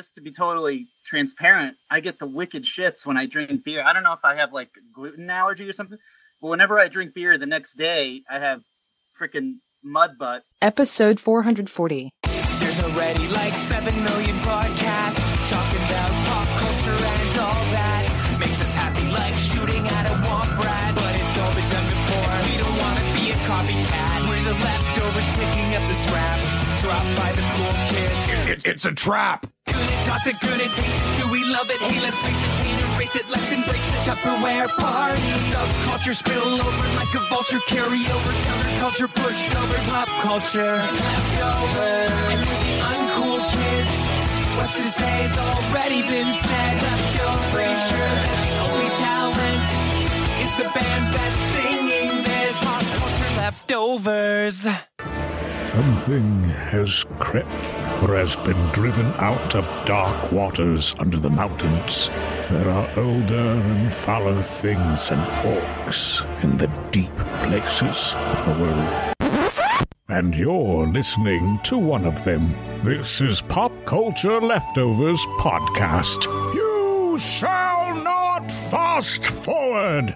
just to be totally transparent, I get the wicked shits when I drink beer. I don't know if I have like gluten allergy or something, but whenever I drink beer the next day, I have freaking mud butt. Episode 440. There's already like 7 million podcasts talking about pop culture and all that. Makes us happy like shooting at a womp rat. But it's all been done before. We don't want to be a copycat. We're the leftovers picking up the scraps. Dropped by the cool kids. It, it's a trap. It. Do we love it? Hey, let's face it, can't erase it. Let's embrace the Tupperware party. Subculture spill over like a vulture. Carry over counterculture, pushover, pop culture. Leftovers. And for the uncool kids, what's to say has already been said. Leftovers. Pretty sure that the only talent is the band that's singing this. Pop culture leftovers. Something has crept or has been driven out of dark waters under the mountains. There are older and fouler things than orcs in the deep places of the world. And you're listening to one of them. This is Pop Culture Leftovers Podcast. You shall not fast forward!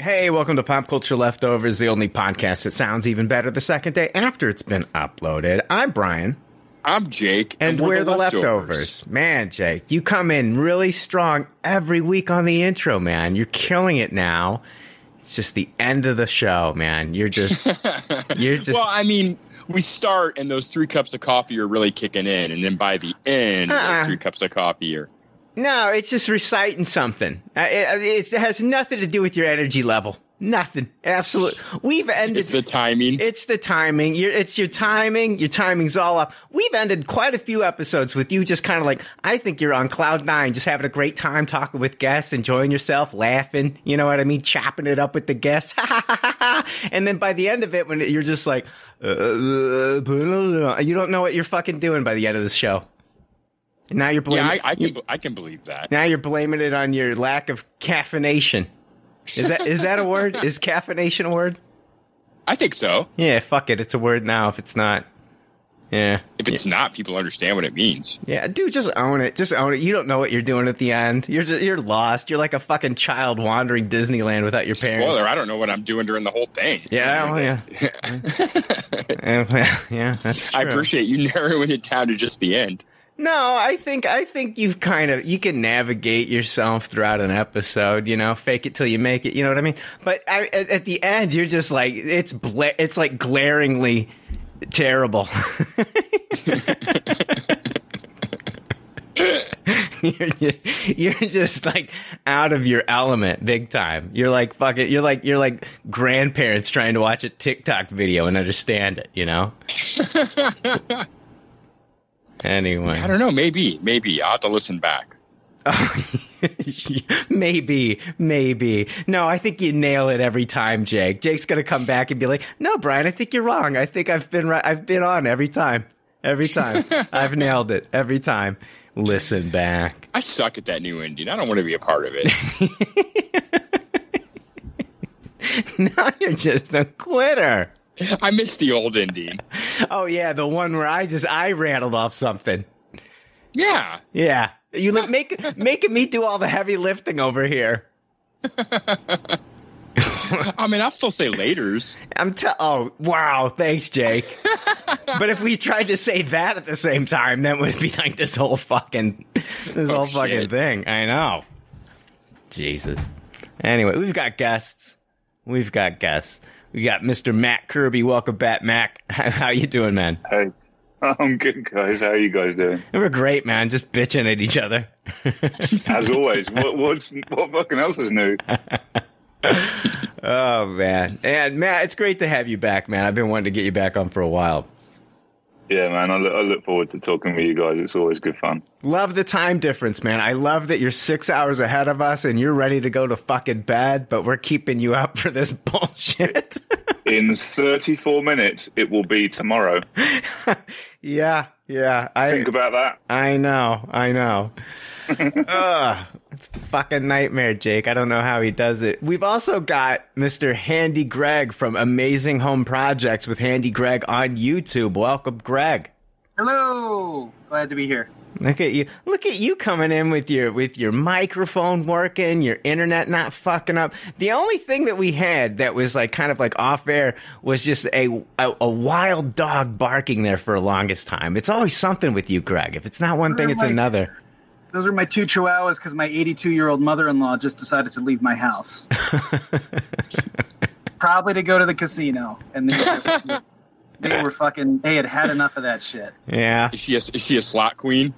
Hey, welcome to Pop Culture Leftovers, the only podcast that sounds even better the second day after it's been uploaded. I'm Brian, I'm Jake, and, we're, the leftovers. Man, Jake, you come in really strong every week on the intro, man. You're killing it now. It's just the end of the show, man. You're just, you're just. well, I mean, we start and those three cups of coffee are really kicking in, and then by the end, Uh-uh. those three cups of coffee are. No, it's just reciting something. Uh, It, it has nothing to do with your energy level. Nothing. Absolutely. We've ended. It's the timing. It's the timing. You're, it's your timing. Your timing's all up. We've ended quite a few episodes with you just kind of like, I think you're on cloud nine, just having a great time talking with guests, enjoying yourself, laughing. You know what I mean? Chopping it up with the guests. and then by the end of it, when you're just like, uh, you don't know what you're fucking doing by the end of the show. And now you're blaming. yeah, I, I can I can believe that. Now you're blaming it on your lack of caffeination. Is that is that a word? Is caffeination a word? I think so. Yeah, fuck it. It's a word now. If it's not, yeah, If it's not, people understand what it means. yeah, dude, just own it. Just own it. You don't know what you're doing at the end. You're just, you're lost. You're like a fucking child wandering Disneyland without your parents. Spoiler: I don't know what I'm doing during the whole thing. Yeah, oh, well, yeah, yeah, yeah. That's true. I appreciate you narrowing it down to just the end. No, I think I think you've kind of you can navigate yourself throughout an episode. You know, fake it till you make it. You know what I mean? But I, at, at the end, you're just like it's bla- it's like glaringly terrible. you're, just, you're just like out of your element, big time. You're like fucking. You're like you're like grandparents trying to watch a TikTok video and understand it. You know. Anyway, I don't know. Maybe, maybe I'll have to listen back. maybe, maybe. No, I think you nail it every time, Jake. Jake's gonna come back and be like, "No, Brian, I think you're wrong. I think I've been right. I've been on every time. Every time. I've nailed it every time. Listen back. I suck at that new Indian. I don't want to be a part of it. now you're just a quitter. I miss the old ending. Oh yeah, the one where I just I rattled off something. Yeah, Yeah, you li- make making me do all the heavy lifting over here. I mean, I'll still say later's. I'm t- oh wow, thanks, Jake. but if we tried to say that at the same time, then would be like this whole fucking this Oh, whole fucking shit. thing. I know. Jesus. Anyway, we've got guests. We've got guests. We got Mr. Matt Kirby. Welcome back, Mac. How you doing, man? Hey, I'm good, guys. How are you guys doing? We're great, man. Just bitching at each other. As always, what what's, what fucking else is new? Oh man, and Matt, it's great to have you back, man. I've been wanting to get you back on for a while. Yeah, man. I look, I look forward to talking with you guys. It's always good fun. Love the time difference, man. I love that you're six hours ahead of us and you're ready to go to fucking bed, but we're keeping you up for this bullshit. In 34 minutes, it will be tomorrow. yeah, yeah. I Think about that. I know, I know. Ugh, it's a fucking nightmare, Jake. I don't know how he does it. We've also got Mr. Handy Greg from Amazing Home Projects with Handy Greg on YouTube. Welcome, Greg. Hello. Glad to be here. Look at you! Look at you coming in with your with your microphone working, your internet not fucking up. The only thing that we had that was like kind of like off air was just a a, a wild dog barking there for the longest time. It's always something with you, Greg. If it's not one thing, it's Like- another. Those are my two chihuahuas because my 82 year old mother in law just decided to leave my house. Probably to go to the casino. And they, they were fucking, they had had enough of that shit. Yeah. Is she a, is she a slot queen?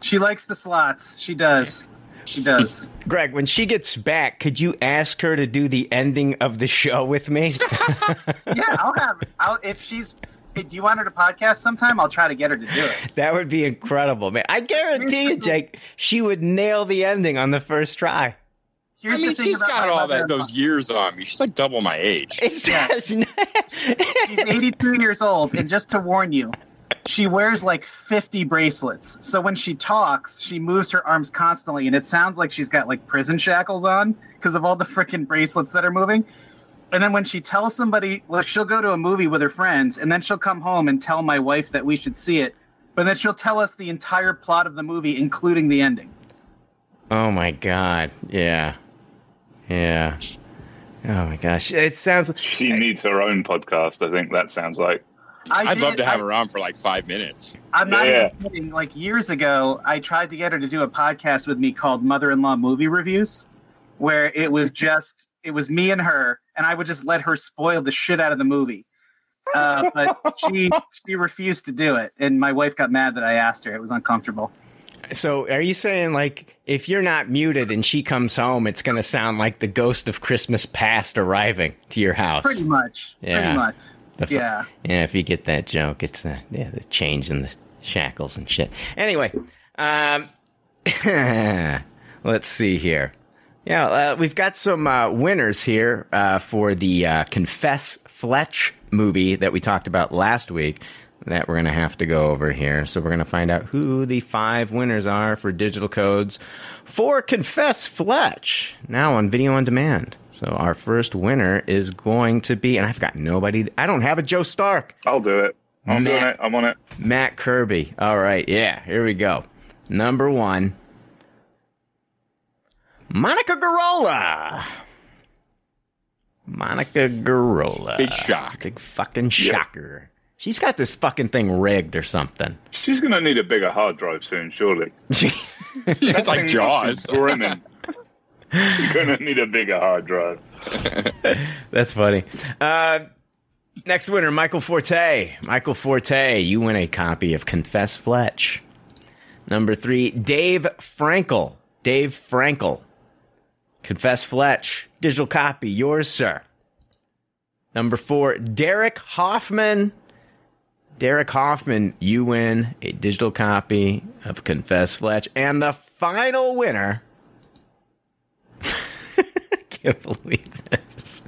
She likes the slots. She does. She does. Greg, when she gets back, could you ask her to do the ending of the show with me? Yeah, I'll have, I'll, if she's, hey, do you want her to podcast sometime? I'll try to get her to do it. that would be incredible, man. I guarantee you, Jake, she would nail the ending on the first try. Here's I mean, she's got all that those years on me. She's like double my age. It says She's 82 years old, and just to warn you, she wears like 50 bracelets. So when she talks, she moves her arms constantly, and it sounds like she's got like prison shackles on because of all the freaking bracelets that are moving. And then when she tells somebody, well, she'll go to a movie with her friends, and then she'll come home and tell my wife that we should see it. But then she'll tell us the entire plot of the movie, including the ending. Oh my god. Yeah. Yeah. Oh my gosh. It sounds She needs her own podcast. I think that sounds like. I I'd love to have I- her on for like five minutes. I'm not Yeah. even kidding. Like years ago, I tried to get her to do a podcast with me called Mother-in-Law Movie Reviews, where it was just it was me and her, and I would just let her spoil the shit out of the movie. Uh, but she she refused to do it, and my wife got mad that I asked her. It was uncomfortable. so are you saying like if you're not muted and she comes home it's going to sound like the ghost of Christmas past arriving to your house? Pretty much. Yeah. Pretty much. The Yeah. Yeah, if you get that joke, it's uh, yeah, the change in the shackles and shit. Anyway, um, let's see here. Yeah, uh, we've got some uh, winners here uh, for the uh, Confess Fletch movie that we talked about last week that we're going to have to go over here. So we're going to find out who the five winners are for digital codes for Confess Fletch, now on video on demand. So our first winner is going to be, and I've got nobody, I don't have a Joe Stark. I'll do it. I'm doing it. I'm on it. Matt Kirby. All right, yeah, here we go. Number one, Monica Garola. Monica Garola. Big shock. Big fucking shocker. She's got this fucking thing rigged or something. She's going to need a bigger hard drive soon, surely. it's like thing must be Jaws. Brimming. You're going to need a bigger hard drive. That's funny. Uh, next winner, Michael Forte. Michael Forte, you win a copy of Confess Fletch. Number three, Dave Frankel. Dave Frankel. Confess Fletch. Digital copy, yours, sir. Number four, Derek Hoffman. Derek Hoffman, you win a digital copy of Confess Fletch. And the final winner. Can't believe this.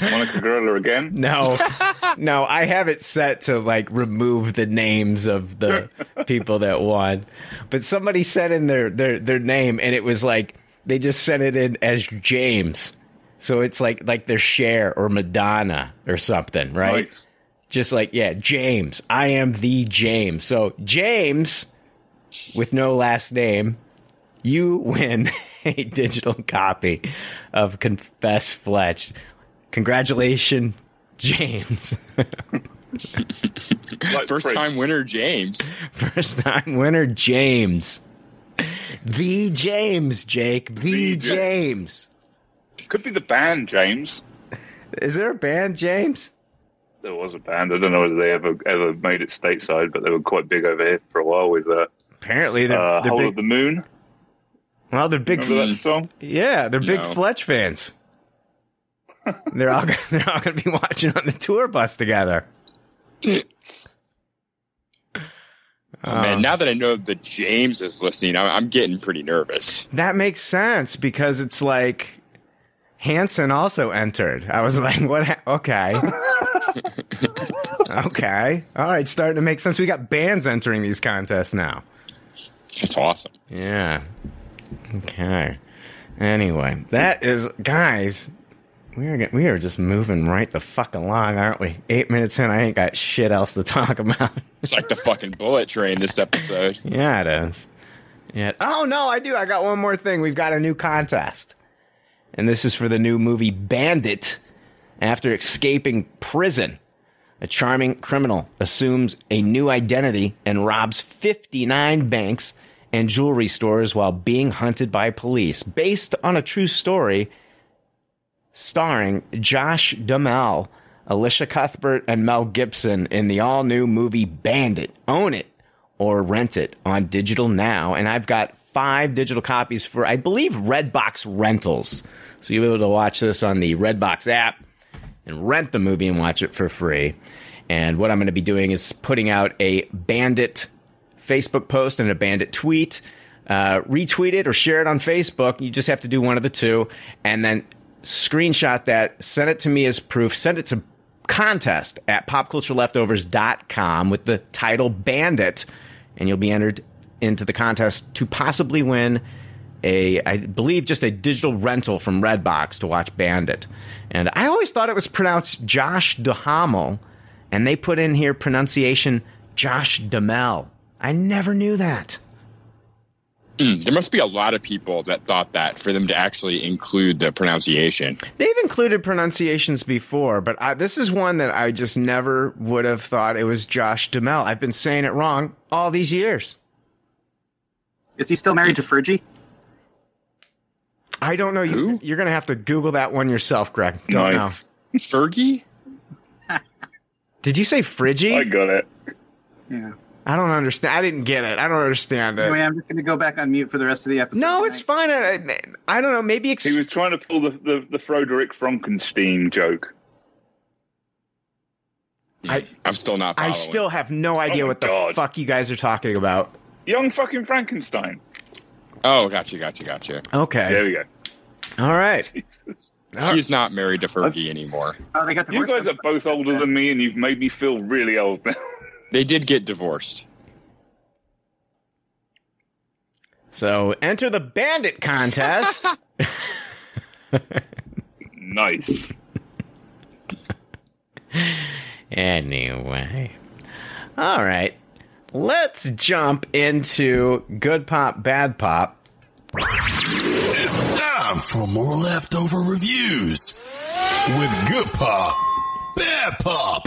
Monica Gorilla again. No, no, I have it set to like remove the names of the people that won. But somebody sent in their, their, their name and it was like they just sent it in as James. So it's like like their Cher or Madonna or something, right? Nice. Just like, yeah, James. I am the James. So James with no last name, you win a digital copy of Confess Fletch. Congratulations, James. Like First time winner, James. First time winner, James. The James, Jake. The The Ja- James. Could be the band, James. Is there a band, James? There was a band. I don't know whether they ever ever made it stateside, but they were quite big over here for a while with uh, Apparently they're, uh, they're Whole big. of the Moon. well, they're big. Remember that song? Yeah, they're big No. Fletch fans. they're all they're all going to be watching on the tour bus together. Oh, man, um, now that I know that James is listening, I'm, I'm getting pretty nervous. That makes sense because it's like Hanson also entered. I was like, what? Ha- okay. okay. All right. Starting to make sense. We got bands entering these contests now. That's awesome. Yeah. Okay. Anyway, that is, guys, We are we are just moving right the fuck along, aren't we? Eight minutes in, I ain't got shit else to talk about. It's like the fucking bullet train this episode. yeah, it is. Yeah. Oh no, I do. I got one more thing. We've got a new contest, and this is for the new movie Bandit. After escaping prison, a charming criminal assumes a new identity and robs 59 banks and jewelry stores while being hunted by police. Based on a true story starring Josh Duhamel, Elisha Cuthbert, and Mel Gibson in the all new movie Bandit. Own it or rent it on digital now. And I've got five digital copies for, I believe, Redbox rentals. So you'll be able to watch this on the Redbox app and rent the movie and watch it for free. And what I'm going to be doing is putting out a Bandit Facebook post and a Bandit tweet. Uh, retweet it or share it on Facebook. You just have to do one of the two. And then screenshot that, send it to me as proof, send it to contest at popcultureleftovers.com with the title Bandit, and you'll be entered into the contest to possibly win a, I believe, just a digital rental from Redbox to watch Bandit. And I always thought it was pronounced Josh Duhamel, and they put in here pronunciation Josh Duhamel. I never knew that. Mm, there must be a lot of people that thought that for them to actually include the pronunciation. They've included pronunciations before, but I, this is one that I just never would have thought it was Josh Duhamel. I've been saying it wrong all these years. Is he still married to Fergie? I don't know. You, Who? you're going to have to Google that one yourself, Greg. Don't nice. Fergie? Did you say Friggy? I got it. Yeah. I don't understand. I didn't get it. I don't understand Anyway, it. I'm just going to go back on mute for the rest of the episode. No, Good it's fine. I, I, I don't know. Maybe ex- He was trying to pull the, the, the Frederick Frankenstein joke. I- I'm still not I still have no idea oh my what the God. fuck you guys are talking about. Young fucking Frankenstein. Oh, gotcha, gotcha, gotcha. Okay. There we go. All right. Jesus. He's not married to Fergie anymore. Oh, they got the You guys are both older than me, and you've made me feel really old now. They did get divorced. So enter the bandit contest. nice. Anyway. All right. Let's jump into good pop, bad pop. It's time for more leftover reviews with Good Pop, Bad Pop.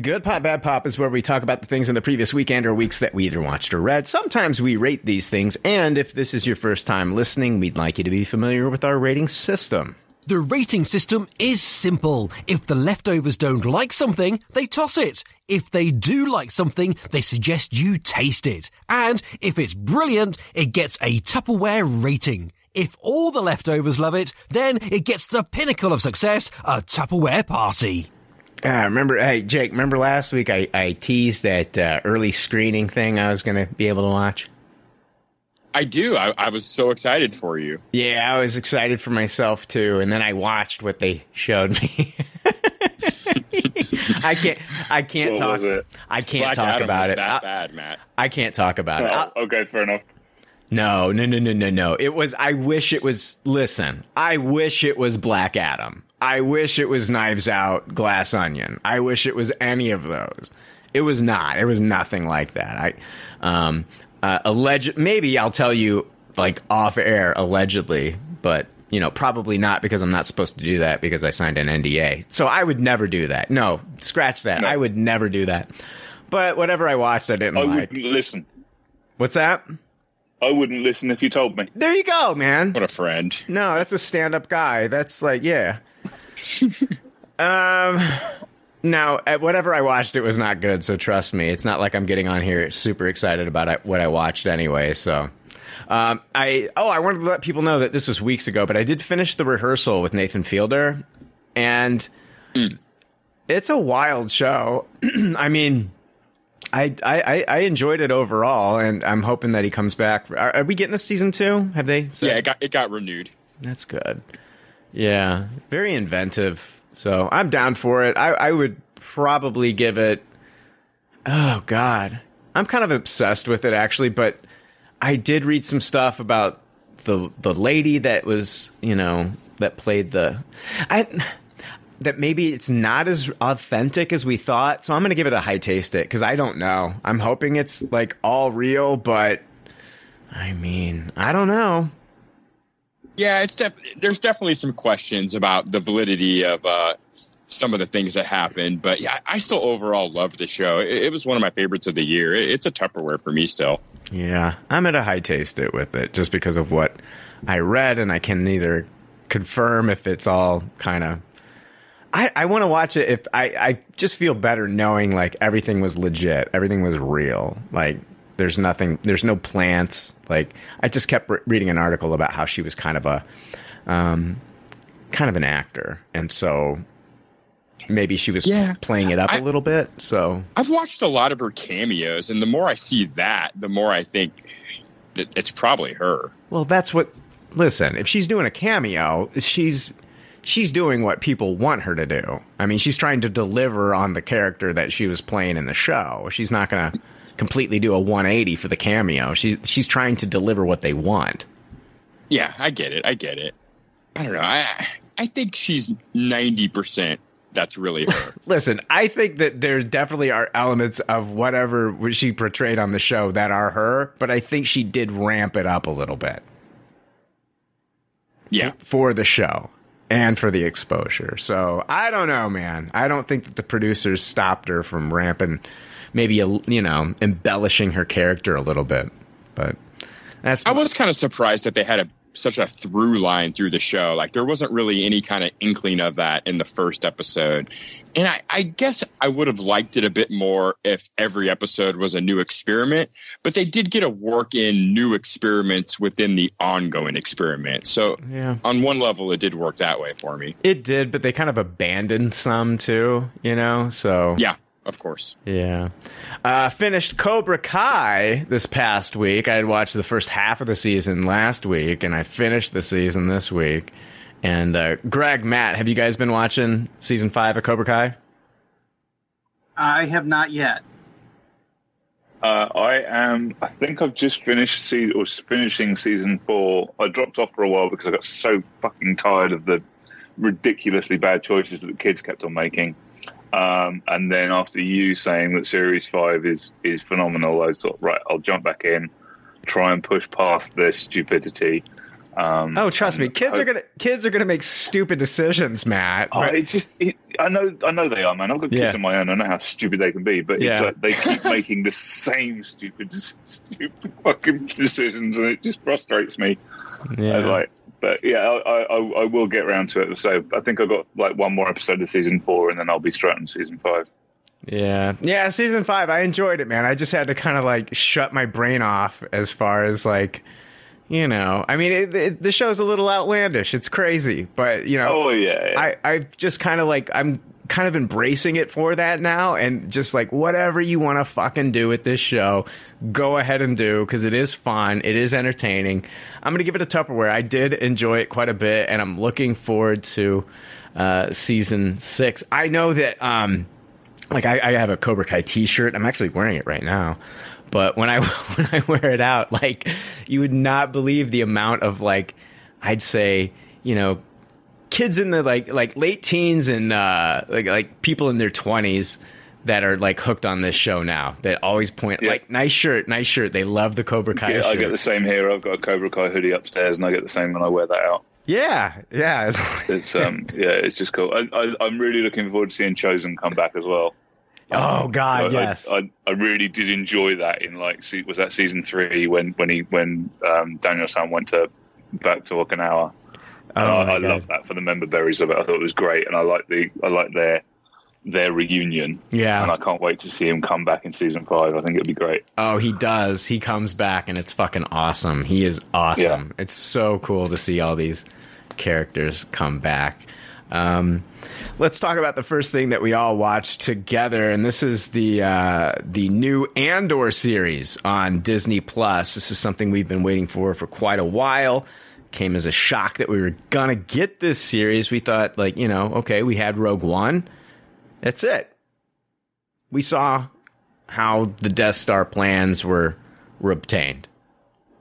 Good pop, bad pop is where we talk about the things in the previous weekend or weeks that we either watched or read. Sometimes we rate these things, and if this is your first time listening, we'd like you to be familiar with our rating system. The rating system is simple. If the leftovers don't like something, they toss it. If they do like something, they suggest you taste it. And if it's brilliant, it gets a Tupperware rating. If all the leftovers love it, then it gets the pinnacle of success, a Tupperware party. Uh, remember, hey, Jake, remember last week I, I teased that uh, early screening thing I was going to be able to watch? I do. I, I was so excited for you. Yeah, I was excited for myself too, and then I watched what they showed me. I can't. I can't What talk. I can't Black talk Adam about it. that bad, Matt. I can't talk about it. Oh, okay, fair enough. no, no, no, no, no, no. It was. I wish it was. Listen, I wish it was Black Adam. I wish it was Knives Out, Glass Onion. I wish it was any of those. It was not. It was nothing like that. I, um, uh, alleged. Maybe I'll tell you like off air, allegedly, but you know, probably not because I'm not supposed to do that because I signed an NDA. So I would never do that. No, scratch that. No. I would never do that. But whatever I watched, I didn't I like. wouldn't listen. What's that? I wouldn't listen if you told me. There you go, man. What a friend. No, that's a stand-up guy. That's like, yeah. um, now, whatever I watched, it was not good. So trust me, it's not like I'm getting on here super excited about what I watched anyway. So, um, I oh, I wanted to let people know that this was weeks ago, but I did finish the rehearsal with Nathan Fielder, and it's a wild show. I mean. I, I, I enjoyed it overall, and I'm hoping that he comes back. Are, are we getting this season two? Have they? said- Yeah, it got it got renewed. that's good. Yeah, very inventive. So I'm down for it. I, I would probably give it. Oh God, I'm kind of obsessed with it actually. But I did read some stuff about the the lady that was you know that played the I that maybe it's not as authentic as we thought. So I'm going to give it a high taste it because I don't know. I'm hoping it's like all real, but I mean, I don't know. Yeah, it's def- there's definitely some questions about the validity of uh, some of the things that happened, but yeah, I still overall love the show. It, it was one of my favorites of the year. It, it's a Tupperware for me still. Yeah, I'm at a high taste it with it just because of what I read, and I can neither confirm if it's all kind of. I, I want to watch it if I, I just feel better knowing like everything was legit, everything was real. Like there's nothing, there's no plants. Like I just kept re- reading an article about how she was kind of a, um, kind of an actor, and so maybe she was Yeah. playing it up I- a little bit. So I've watched a lot of her cameos, and the more I see that, the more I think that it's probably her. Well, that's what. Listen, if she's doing a cameo, she's she's doing what people want her to do. I mean, she's trying to deliver on the character that she was playing in the show. She's not going to completely do a 180 for the cameo. She she's trying to deliver what they want. Yeah, I get it. I get it. I don't know. I I think she's ninety percent. That's really her. Listen, I think that there definitely are elements of whatever she portrayed on the show that are her, but I think she did ramp it up a little bit. yeah, for the show and for the exposure. So I don't know, man. I don't think that the producers stopped her from ramping, maybe a, you know, embellishing her character a little bit. But that's I was kind of surprised that they had a such a through line through the show. Like there wasn't really any kind of inkling of that in the first episode. And I, I guess I would have liked it a bit more if every episode was a new experiment, but they did get to work in new experiments within the ongoing experiment. So yeah. on one level, it did work that way for me. It did, but they kind of abandoned some too, you know. So Yeah, of course. Yeah. Uh, finished Cobra Kai this past week. I had watched the first half of the season last week, and I finished the season this week. And uh, Greg, Matt, have you guys been watching season five of Cobra Kai? I have not yet. Uh, I am. I think I've just finished se- or finishing season four. I dropped off for a while because I got so fucking tired of the ridiculously bad choices that the kids kept on making. Um, and then after you saying that series five is is phenomenal, I thought, right, I'll jump back in, try and push past this stupidity. Um, Oh, trust me, kids are gonna kids are gonna make stupid decisions, Matt. Oh, it just, it, I know, I know they are, man. I've got kids Yeah. of my own. I know how stupid they can be, but it's Yeah. like they keep making the same stupid, stupid fucking decisions, and it just frustrates me. yeah. I like, but yeah, I, I, I will get around to it. So I think I've got like one more episode of season four, and then I'll be straight on season five. Yeah. Yeah, season five, I enjoyed it, man. I just had to kind of like shut my brain off as far as like, you know, I mean, it, it, the show's a little outlandish. It's crazy, but you know, Oh yeah, yeah. I, I've just kind of like, I'm kind of embracing it for that now and just like whatever you want to fucking do with this show, go ahead and do because it is fun. It is entertaining. I'm going to give it a Tupperware. I did enjoy it quite a bit and I'm looking forward to uh, season six. I know that, um, like I, I have a Cobra Kai T-shirt. I'm actually wearing it right now. But when I when I wear it out, like you would not believe the amount of like I'd say you know kids in the like like late teens and uh, like like people in their twenties that are like hooked on this show now. That always point Yeah. like nice shirt, nice shirt. They love the Cobra Kai Yeah, I get the same here. I've got a Cobra Kai hoodie upstairs, and I get the same when I wear that out. yeah, yeah. It's- um, yeah, it's just cool. I, I, I'm really looking forward to seeing Chozen come back as well. oh God, I, yes. I, I, really did enjoy that in like was that season three when when he when um, Daniel San went to back to Okinawa. Oh, And I, I love that for the member berries of it. I thought it was great, and I like the I like their their reunion. Yeah. and I can't wait to see him come back in season five. I think it'd be great. Oh, he does. He comes back and it's fucking awesome. He is awesome. It's so cool to see all these characters come back. Um, let's talk about the first thing that we all watched together, and this is the uh, the new Andor series on Disney Plus. This is something we've been waiting for for quite a while. Came as a shock that we were gonna get this series. We thought, like, you know, okay, we had Rogue One. That's it. We saw how the Death Star plans were were obtained.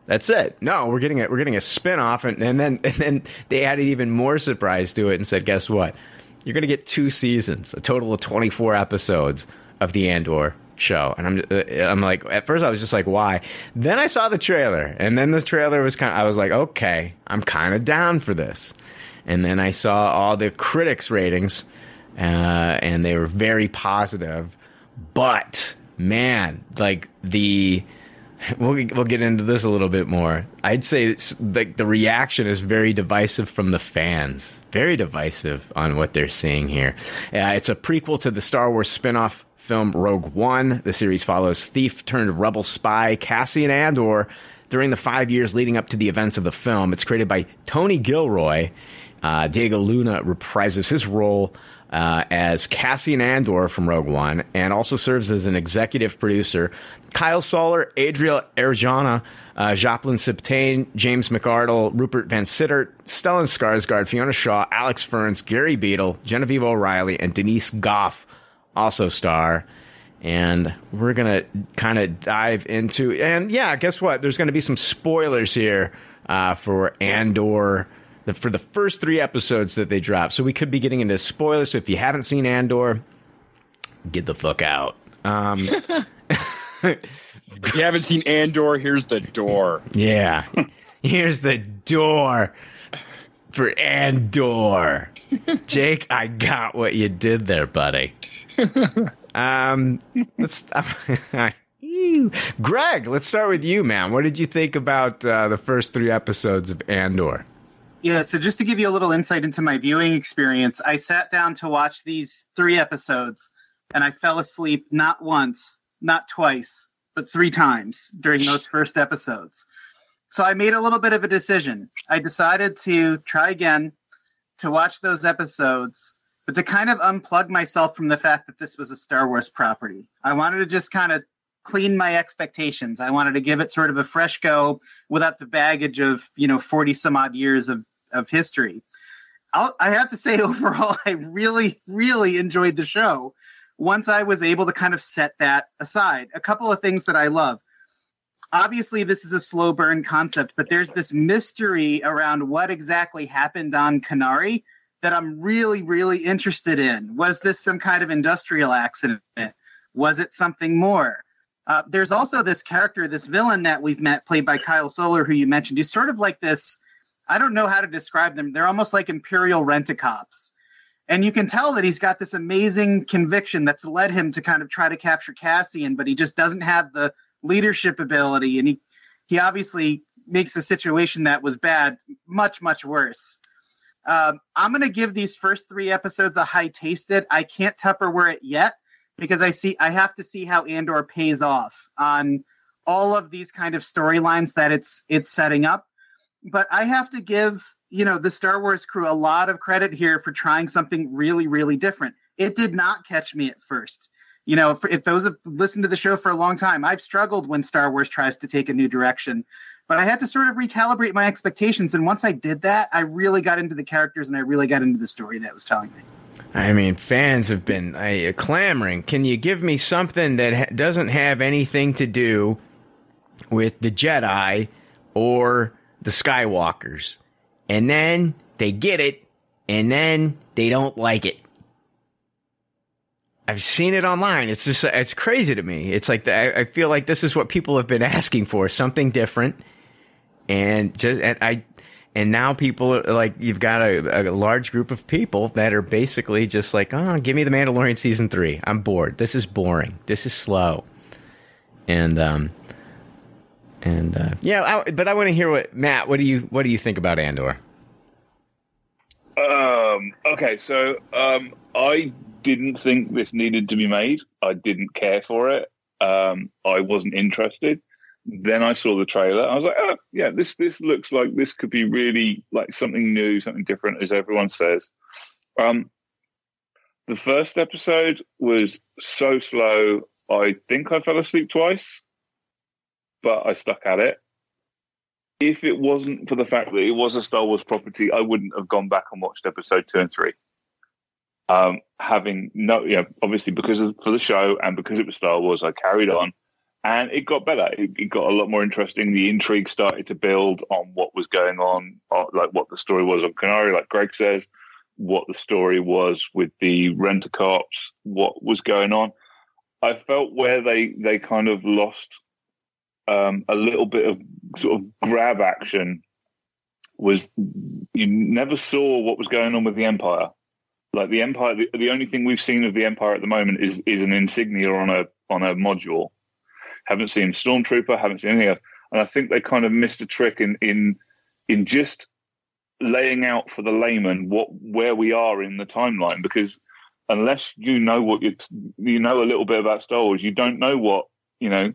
That's it. No, we're getting it. We're getting a spinoff, and, and then and then they added even more surprise to it and said, "Guess what? You're to get two seasons, a total of 24 episodes of the Andor show." And I'm uh, I'm like, at first I was just like, "Why?" Then I saw the trailer, and then the trailer was kind. of I was like, "Okay, I'm kind of down for this." And then I saw all the critics' ratings, uh, and they were very positive. But man, like the we'll we'll get into this a little bit more. I'd say like the reaction is very divisive from the fans. Very divisive on what they're seeing here. Uh, it's a prequel to the Star Wars spin-off film Rogue One. The series follows thief turned rebel spy Cassian Andor during the five years leading up to the events of the film. It's created by Tony Gilroy. Uh, Diego Luna reprises his role uh, as Cassian Andor from Rogue One and also serves as an executive producer. Kyle Soller, Adria Arjona, uh, Joplin Sibtain, James McArdle, Rupert Vansittart, Stellan Skarsgård, Fiona Shaw, Alex Ferns, Gary Beadle, Genevieve O'Reilly, and Denise Gough also star. And we're going to kind of dive into, and yeah, guess what? There's going to be some spoilers here uh, for Andor the, for the first three episodes that they dropped. So we could be getting into spoilers. So if you haven't seen Andor, get the fuck out. Um, If you haven't seen Andor, here's the door. yeah, here's the door for Andor. Jake, I got what you did there, buddy. Um, let's. Greg, let's start with you, man. What did you think about uh, the first three episodes of Andor? Yeah, so just to give you a little insight into my viewing experience, I sat down to watch these three episodes and I fell asleep not once, not twice, but three times during those first episodes. So I made a little bit of a decision. I decided to try again to watch those episodes, but to kind of unplug myself from the fact that this was a Star Wars property. I wanted to just kind of clean my expectations. I wanted to give it sort of a fresh go without the baggage of, you know, 40 some odd years of of history. I'll, I have to say, overall, I really, really enjoyed the show. Once I was able to kind of set that aside, a couple of things that I love. Obviously, this is a slow burn concept, but there's this mystery around what exactly happened on Kenari that I'm really, really interested in. Was this some kind of industrial accident? Was it something more? Uh, there's also this character, this villain that we've met, played by Kyle Soller, who you mentioned, who's sort of like this I don't know how to describe them. They're almost like imperial rent-a-cops. And you can tell that he's got this amazing conviction that's led him to kind of try to capture Cassian, but he just doesn't have the leadership ability. And he, he obviously makes a situation that was bad much, much worse. Um, I'm going to give these first three episodes a high tasted. I can't Tupperware it yet because I see I have to see how Andor pays off on all of these kind of storylines that it's it's setting up but I have to give you know the Star Wars crew a lot of credit here for trying something really, really different. It did not catch me at first. You know, if, if those have listened to the show for a long time, I've struggled when Star Wars tries to take a new direction. But I had to sort of recalibrate my expectations, and once I did that, I really got into the characters and I really got into the story that was telling me. I mean, fans have been uh, clamoring. Can you give me something that ha- doesn't have anything to do with the Jedi or the Skywalkers. And then they get it, and then they don't like it. I've seen it online. It's just, it's crazy to me. It's like, the, I feel like this is what people have been asking for something different. And just, and I, and now people are like, you've got a, a large group of people that are basically just like, oh, give me the Mandalorian season three. I'm bored. This is boring. This is slow. And, um, and uh, yeah, I, but I want to hear what Matt. What do you what do you think about Andor? Um, okay, so um, I didn't think this needed to be made. I didn't care for it. Um, I wasn't interested. Then I saw the trailer. I was like, oh, yeah, this this looks like this could be really like something new, something different, as everyone says. Um, the first episode was so slow. I think I fell asleep twice but I stuck at it. If it wasn't for the fact that it was a Star Wars property, I wouldn't have gone back and watched episode two and three. Um, having no, yeah, obviously because of, for the show and because it was Star Wars, I carried on. And it got better. It, it got a lot more interesting. The intrigue started to build on what was going on, uh, like what the story was on Kenari, like Greg says, what the story was with the renter cops, what was going on. I felt where they they kind of lost um, a little bit of sort of grab action was you never saw what was going on with the Empire. Like the Empire, the, the only thing we've seen of the Empire at the moment is is an insignia on a on a module. Haven't seen Stormtrooper, haven't seen anything else, and I think they kind of missed a trick in in in just laying out for the layman what where we are in the timeline because unless you know what you you know a little bit about Star Wars, you don't know what you know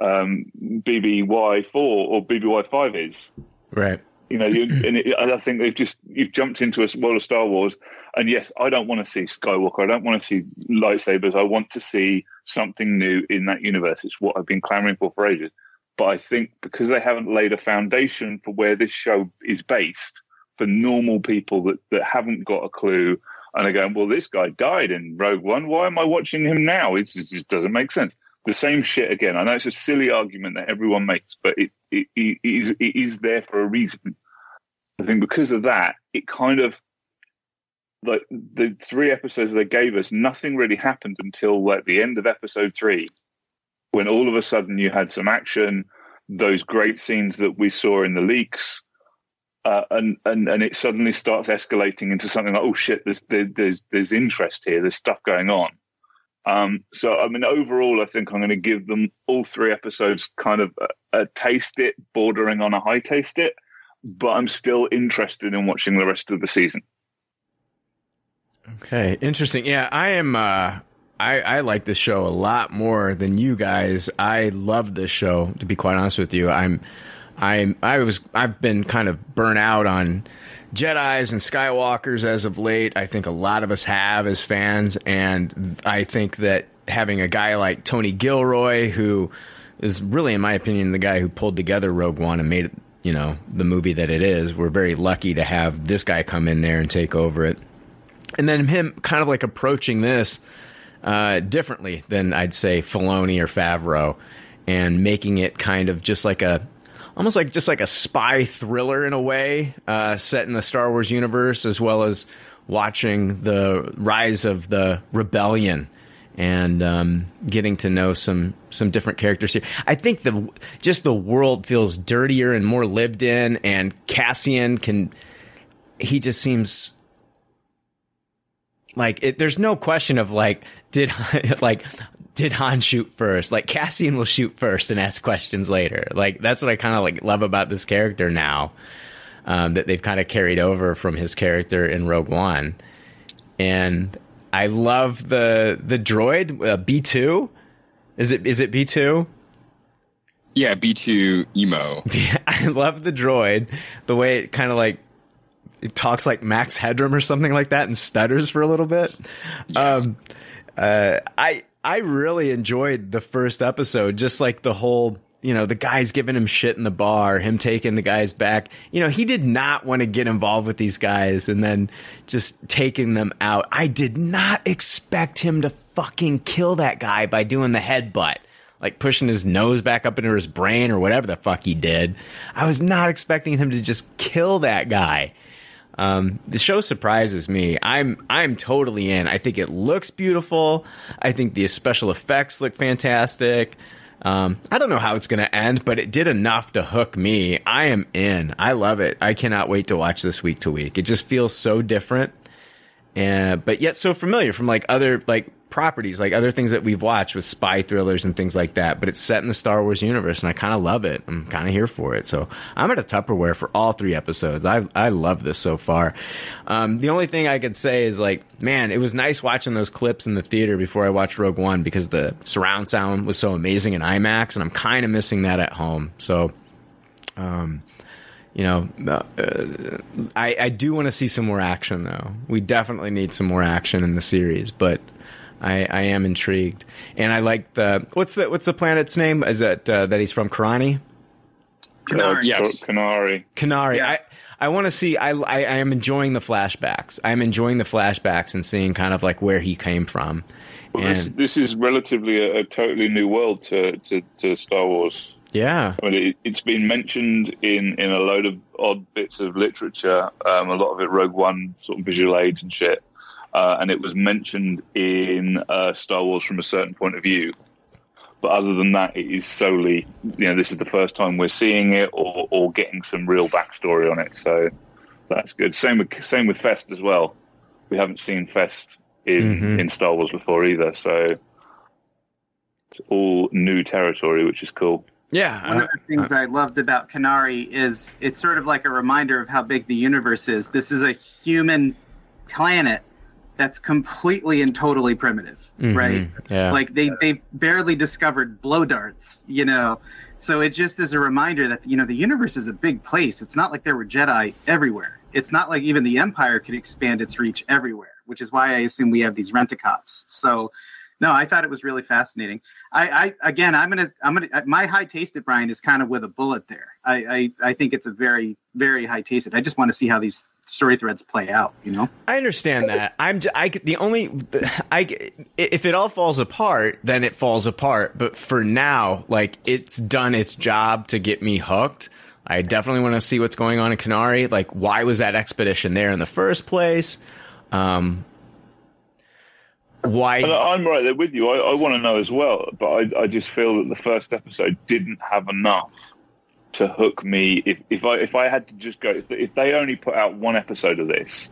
um, BBY four or BBY five is. Right. You know, you, and it, I think they've just you've jumped into a world of Star Wars, and yes, I don't want to see Skywalker. I don't want to see lightsabers. I want to see something new in that universe. It's what I've been clamoring for for ages. But I think because they haven't laid a foundation for where this show is based for normal people that that haven't got a clue and are going, well, this guy died in Rogue One. Why am I watching him now? It just, it just doesn't make sense. The same shit again. I know it's a silly argument that everyone makes, but it, it, it, is, it is there for a reason. I think because of that, it kind of like the three episodes they gave us, nothing really happened until like the end of episode three, when all of a sudden you had some action, those great scenes that we saw in the leaks, uh, and and and it suddenly starts escalating into something like, oh shit, there's there's there's interest here, there's stuff going on. Um, so I mean, overall, I think I'm going to give them all three episodes kind of a, a taste it, bordering on a high taste it, but I'm still interested in watching the rest of the season. Okay, interesting. Yeah, I am. Uh, I I like this show a lot more than you guys. I love this show. To be quite honest with you, I'm. I I was I've been kind of burnt out on Jedi's and Skywalkers as of late. I think a lot of us have as fans, and I think that having a guy like Tony Gilroy, who is really, in my opinion, the guy who pulled together Rogue One and made it, you know, the movie that it is, we're very lucky to have this guy come in there and take over it. And then him kind of like approaching this uh, differently than I'd say Filoni or Favreau, and making it kind of just like a almost like just like a spy thriller in a way, uh, set in the Star Wars universe, as well as watching the rise of the rebellion and um, getting to know some some different characters here. I think the just the world feels dirtier and more lived in, and Cassian can he just seems like it, there's no question of like did like did Han shoot first? Like Cassian will shoot first and ask questions later. Like that's what I kind of like love about this character now. Um, that they've kind of carried over from his character in Rogue One, and I love the the droid uh, B two. Is it is it B two? Yeah, B two emo. I love the droid. The way it kind of like it talks like Max Headroom or something like that and stutters for a little bit. Um, uh, I I really enjoyed the first episode, just like the whole, you know, the guys giving him shit in the bar, him taking the guys back. You know, he did not want to get involved with these guys and then just taking them out. I did not expect him to fucking kill that guy by doing the headbutt. Like pushing his nose back up into his brain or whatever the fuck he did. I was not expecting him to just kill that guy. Um, the show surprises me. I'm I'm totally in. I think it looks beautiful. I think the special effects look fantastic. Um, I don't know how it's going to end, but it did enough to hook me. I am in. I love it. I cannot wait to watch this week to week. It just feels so different, and but yet so familiar from like other like properties, like other things that we've watched with spy thrillers and things like that. But it's set in the Star Wars universe, and I kind of love it. I'm kind of here for it. So I'm at a Tupperware for all three episodes. I I love this so far. Um, the only thing I could say is like, man, it was nice watching those clips in the theater before I watched Rogue One because the surround sound was so amazing in IMAX, and I'm kind of missing that at home. So. Um, you know, uh, I, I do want to see some more action, though. We definitely need some more action in the series, but I, I am intrigued, and I like the what's the what's the planet's name? Is that uh, that he's from Karani? Kenari. Uh, Yes. Kenari. Kenari. Yeah. I I want to see. I, I I am enjoying the flashbacks. I am enjoying the flashbacks and seeing kind of like where he came from. Well, this, And- this is relatively a, a totally new world to, to, to Star Wars. Yeah. I mean, it, it's been mentioned in, in a load of odd bits of literature. Um, a lot of it Rogue One sort of visual aids and shit, uh, and it was mentioned in uh, Star Wars from a certain point of view. But other than that, it is solely you know this is the first time we're seeing it or, or getting some real backstory on it. So that's good. Same with same with Fest as well. We haven't seen Fest in Mhm. in Star Wars before either. So it's all new territory, which is cool. Yeah. One uh, of the things I loved about Kenari is it's sort of like a reminder of how big the universe is. This is a human planet that's completely and totally primitive, mhm, right? Yeah. Like they they barely discovered blow darts, you know. So it just is a reminder that you know the universe is a big place. It's not like there were Jedi everywhere. It's not like even the Empire could expand its reach everywhere, which is why I assume we have these rent-a-cops. So no, I thought it was really fascinating. I, I again, I'm gonna, I'm gonna. My high tasted Brian is kind of with a bullet there. I, I, I think it's a very, very high tasted. I just want to see how these story threads play out. You know, I understand that. I'm j- I the only I if it all falls apart, then it falls apart. But for now, like it's done its job to get me hooked. I definitely want to see what's going on in Kenari. Like, why was that expedition there in the first place? Um, why? And I'm right there with you. I, I want to know as well, but I, I just feel that the first episode didn't have enough to hook me. If if I if I had to just go, if, if they only put out one episode of this,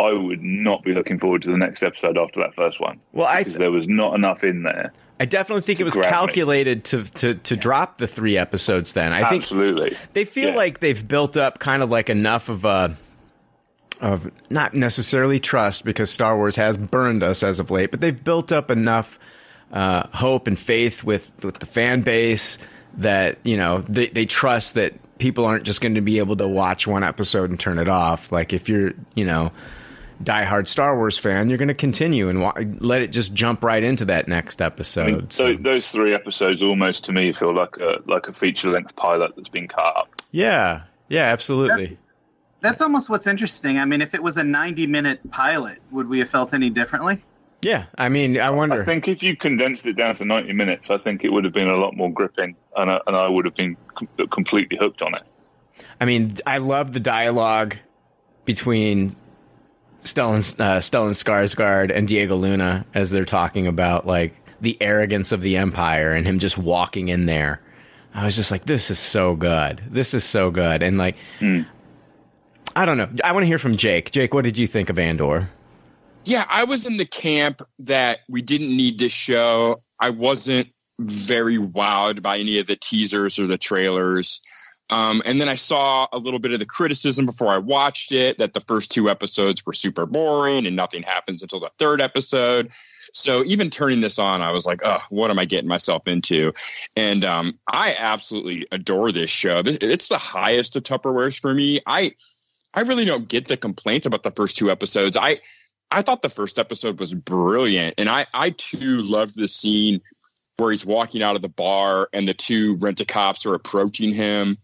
I would not be looking forward to the next episode after that first one. Well, I because there was not enough in there. I definitely think it was grab me. calculated to, to, to drop the three episodes. Then I think Absolutely. they feel Yeah. like they've built up kind of like enough of a of not necessarily trust because Star Wars has burned us as of late, but they've built up enough uh, hope and faith with with the fan base that you know they they trust that people aren't just going to be able to watch one episode and turn it off. Like if you're you know diehard Star Wars fan, you're going to continue and wa- let it just jump right into that next episode. I mean, So- those three episodes almost to me feel like a like a feature length pilot that's been cut up. yeah, yeah, absolutely. that's almost what's interesting. I mean, if it was a 90 minute pilot, would we have felt any differently? Yeah, I mean, I wonder. I think if you condensed it down to 90 minutes, I think it would have been a lot more gripping, and I, and I would have been com- completely hooked on it. I mean, I love the dialogue between Stellan, uh, Stellan Skarsgård and Diego Luna as they're talking about like the arrogance of the Empire and him just walking in there. I was just like, this is so good. This is so good. And like, I don't know. I want to hear from Jake. Jake, what did you think of Andor? Yeah, I was in the camp that we didn't need this show. I wasn't very wowed by any of the teasers or the trailers. Um, and then I saw a little bit of the criticism before I watched it that the first two episodes were super boring and nothing happens until the third episode. So even turning this on, I was like, oh, what am I getting myself into? And um, I absolutely adore this show. It's the highest of Tupperwares for me. I I really don't get the complaints about the first two episodes. I I thought the first episode was brilliant, and I I too loved the scene where he's walking out of the bar and the two rent a cops are approaching him.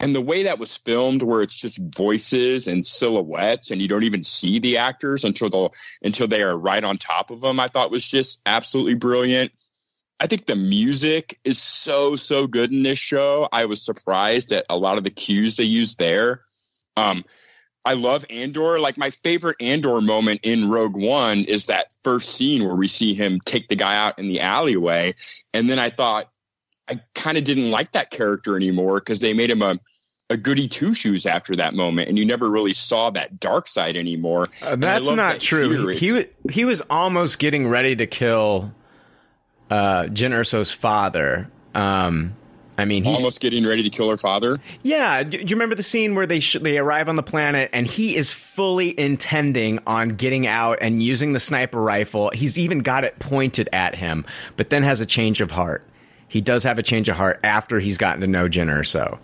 And the way that was filmed, where it's just voices and silhouettes, and you don't even see the actors until the until they are right on top of them, I thought was just absolutely brilliant. I think the music is so so good in this show. I was surprised at a lot of the cues they used there. Um, I love Andor. Like my favorite Andor moment in Rogue One is that first scene where we see him take the guy out in the alleyway, and then I thought I kind of didn't like that character anymore because they made him a a goody two shoes after that moment, and you never really saw that dark side anymore. Uh, that's not that true. He, he he was almost getting ready to kill uh, Jyn Erso's father. Um, I mean, he's almost getting ready to kill her father. yeah. Do, do you remember the scene where they sh- they arrive on the planet and he is fully intending on getting out and using the sniper rifle? He's even got it pointed at him, but then has a change of heart. He does have a change of heart after he's gotten to know Jenner, Erso.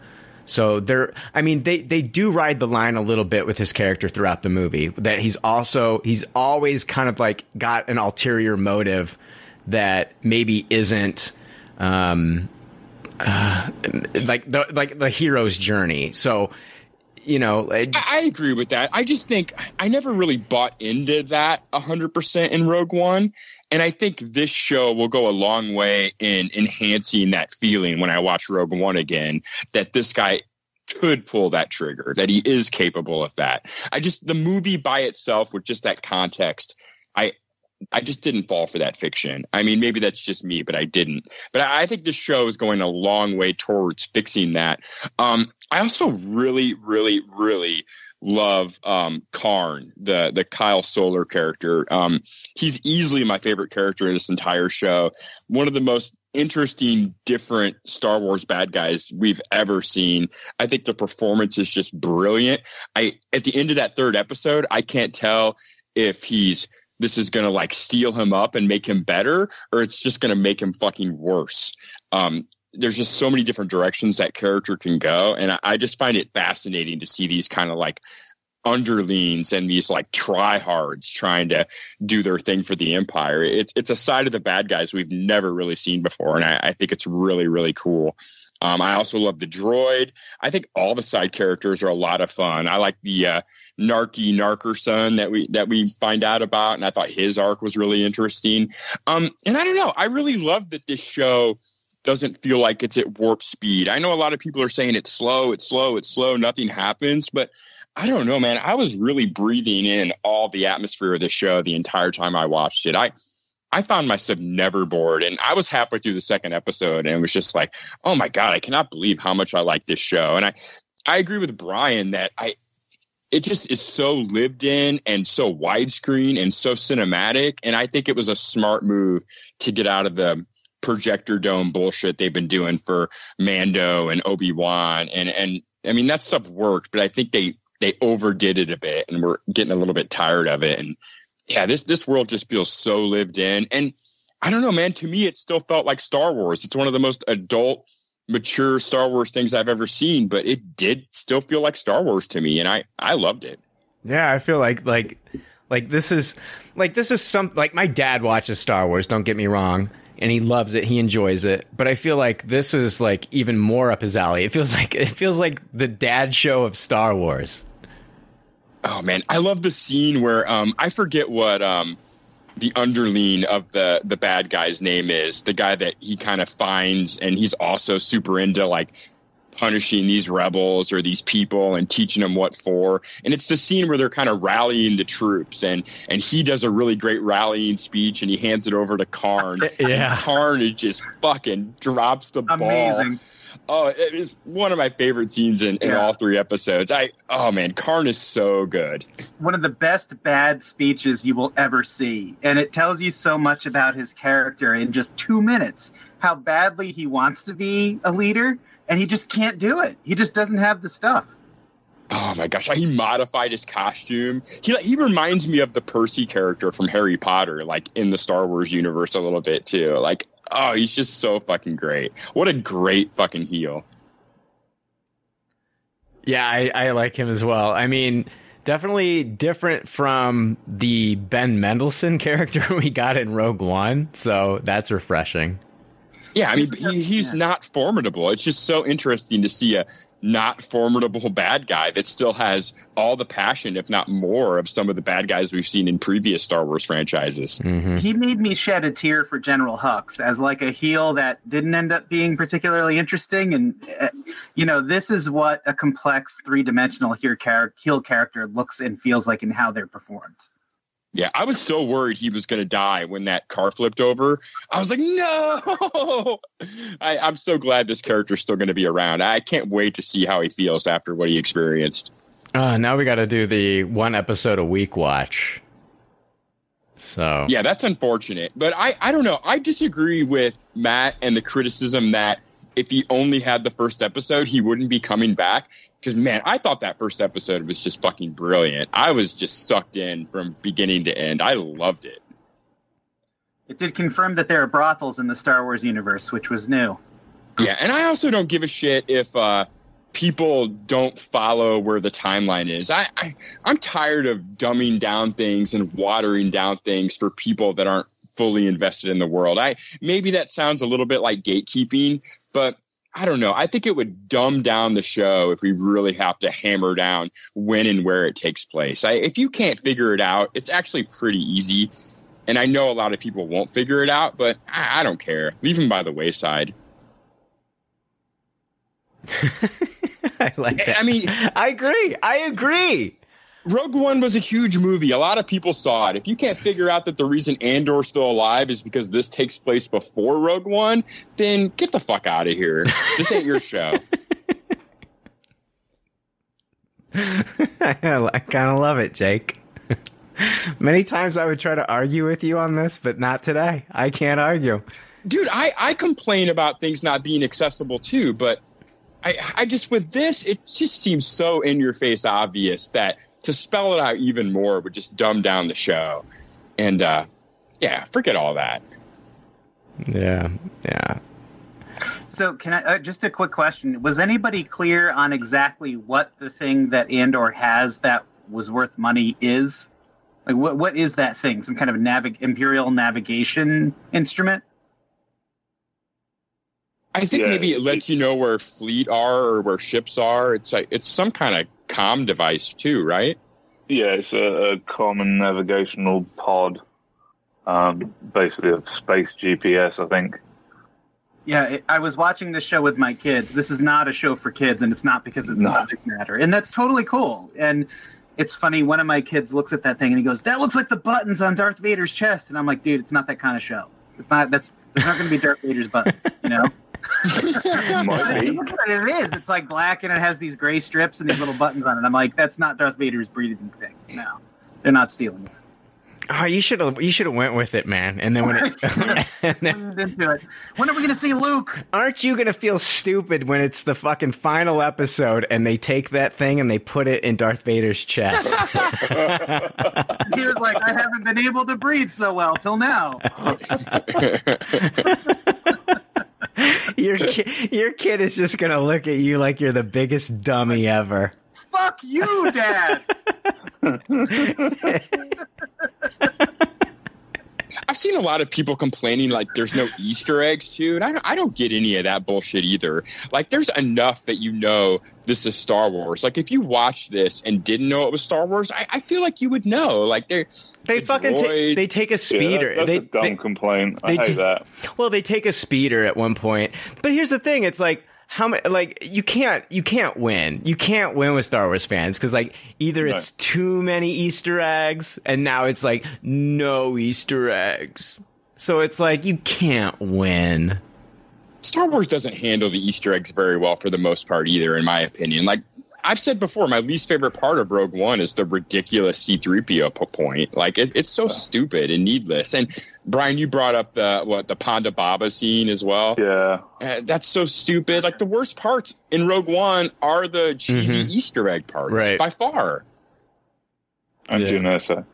So they're, I mean, they, they do ride the line a little bit with his character throughout the movie. That he's also, he's always kind of like got an ulterior motive that maybe isn't, um, uh, like the, like the hero's journey. So, you know, it- I, I agree with that. I just think I never really bought into that 100% in Rogue One. and I think this show will go a long way in enhancing that feeling when I watch Rogue One again that this guy could pull that trigger, that he is capable of that. I just the movie by itself with just that context, I I just didn't fall for that fiction. I mean, maybe that's just me, but I didn't. But I think this show is going a long way towards fixing that. Um, I also really, really, really love um, Karn, the the Kyle Soller character. Um, he's easily my favorite character in this entire show. One of the most interesting, different Star Wars bad guys we've ever seen. I think the performance is just brilliant. I at the end of that third episode, I can't tell if he's this is going to like steal him up and make him better, or it's just going to make him fucking worse. Um, there's just so many different directions that character can go, and I, I just find it fascinating to see these kind of like underlings and these like tryhards trying to do their thing for the empire. It's it's a side of the bad guys we've never really seen before, and I, I think it's really really cool. Um, I also love the droid. I think all the side characters are a lot of fun. I like the uh, narky narker son that we that we find out about, and I thought his arc was really interesting. Um, and I don't know, I really love that this show doesn't feel like it's at warp speed. I know a lot of people are saying it's slow, it's slow, it's slow, nothing happens, but I don't know, man. I was really breathing in all the atmosphere of the show the entire time I watched it. I I found myself never bored, and I was halfway through the second episode, and it was just like, oh my god, I cannot believe how much I like this show. And I I agree with Brian that I it just is so lived in and so widescreen and so cinematic, and I think it was a smart move to get out of the projector dome bullshit they've been doing for Mando and Obi Wan, and and I mean that stuff worked, but I think they they overdid it a bit, and we're getting a little bit tired of it. And yeah, this this world just feels so lived in, and I don't know, man. To me, it still felt like Star Wars. It's one of the most adult, mature Star Wars things I've ever seen, but it did still feel like Star Wars to me, and I I loved it. Yeah, I feel like like like this is like this is some like my dad watches Star Wars. Don't get me wrong, and he loves it. He enjoys it. But I feel like this is like even more up his alley. It feels like it feels like the dad show of Star Wars. Oh man, I love the scene where um I forget what um the underling of the the bad guy's name is. The guy that he kind of finds and he's also super into like punishing these rebels or these people and teaching them what for. And it's the scene where they're kind of rallying the troops and and he does a really great rallying speech and he hands it over to Karn. Yeah. And Karn is just fucking drops the ball. Oh, it is one of my favorite scenes in, in Yeah. all three episodes. I oh man, Karn is so good. One of the best bad speeches you will ever see. And it tells you so much about his character in just two minutes. How badly he wants to be a leader, and he just can't do it. He just doesn't have the stuff. Oh my gosh, he modified his costume. He he reminds me of the Percy character from Harry Potter, like in the Star Wars universe a little bit too. Like, oh, he's just so fucking great. What a great fucking heel. Yeah, I, I like him as well. I mean, definitely different from the Ben Mendelsohn character we got in Rogue One, so that's refreshing. Yeah, I mean, he, he's Yeah. not formidable. It's just so interesting to see a not formidable bad guy that still has all the passion, if not more, of some of the bad guys we've seen in previous Star Wars franchises. Mm-hmm. He made me shed a tear for General Hux as like a heel that didn't end up being particularly interesting. And uh, you know, this is what a complex three-dimensional heel, char- heel character looks and feels like and how they're performed. Yeah, I was so worried he was going to die when that car flipped over. I was like, no. I, I'm so glad this character's still going to be around. I can't wait to see how he feels after what he experienced. Uh, now we got to do the one episode a week watch. So Yeah, that's unfortunate. But I, I don't know. I disagree with Matt and the criticism that if he only had the first episode, he wouldn't be coming back. Because, man, I thought that first episode was just fucking brilliant. I was just sucked in from beginning to end. I loved it. It did confirm that there are brothels in the Star Wars universe, which was new. Yeah, and I also don't give a shit if uh, people don't follow where the timeline is. I, I I'm tired of dumbing down things and watering down things for people that aren't fully invested in the world. I maybe that sounds a little bit like gatekeeping, but I don't know. I think it would dumb down the show if we really have to hammer down when and where it takes place. I, if you can't figure it out, it's actually pretty easy. And I know a lot of people won't figure it out, but I, I don't care. Leave them by the wayside. I like that. I mean, I agree. I agree. Rogue One was a huge movie. A lot of people saw it. If you can't figure out that the reason Andor's still alive is because this takes place before Rogue One, then get the fuck out of here. This ain't your show. I kind of love it, Jake. Many times I would try to argue with you on this, but not today. I can't argue. Dude, I, I complain about things not being accessible too, but I, I just, with this, it just seems so in your face obvious that to spell it out even more would just dumb down the show. And, uh, yeah, forget all that. Yeah, yeah. So, can I uh, just a quick question? Was anybody clear on exactly what the thing that Andor has that was worth money is? Like, what what is that thing? Some kind of navig- imperial navigation instrument? I think Yeah, maybe it lets you know where fleet are or where ships are. It's like it's some kind of comm device too, right? Yeah, it's a, a common navigational pod, um, basically a space GPS, I think. Yeah, it, I was watching this show with my kids. This is not a show for kids, and it's not because of the No. subject matter, and that's totally cool. And it's funny. One of my kids looks at that thing and he goes, "That looks like the buttons on Darth Vader's chest," and I'm like, "Dude, it's not that kind of show. It's not. That's there's not going to be Darth Vader's buttons, you know." Might be. But it is. It's like black and it has these gray strips and these little buttons on it. I'm like, that's not Darth Vader's breathing thing. No, they're not stealing it. Oh, you should have you should have went with it, man. And then when it, and then, it. When are we going to see Luke? aren't you gonna feel stupid when it's the fucking final episode and they take that thing and they put it in Darth Vader's chest? He was like, I haven't been able to breathe so well till now. your ki- your kid is just gonna look at you like you're the biggest dummy ever. Fuck you, Dad. I've seen a lot of people complaining like there's no Easter eggs too, and I don't, I don't get any of that bullshit either. Like there's enough that you know this is Star Wars. Like if you watched this and didn't know it was Star Wars, I, I feel like you would know. Like they They The fucking ta- they take a Yeah, speeder. that- that's they, a dumb they- complaint. I they hate do- that. Well, they take a speeder at one point, but here's the thing: it's like how many? Like you can't you can't win. You can't win with Star Wars fans because like either No. it's too many Easter eggs, and now it's like no Easter eggs. So it's like you can't win. Star Wars doesn't handle the Easter eggs very well for the most part either, in my opinion. Like I've said before, my least favorite part of Rogue One is the ridiculous C-3PO point. Like it, it's so stupid and needless. And Brian, you brought up the what the Ponda Baba scene as well. Yeah. Uh, that's so stupid. Like the worst parts in Rogue One are the cheesy Easter egg parts Right. by far. And Yeah. Janessa.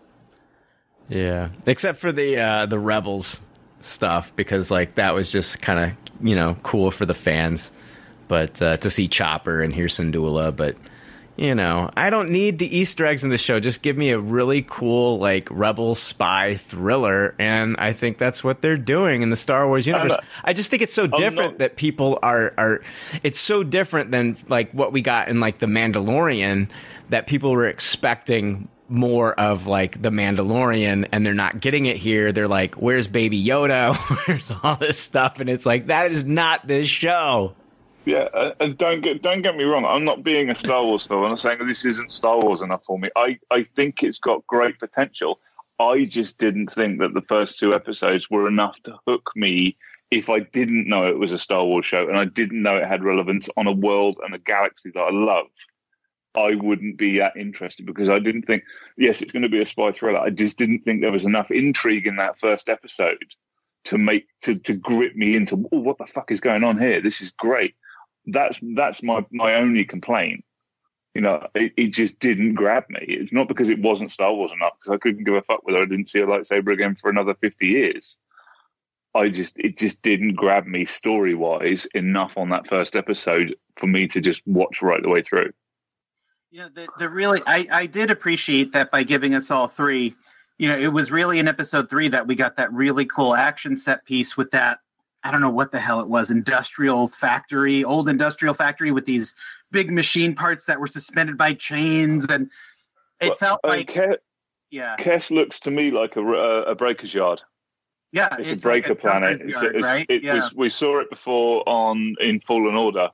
Yeah, except for the uh, the rebels stuff because like that was just kind of you know cool for the fans, but uh, to see Chopper and hear Syndulla, but you know I don't need the Easter eggs in the show. Just give me a really cool like rebel spy thriller, and I think that's what they're doing in the Star Wars universe. I just think it's so different not- that people are are. It's so different than like what we got in like the Mandalorian that people were expecting more of like the Mandalorian and they're not getting it here. They're like, where's Baby Yoda? where's all this stuff? And it's like, that is not this show. Yeah, and don't get don't get me wrong. I'm not being a Star Wars fan. I'm not saying this isn't Star Wars enough for me. I I think it's got great potential. I just didn't think that the first two episodes were enough to hook me. If I didn't know it was a Star Wars show and I didn't know it had relevance on a world and a galaxy that I love, I wouldn't be that interested because I didn't think. Yes, it's going to be a spy thriller. I just didn't think there was enough intrigue in that first episode to make to to grip me into. Oh, what the fuck is going on here? This is great that's that's my my only complaint. You know, it, it just didn't grab me. It's not because it wasn't Star Wars enough, because I couldn't give a fuck whether I didn't see a lightsaber again for another fifty years. I just it just didn't grab me story wise enough on that first episode for me to just watch right the way through. Yeah, the, the really, I, I did appreciate that by giving us all three. You know, it was really in episode three that we got that really cool action set piece with that. I don't know what the hell it was, industrial factory, old industrial factory with these big machine parts that were suspended by chains, and it Well, felt like Yeah, Kess looks to me like a, a, a breaker's yard. yeah. It's, a like breaker planet. dumping It's, yard, it's, right? it yeah. was, we saw it before on in Fallen Order.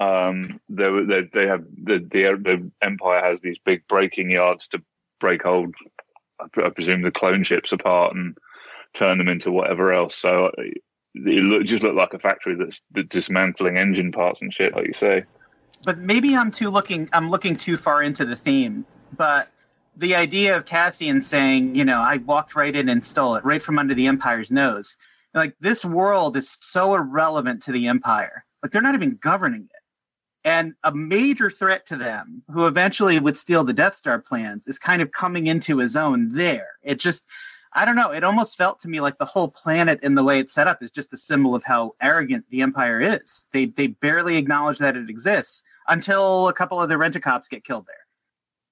Um, they, they, they have the, the the Empire has these big breaking yards to break old, I presume the clone ships apart and turn them into whatever else. So it look, just looked like a factory that's, that's dismantling engine parts and shit, like you say. but maybe I'm too looking. I'm looking too far into the theme. But the idea of Cassian saying, you know, I walked right in and stole it right from under the Empire's nose. Like this world is so irrelevant to the Empire. Like they're not even governing it. And a major threat to them, who eventually would steal the Death Star plans, is kind of coming into his own there. It just, I don't know. It almost felt to me like the whole planet and the way it's set up is just a symbol of how arrogant the Empire is. They they barely acknowledge that it exists until a couple of the rent-a-cops get killed there.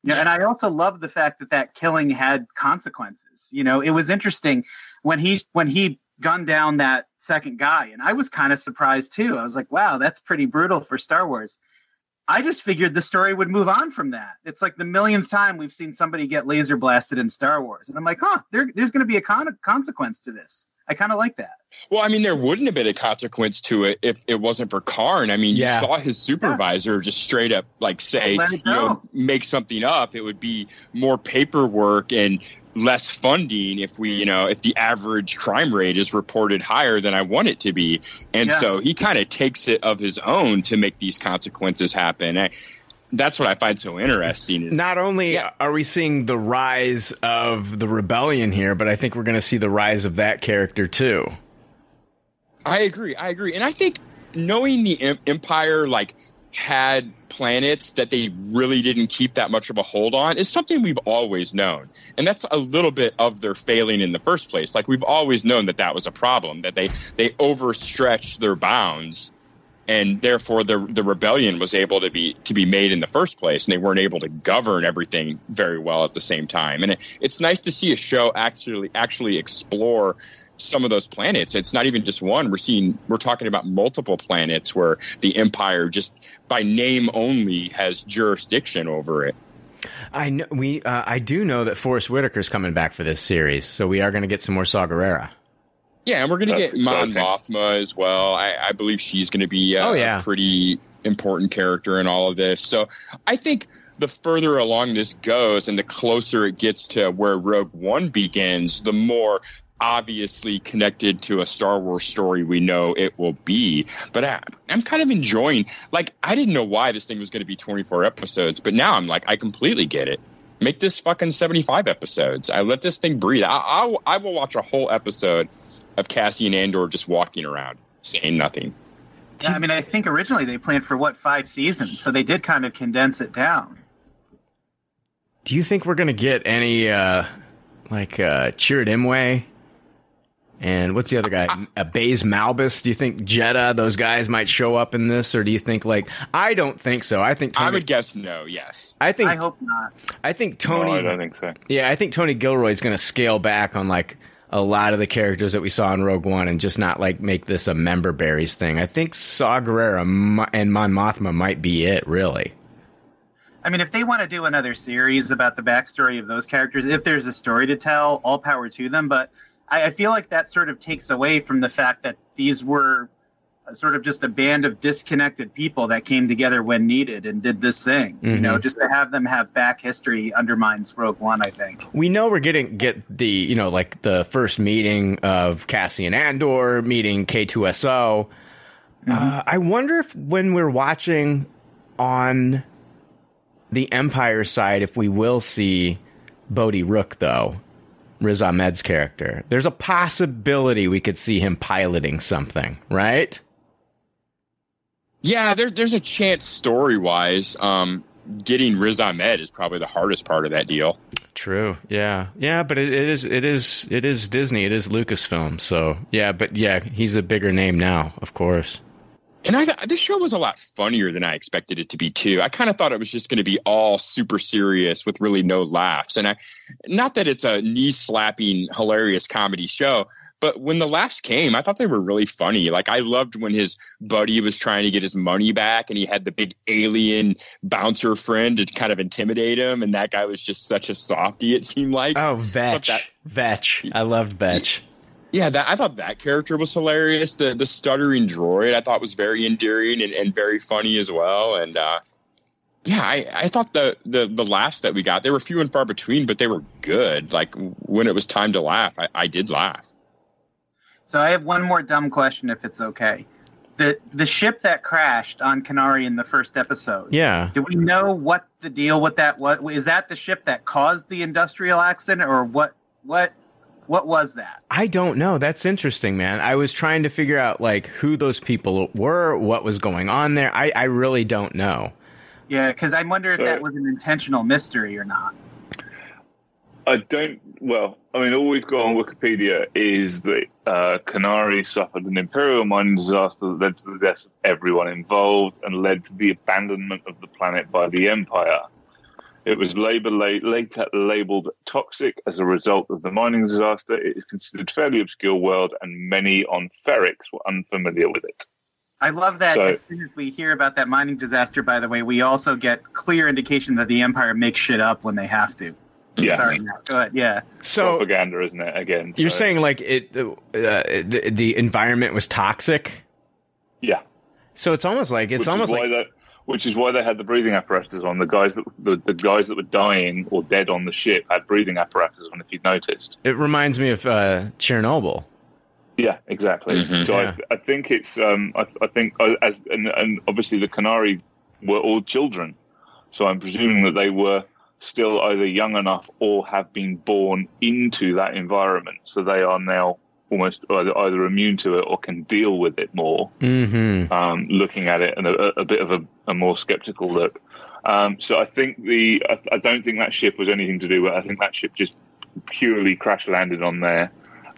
Yeah, and I also love the fact that that killing had consequences. You know, it was interesting when he when he gunned down that second guy, and I was kind of surprised too. I was like, "Wow, that's pretty brutal for Star Wars." I just figured the story would move on from that. It's like the millionth time we've seen somebody get laser blasted in Star Wars, and I'm like, "Huh, there, there's going to be a con- consequence to this." I kind of like that. Well, I mean, there wouldn't have been a consequence to it if it wasn't for Karn. I mean, Yeah. you saw his supervisor just straight up like say, you know, make something up. It would be more paperwork and less funding if we, you know, if the average crime rate is reported higher than I want it to be. And Yeah. so he kind of takes it of his own to make these consequences happen. I, that's what I find so interesting. Is Not only Yeah. are we seeing the rise of the rebellion here, but I think we're going to see the rise of that character too. I agree. I agree. And I think knowing the em- empire like had planets that they really didn't keep that much of a hold on is something we've always known. And that's a little bit of their failing in the first place. Like we've always known that that was a problem that they they overstretched their bounds and therefore the the rebellion was able to be to be made in the first place and they weren't able to govern everything very well at the same time. And it, it's nice to see a show actually actually explore some of those planets. It's not even just one. We're seeing we're talking about multiple planets where the empire just by name only has jurisdiction over it. I know we. Uh, I do know that Forest Whitaker's coming back for this series, so we are going to get some more Saw Gerrera. Yeah, and we're going to That's get Mon. Mothma as well. I, I believe she's going to be uh, Oh, yeah. a pretty important character in all of this. So I think the further along this goes and the closer it gets to where Rogue One begins, the more obviously connected to a Star Wars story we know it will be. But I, I'm kind of enjoying, like, I didn't know why this thing was going to be 24 episodes, but now I'm like, I completely get it. Make this fucking 75 episodes. I let this thing breathe. I, I, I will watch a whole episode of Cassian Andor just walking around, saying nothing. Yeah, I mean, I think originally they planned for what five seasons, so they did kind of condense it down. Do you think we're going to get any uh, like uh, Chirrut Imwe? And what's the other guy? Uh, Baze Malbus. Do you think Jedha, those guys might show up in this, or do you think like I don't think so. I think Tony, I would guess no, yes. I think I hope not. I think No, Tony I don't think so. Yeah, I think Tony Gilroy's going to scale back on like a lot of the characters that we saw in Rogue One and just not like make this a member berries thing. I think Saw Gerrera and Mon Mothma might be it, really. I mean, if they want to do another series about the backstory of those characters, if there's a story to tell, all power to them. But I, I feel like that sort of takes away from the fact that these were uh, sort of just a band of disconnected people that came together when needed and did this thing. You know, mm-hmm. just to have them have back history undermines Rogue One. I think. We know we're getting get the you know like the first meeting of Cassian Andor meeting K2SO. Mm-hmm. Uh, I wonder if when we're watching on the Empire side, if we will see Bodhi Rook though, Riz Ahmed's character. There's a possibility we could see him piloting something, right? Yeah, there, there's a chance story wise. Um, getting Riz Ahmed is probably the hardest part of that deal. True. Yeah. Yeah, but it, it is it is it is Disney. It is Lucasfilm. So yeah, but yeah, he's a bigger name now, of course. And I th- this show was a lot funnier than I expected it to be too. I kind of thought it was just going to be all super serious with really no laughs. And I, not that it's a knee slapping hilarious comedy show, But when the laughs came, I thought they were really funny. Like I loved when his buddy was trying to get his money back, and he had the big alien bouncer friend to kind of intimidate him, and that guy was just such a softie. It seemed like. Oh, Vetch. thought Vetch. I loved Vetch. Yeah, that, I thought that character was hilarious. The the stuttering droid I thought was very endearing and, and very funny as well. And uh, yeah, I, I thought the, the the laughs that we got they were few and far between, but they were good. Like when it was time to laugh, I, I did laugh. So I have one more dumb question, if it's okay. The the ship that crashed on Kenari in the first episode. Yeah. Do we know what the deal with that was? Is that the ship that caused the industrial accident, or what? What? What was that? I don't know. That's interesting, man. I was trying to figure out like who those people were, what was going on there. I, I really don't know. Yeah, because I wonder if that was an intentional mystery or not. I don't. Well, I mean, all we've got on Wikipedia is that uh, Kenari suffered an imperial mining disaster that led to the deaths of everyone involved and led to the abandonment of the planet by the Empire. It was labor la- later labeled toxic as a result of the mining disaster. It is considered fairly obscure world, and many on Ferrix were unfamiliar with it. I love that So- as soon as we hear about that mining disaster, by the way, we also get clear indication that the Empire makes shit up when they have to. Yeah, Sorry, Matt. Go ahead. Yeah. So propaganda, isn't it? Again, you're saying like it uh, the, the environment was toxic? yeah. So it's almost like it's which almost is why like they, which is why they had the breathing apparatus on. The guys that the, the guys that were dying or dead on the ship had breathing apparatus on. If you'd noticed, it reminds me of uh, Chernobyl. yeah, exactly. Mhm. So Yeah. I, I think it's um I, I think uh, as and, and obviously the Kenari were all children, so I'm presuming that they were still either young enough or have been born into that environment, so they are now almost either, either immune to it or can deal with it more. Mm-hmm. um, looking at it and a, a bit of a, a more skeptical look. Um, so I think the I, I don't think that ship was anything to do with. it. I think that ship just purely crash landed on there,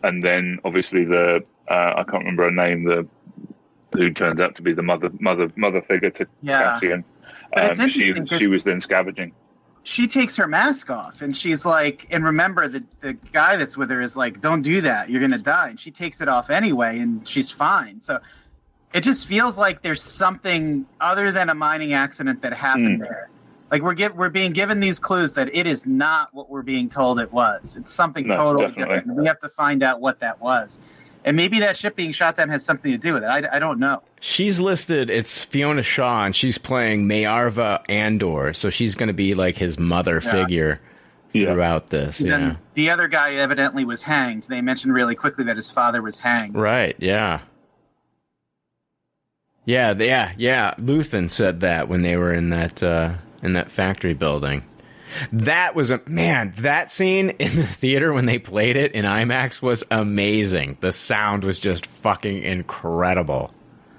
and then obviously the uh, I can't remember her name. The who turns out to be the mother mother mother figure to Yeah. Cassian. Um, she she was then scavenging. She takes her mask off and she's like and remember the the guy that's with her is like don't do that. You're gonna die. And she takes it off anyway and she's fine. So it just feels like there's something other than a mining accident that happened Mm. there. Like we're give, we're being given these clues that it is not what we're being told it was. It's something No, totally definitely. different. We have to find out what that was and maybe that ship being shot down has something to do with it i, I don't know She's listed. It's Fiona Shaw, and she's playing Maarva Andor, so she's going to be like his mother Yeah. figure Yeah. throughout this. And Yeah. then the other guy evidently was hanged they mentioned really quickly that his father was hanged Right. Yeah. Yeah. Yeah. Yeah. Luthen said that when they were in that uh, in that factory building. That was a man. That scene in the theater when they played it in IMAX was amazing. The sound was just fucking incredible.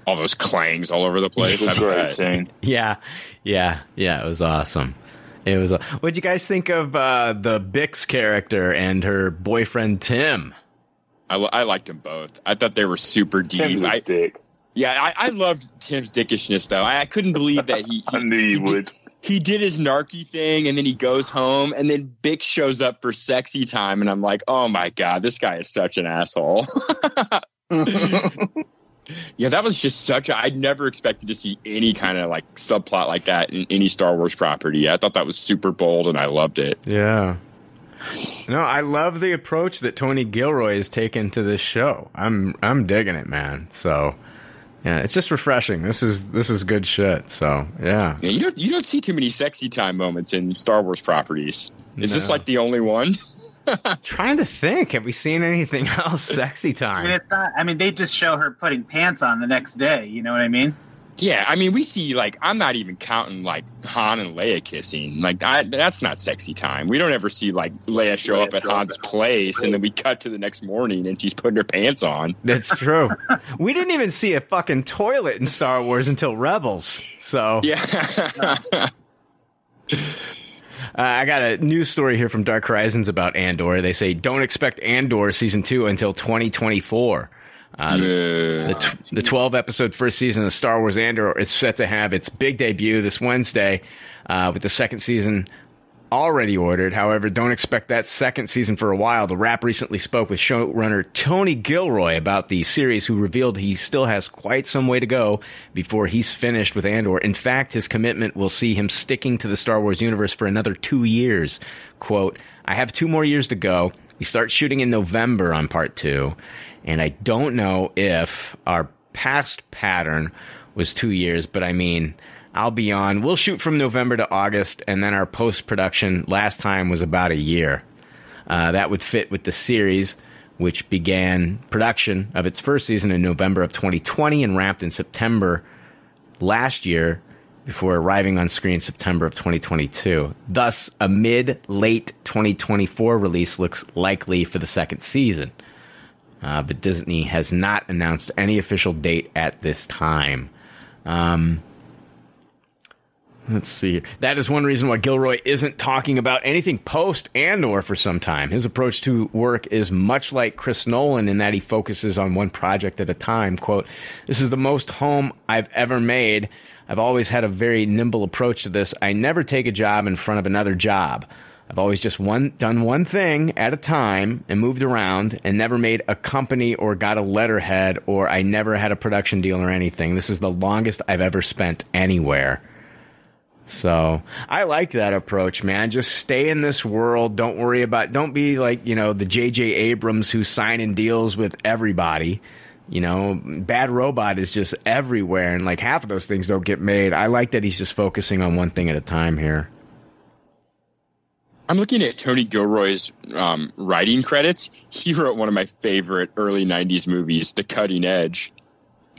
All those clangs all over the place. It was I a great bet. scene. Yeah, yeah, yeah. It was awesome. It was. What'd you guys think of uh, the Bix character and her boyfriend Tim? I, I liked them both. I thought they were super deep. Tim's a I, dick. yeah, I, I loved Tim's dickishness though. I, I couldn't believe that he, I he knew you he would. Did, he did his narky thing, and then he goes home, and then Bix shows up for sexy time, and I'm like, oh my god, this guy is such an asshole. yeah, that was just such a. I'd never expected to see any kind of like subplot like that in any Star Wars property. I thought that was super bold, and I loved it. Yeah. No, I love the approach that Tony Gilroy has taken to this show. I'm I'm digging it, man. So, yeah, it's just refreshing. This is this is good shit. So, yeah. Yeah, you don't you don't see too many sexy time moments in Star Wars properties. Is this like the only one? Trying to think, have we seen anything else sexy time? I mean, time? it's not. I mean, they just show her putting pants on the next day. You know what I mean? Yeah, I mean, we see like I'm not even counting like Han and Leia kissing. Like I, that's not sexy time. We don't ever see like Leia show Leia up at show up Han's place, and then we cut to the next morning, and she's putting her pants on. That's true. we didn't even see a fucking toilet in Star Wars until Rebels. So, Yeah, Uh, I got a news story here from Dark Horizons about Andor. They say don't expect Andor season two until 2024. Uh, the, tw- the 12 episode first season of Star Wars Andor is set to have its big debut this Wednesday, uh, with the second season already ordered. However, don't expect that second season for a while. The Wrap recently spoke with showrunner Tony Gilroy about the series, who revealed he still has quite some way to go before he's finished with Andor. In fact, his commitment will see him sticking to the Star Wars universe for another two years. Quote, I have two more years to go. We start shooting in November on part two, and I don't know if our past pattern was two years, but I mean, I'll be on. We'll shoot from November to August, and then our post production last time was about a year. Uh, that would fit with the series, which began production of its first season in November of 2020 and wrapped in September last year before arriving on screen September of 2022. Thus, a mid late 2024 release looks likely for the second season. Uh, but Disney has not announced any official date at this time. Um, let's see. That is one reason why Gilroy isn't talking about anything post Andor for some time. His approach to work is much like Chris Nolan in that he focuses on one project at a time. Quote, This is the most home I've ever made. I've always had a very nimble approach to this. I never take a job in front of another job. I've always just one done one thing at a time and moved around and never made a company or got a letterhead or I never had a production deal or anything. This is the longest I've ever spent anywhere. So I like that approach, man. Just stay in this world. Don't worry about. Don't be like you know the J.J. Abrams who's signing deals with everybody. You know, Bad Robot is just everywhere, and like half of those things don't get made. I like that he's just focusing on one thing at a time here. I'm looking at Tony Gilroy's um, writing credits. He wrote one of my favorite early '90s movies, The Cutting Edge.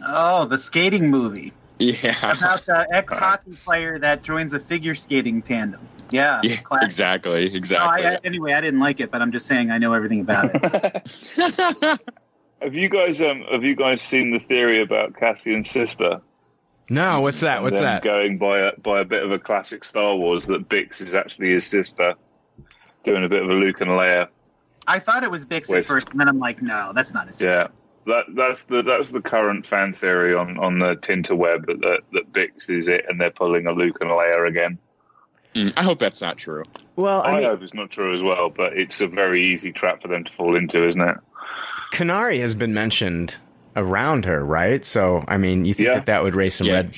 Oh, the skating movie Yeah, about the ex hockey player that joins a figure skating tandem. Yeah, yeah, classic. exactly, No, exactly. I, I- anyway, I didn't like it, but I'm just saying I know everything about it. Have you guys um have you guys seen the theory about Cassian's sister? No, what's that? What's that? Going by a by a bit of a classic Star Wars that Bix is actually his sister, doing a bit of a Luke and Leia. I thought it was Bix Wait. at first, and then I'm like, no, that's not his Yeah, sister. that that's the that's the current fan theory on on the Tinterweb that that, that Bix is it, and they're pulling a Luke and Leia again. Mm, I hope that's not true. Well, I, I mean, hope it's not true as well, but it's a very easy trap for them to fall into, isn't it? Kenari has been mentioned around her, right? So, I mean, you think Yeah. that that would raise some Yeah. red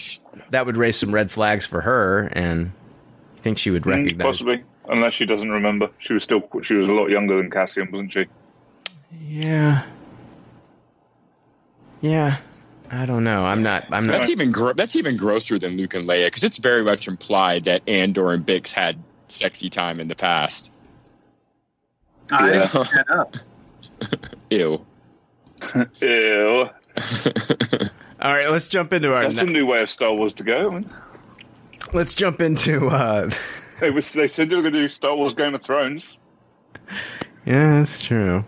that would raise some red flags for her, and you think she would Mm, recognize? possibly, unless she doesn't remember. She was still she was a lot younger than Cassian, wasn't she? Yeah, yeah. I don't know. I'm not. I'm not. That's even gro- that's even grosser than Luke and Leia because it's very much implied that Andor and Bix had sexy time in the past. I Yeah. didn't pick that up. Ew. Ew. All right, let's jump into our. That's a new way of Star Wars to go. Let's jump into. uh they was they said they were going to do Star Wars Game of Thrones. Yeah, that's true.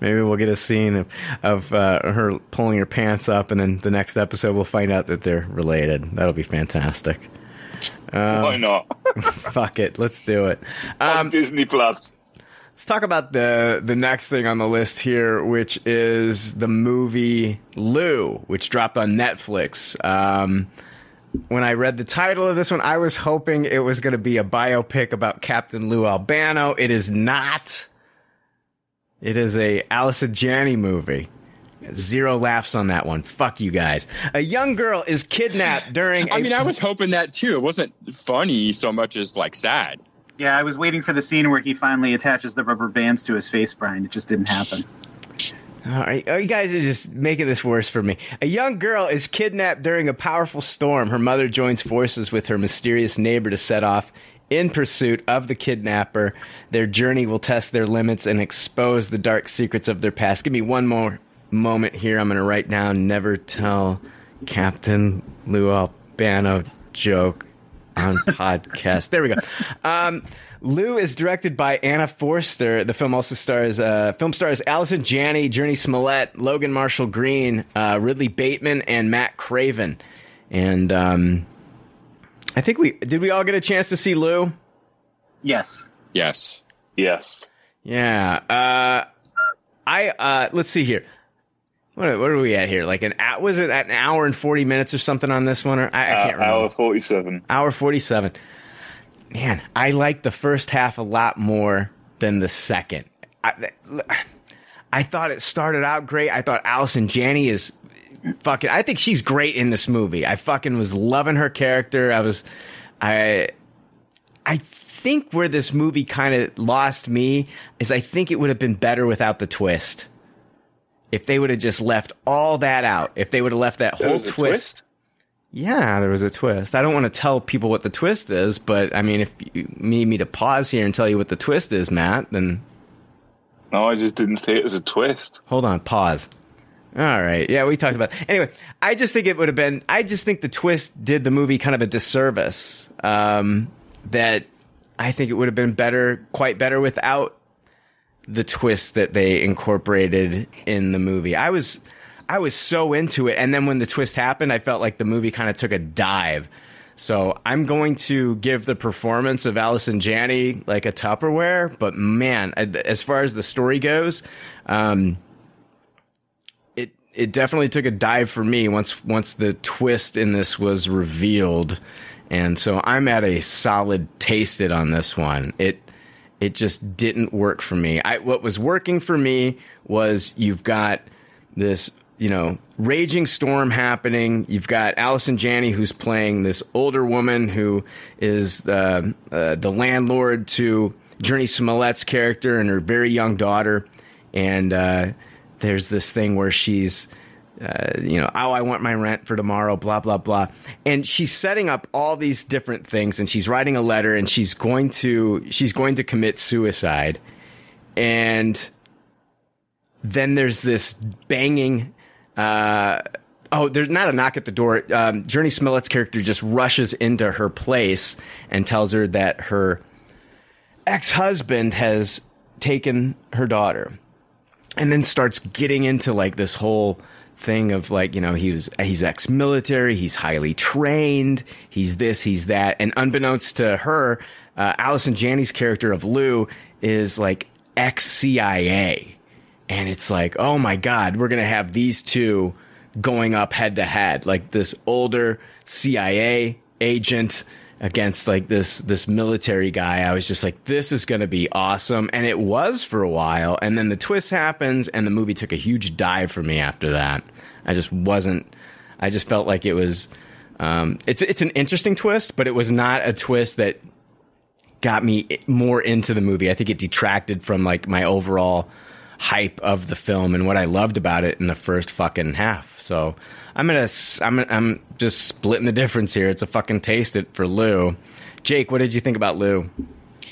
Maybe we'll get a scene of of uh, her pulling her pants up, and then the next episode we'll find out that they're related. That'll be fantastic. Um, Why not? fuck it, let's do it. on Um, Disney Plus. Let's talk about the the next thing on the list here, which is the movie Lou, which dropped on Netflix. Um, when I read the title of this one, I was hoping it was going to be a biopic about Captain Lou Albano. It is not. It is a Allison Janney movie. Zero laughs on that one. Fuck you guys. A young girl is kidnapped during. I a- mean, I was hoping that too. It wasn't funny so much as like sad. Yeah, I was waiting for the scene where he finally attaches the rubber bands to his face, Brian. It just didn't happen. All right, oh, you guys are just making this worse for me. A young girl is kidnapped during a powerful storm. Her mother joins forces with her mysterious neighbor to set off in pursuit of the kidnapper. Their journey will test their limits and expose the dark secrets of their past. Give me one more moment here. I'm going to write down never tell Captain Lou Albano joke on podcast. There we go. Um, Lou is directed by Anna Forster. The film also stars uh, film stars Allison Janney, Jurnee Smollett, Logan Marshall Green, uh, Ridley Bateman, and Matt Craven. And um, I think we did. We all get a chance to see Lou. Yes. Yes. Yes. Yeah. Uh, I uh, let's see here. What, what are we at here? Like an hou- was it at an hour and forty minutes or something on this one? Or I, I can't Uh, remember. hour forty-seven. Hour 47. Man, I like the first half a lot more than the second. I, I thought it started out great. I thought Allison Janney is fucking. I think she's great in this movie. I fucking was loving her character. I was, I, I think where this movie kind of lost me is I think it would have been better without the twist. If they would have just left all that out, if they would have left that There whole a twist. Yeah, there was a twist. I don't want to tell people what the twist is, but I mean, if you need me to pause here and tell you what the twist is, Matt, then No, I just didn't say it was a twist. hold on, pause. All right. Yeah, we talked about. Anyway, I just think it would have been. I just think the twist did the movie kind of a disservice. Um, that I think it would have been better, quite better, without the twist that they incorporated in the movie. I was, I was so into it, and then when the twist happened, I felt like the movie kind of took a dive. So I'm going to give the performance of Allison Janney like a Tupperware, but man, as far as the story goes, um, it it definitely took a dive for me once once the twist in this was revealed, and so I'm at a solid tasted on this one. It it just didn't work for me. I what was working for me was you've got this you know raging storm happening. You've got Allison Janney who's playing this older woman who is the uh, the landlord to Jurnee Smollett's character and her very young daughter, and uh, there's this thing where she's uh, you know, oh, I want my rent for tomorrow, blah, blah, blah. And she's setting up all these different things and she's writing a letter and she's going to, she's going to commit suicide. And then there's this banging, uh, oh, there's not a knock at the door. Um, Jurnee Smollett's character just rushes into her place and tells her that her ex husband has taken her daughter and then starts getting into like this whole thing of like you know he was he's ex-military he's highly trained he's this he's that and unbeknownst to her uh, allison janney's character of lou is like ex-cia and it's like oh my god we're gonna have these two going up head to head. Like this older cia agent against like this this military guy. I was just like this is to be awesome. And it was for a while. And then the twist happens and the movie took a huge dive for me after that. I just wasn't i just felt like it was um, it's it's an interesting twist but it was not a twist that got me more into the movie. I think it detracted from like my overall hype of the film and what i loved about it in the first fucking half so I'm gonna I'm I'm just splitting the difference here. It's a fucking taste it for Lou. Jake, what did you think about Lou?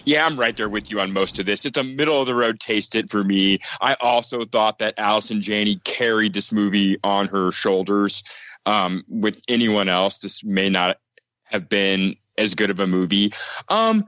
Yeah, I'm right there with you on most of this. It's a middle of the road taste it for me. I also thought that Allison Janney carried this movie on her shoulders. Um, with anyone else, this may not have been as good of a movie. Um,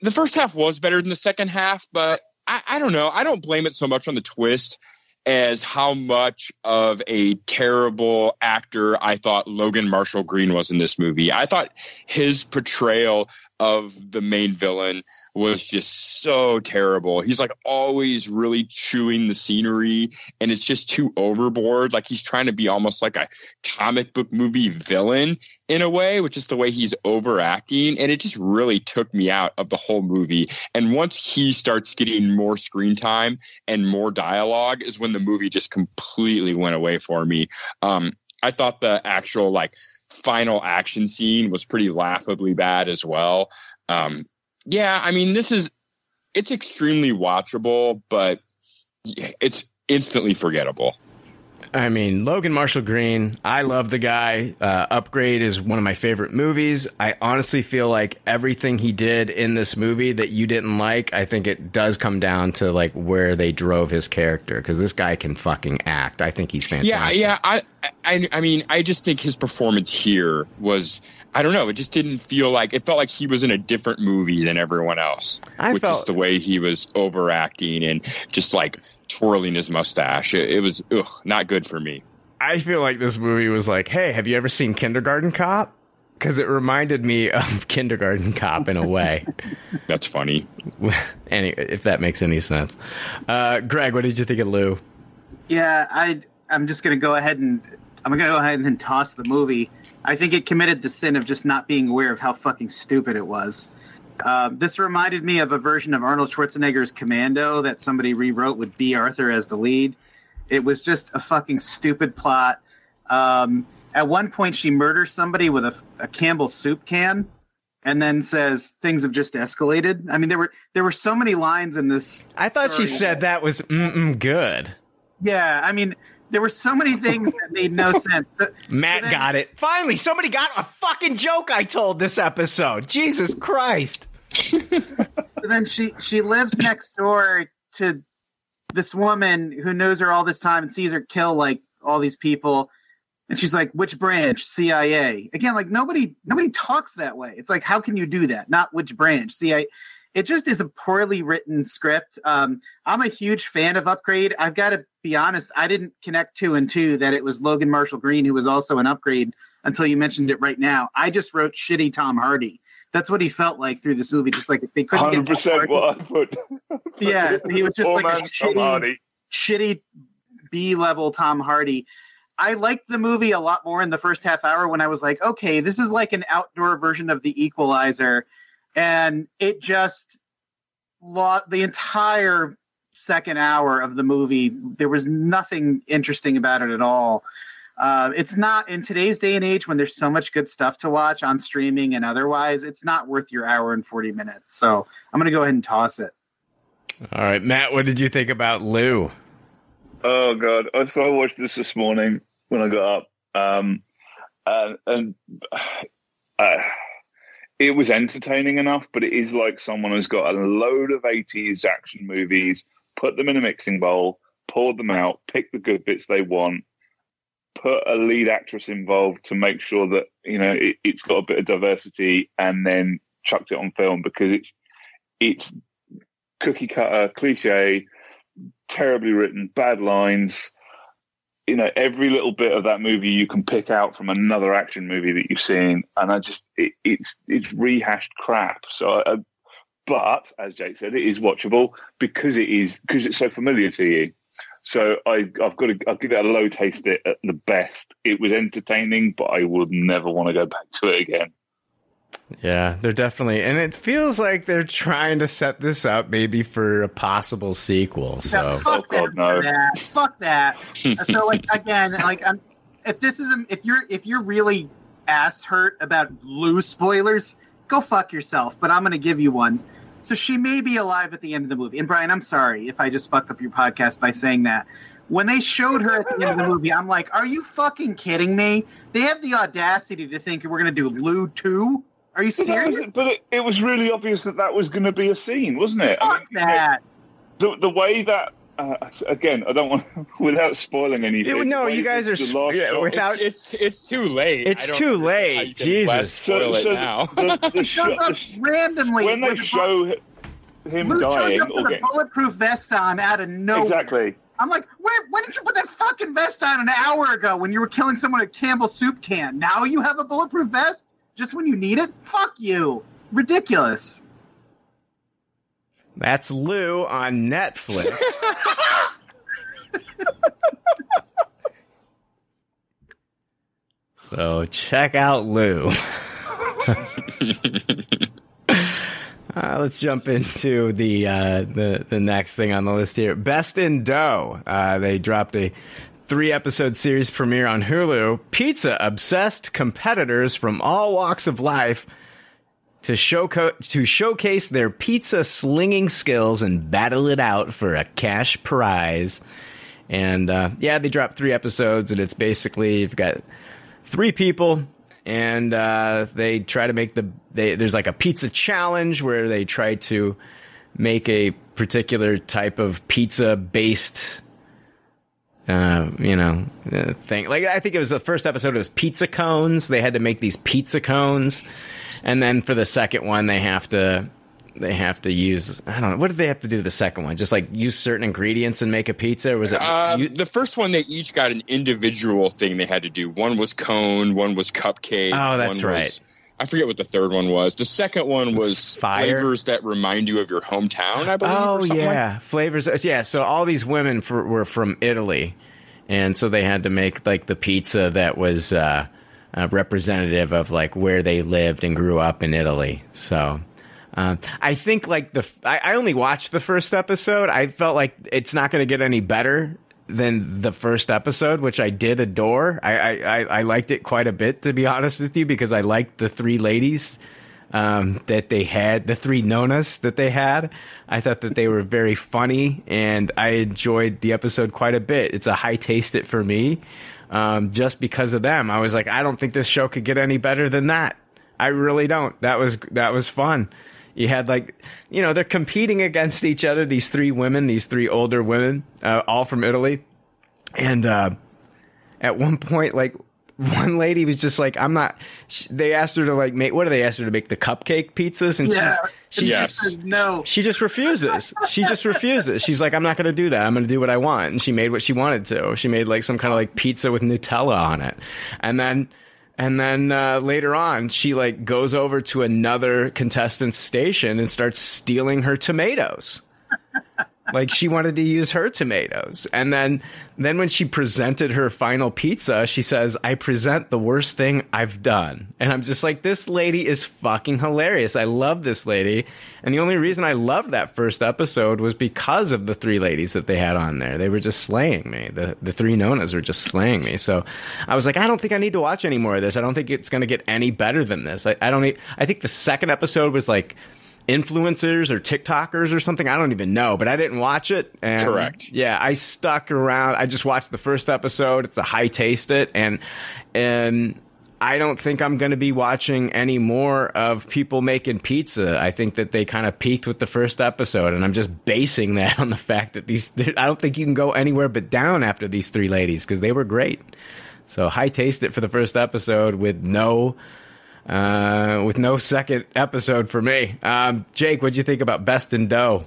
the first half was better than the second half, but I, I don't know. I don't blame it so much on the twist as how much of a terrible actor I thought Logan Marshall Green was in this movie. I thought his portrayal of the main villain was just so terrible. He's like always really chewing the scenery and it's just too overboard. Like he's trying to be almost like a comic book movie villain in a way, which is the way he's overacting. And it just really took me out of the whole movie. And once he starts getting more screen time and more dialogue is when the movie just completely went away for me. Um, I thought the actual like final action scene was pretty laughably bad as well. Um, yeah, I mean, this is it's extremely watchable, but it's instantly forgettable. I mean, Logan Marshall Green, I love the guy. Uh, Upgrade is one of my favorite movies. I honestly feel like everything he did in this movie that you didn't like, I think it does come down to like where they drove his character because this guy can fucking act. I think he's fantastic. Yeah, yeah. I, I, I mean, I just think his performance here was, I don't know, it just didn't feel like it felt like he was in a different movie than everyone else, I which felt- is the way he was overacting and just like twirling his mustache. It, it was ugh, not good for me. I feel like this movie was like, hey, have you ever seen Kindergarten Cop? Because it reminded me of Kindergarten Cop in a way. That's funny. any, if that makes any sense. Uh, Greg, what did you think of Lou? Yeah, I I'm just gonna go ahead and I'm gonna go ahead and toss the movie. I think it committed the sin of just not being aware of how fucking stupid it was. Um, this reminded me of a version of Arnold Schwarzenegger's Commando that somebody rewrote with Bea Arthur as the lead. It was just a fucking stupid plot. Um, at one point, she murders somebody with a, a Campbell soup can, and then says things have just escalated. I mean, there were there were so many lines in this. I thought she said that was mm-mm good. Yeah, I mean, there were so many things that made no sense. So- Matt so then- got it. Finally, somebody got a fucking joke I told this episode. Jesus Christ. So then she she lives next door to this woman who knows her all this time and sees her kill like all these people. And she's like, which branch? CIA. Again, like nobody nobody talks that way. It's like, how can you do that? Not which branch? CIA. It just is a poorly written script. Um, I'm a huge fan of Upgrade. I've got to be honest, I didn't connect two and two that it was Logan Marshall Green who was also an upgrade until you mentioned it right now. I just wrote shitty Tom Hardy. That's what he felt like through this movie. Just like they couldn't Hundred get Tom Hardy. what I put. Yeah, so he was just like a shitty- shitty B level Tom Hardy. I liked the movie a lot more in the first half hour when I was like, okay, this is like an outdoor version of the Equalizer, and it just lost the entire second hour of the movie. There was nothing interesting about it at all. Uh, it's not in today's day and age when there's so much good stuff to watch on streaming and otherwise. It's not worth your hour and forty minutes. So I'm gonna go ahead and toss it. All right, Matt, what did you think about Lou? Oh god! I so I watched this this morning when I got up, um, and, and uh, it was entertaining enough. But it is like someone who's got a load of '80s action movies, put them in a mixing bowl, poured them out, pick the good bits they want, put a lead actress involved to make sure that you know it, it's got a bit of diversity, and then chucked it on film because it's it's cookie cutter cliche terribly written, bad lines. You know, every little bit of that movie you can pick out from another action movie that you've seen, and I just it, it's it's rehashed crap. So, I, but as Jake said, it is watchable because it is because it's so familiar to you. So I I've got to I'll give it a low taste it at the best. It was entertaining, but I would never want to go back to it again. Yeah, they're definitely, and it feels like they're trying to set this up maybe for a possible sequel. So, oh, No, fuck Oh, that, God, no. that. Fuck that. so like again, like I'm, if this is a, if you're if you're really ass hurt about Lou spoilers, go fuck yourself. But I'm gonna give you one. So she may be alive at the end of the movie. And Brian, I'm sorry if I just fucked up your podcast by saying that. When they showed her at the end of the movie, I'm like, are you fucking kidding me? They have the audacity to think we're gonna do Lou two. Are you serious? was- but it, it was really obvious that that was going to be a scene, wasn't it? I Fuck mean, you know, that. the the way that uh, again, I don't want without spoiling anything. Yeah, no, you guys are sp- yeah, without- It's, it's it's too late. It's too late. how you can Jesus. spoil so it now. the, the Shows shot- up randomly when they show him Lou shows dying, up or with a bulletproof vest on out of nowhere. exactly. I'm like, where, when did you put that fucking vest on an hour ago when you were killing someone at Campbell Soup Can? Now you have a bulletproof vest just when you need it? Fuck you. Ridiculous. That's Lou on Netflix. so check out Lou. Uh, let's jump into the, uh, the the next thing on the list here. Best in Dough. Uh, they dropped a three episode series premiere on Hulu. Pizza obsessed competitors from all walks of life to show to showcase their pizza slinging skills and battle it out for a cash prize. And uh, yeah, they dropped three episodes, and it's basically you've got three people, and uh, they try to make the they, there's like a pizza challenge where they try to make a particular type of pizza based uh, you know, uh, thing. Like I think it was the first episode. It was pizza cones. They had to make these pizza cones, and then for the second one, they have to they have to use. I don't know what did they have to do. The second one, just like use certain ingredients and make a pizza. Or was it? Uh, you- the first one, they each got an individual thing they had to do. One was cone, one was cupcake. Oh, that's right. Was, I forget what the third one was. The second one was flavors that remind you of your hometown. I believe. Oh or something like yeah, flavors. uh, Yeah, so all these women for, were from Italy, and so they had to make like the pizza that was uh, uh, representative of like where they lived and grew up in Italy. So Um, I think like the I, I only watched the first episode. I felt like it's not going to get any better than the first episode, which I did adore. I, I, I, liked it quite a bit, to be honest with you, because I liked the three ladies um, that they had, the three nonas that they had. I thought that they were very funny, and I enjoyed the episode quite a bit. It's a high taste it for me, um, just because of them. I was like, I don't think this show could get any better than that. I really don't. That was that was fun. You had like, you know, they're competing against each other. These three women, these three older women, uh, all from Italy, and uh, at one point, like one lady was just like, "I'm not." sh they asked her to like make. What do they ask her to make the cupcake pizzas? And Yeah. she's Yes. Said no. she just refuses. She just refuses. She's like, I'm not going to do that. I'm going to do what I want. And she made what she wanted to. She made like some kind of like pizza with Nutella on it. And then, and then uh, later on, she like goes over to another contestant's station and starts stealing her tomatoes. Like she wanted to use her tomatoes. And then, then when she presented her final pizza, she says, I present the worst thing I've done. And I'm just like, this lady is fucking hilarious. I love this lady. And the only reason I loved that first episode was because of the three ladies that they had on there. They were just slaying me. The, the three nonas were just slaying me. So I was like, I don't think I need to watch any more of this. I don't think it's going to get any better than this. I, I don't, Need, I think the second episode was like, influencers or TikTokers or something. I don't even know, but I didn't watch it. And Correct. Yeah, I stuck around. I just watched the first episode. It's a high taste it, and and I don't think I'm going to be watching any more of people making pizza. I think that they kind of peaked with the first episode, and I'm just basing that on the fact that these. I don't think you can go anywhere but down after these three ladies because they were great. So high taste it for the first episode with no uh, with no second episode for me. Um, Jake, what'd you think about Best in Dough?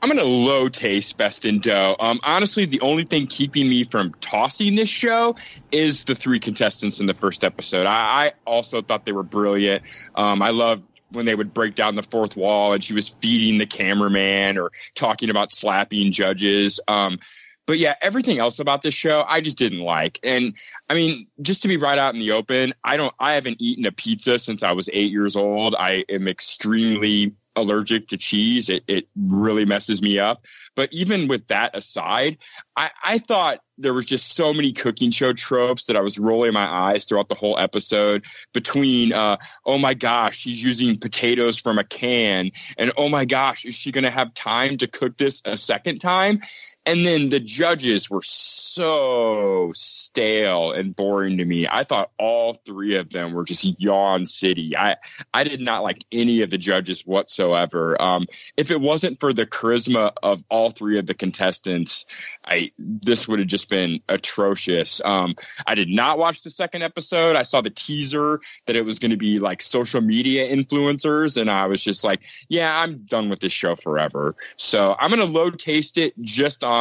I'm gonna low taste best in dough. Um, honestly, the only thing keeping me from tossing this show is the three contestants in the first episode. I, I also thought they were brilliant. Um, I loved when they would break down the fourth wall and she was feeding the cameraman or talking about slapping judges. Um, but yeah, everything else about this show, I just didn't like. And I mean, just to be right out in the open, I don't, I haven't eaten a pizza since I was eight years old. I am extremely allergic to cheese. It, it really messes me up. But even with that aside, I, I thought there was just so many cooking show tropes that I was rolling my eyes throughout the whole episode between, uh, oh my gosh, she's using potatoes from a can. And oh my gosh, is she going to have time to cook this a second time? And then the judges were so stale and boring to me. I thought all three of them were just yawn city. I I did not like any of the judges whatsoever. Um, if it wasn't for the charisma of all three of the contestants, I this would have just been atrocious. Um, I did not watch the second episode. I saw the teaser that it was going to be like social media influencers, and I was just like, yeah, I'm done with this show forever. So I'm going to low taste it just on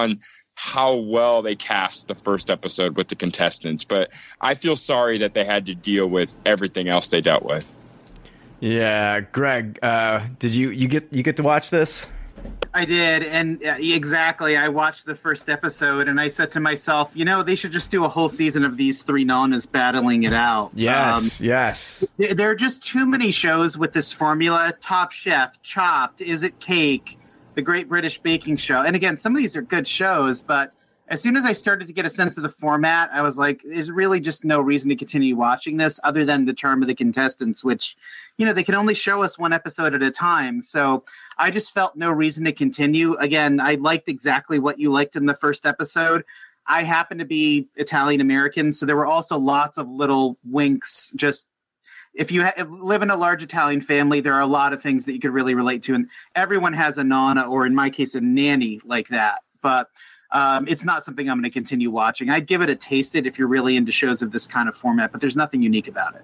how well they cast the first episode with the contestants, but I feel sorry that they had to deal with everything else they dealt with. Yeah, Greg, uh, did you you get you get to watch this? I did, and uh, exactly. I watched the first episode, and I said to myself, you know, they should just do a whole season of these three nonas battling it out. Yes, yes. Um, there are just too many shows with this formula. Top Chef, Chopped, Is It Cake, The Great British Baking Show, and again, some of these are good shows, but as soon as I started to get a sense of the format, I was like, there's really just no reason to continue watching this other than the charm of the contestants, which, you know, they can only show us one episode at a time. So I just felt no reason to continue. Again, I liked exactly what you liked in the first episode. I happen to be Italian American, so there were also lots of little winks. Just if you ha- live in a large Italian family, there are a lot of things that you could really relate to, and everyone has a nana, or in my case, a nanny like that. But um, it's not something I'm going to continue watching. I'd give it a taste it if you're really into shows of this kind of format, but there's nothing unique about it.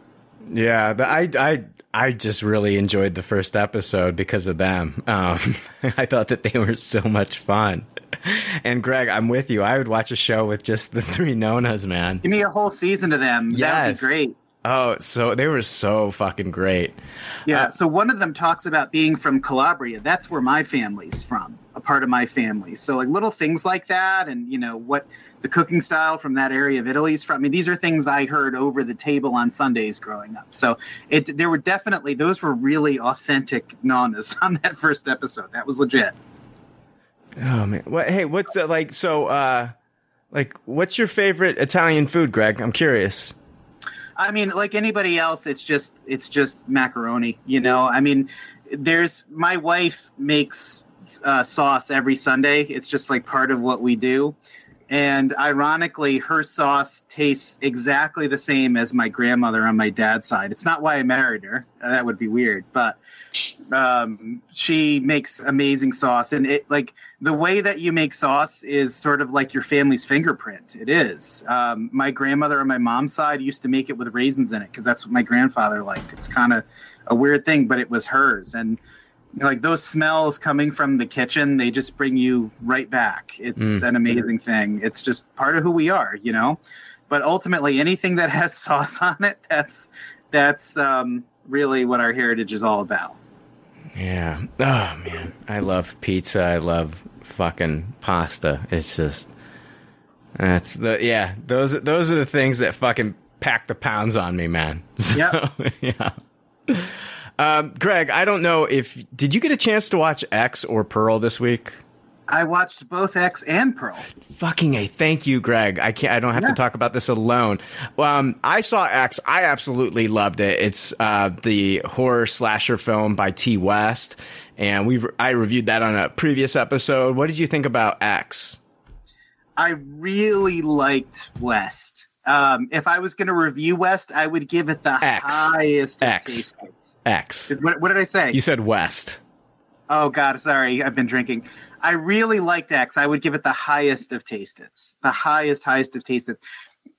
Yeah, I I I just really enjoyed the first episode because of them. Um, I thought that they were so much fun. And Greg, I'm with you. I would watch a show with just the three nonas, man. Give me a whole season of them. That would Yes. be great. Oh, so they were so fucking great. Yeah. so one of them talks about being from Calabria. That's where my family's from. a part of my family. So like little things like that, and you know what the cooking style from that area of Italy is from. I mean, these are things I heard over the table on Sundays growing up. So it there were definitely those were really authentic nanas on that first episode. That was legit. Oh man. What? Hey, what's the, like? So, uh, like, what's your favorite Italian food, Greg? I'm curious. I mean, like anybody else, it's just it's just macaroni. You know, I mean, there's my wife makes uh, sauce every Sunday. It's just like part of what we do. And ironically, her sauce tastes exactly the same as my grandmother on my dad's side. It's not why I married her. That would be weird, but um, she makes amazing sauce. And it like the way that you make sauce is sort of like your family's fingerprint. It is. Um, my grandmother on my mom's side used to make it with raisins in it because that's what my grandfather liked. It's kind of a weird thing, but it was hers. And like those smells coming from the kitchen, they just bring you right back. It's Mm. an amazing thing. It's just part of who we are, you know. But ultimately, anything that has sauce on it, that's that's um, really what our heritage is all about. Yeah. Oh man, I love pizza. I love fucking pasta. It's just that's the yeah. Those those are the things that fucking pack the pounds on me, man. So, Yep. yeah. Um, Greg, I don't know if did you get a chance to watch X or Pearl this week? I watched both X and Pearl. Fucking a thank you, Greg. I can't. I don't have Yeah. to talk about this alone. Um, I saw X. I absolutely loved it. It's uh, the horror slasher film by Ti West, and we I reviewed that on a previous episode. What did you think about X? I really liked West. Um, if I was going to review West, I would give it the X. highest X. X. What, what did I say? You said West. Oh God, sorry, I've been drinking. I really liked X. I would give it the highest of tasteds. The highest, highest of tasteds.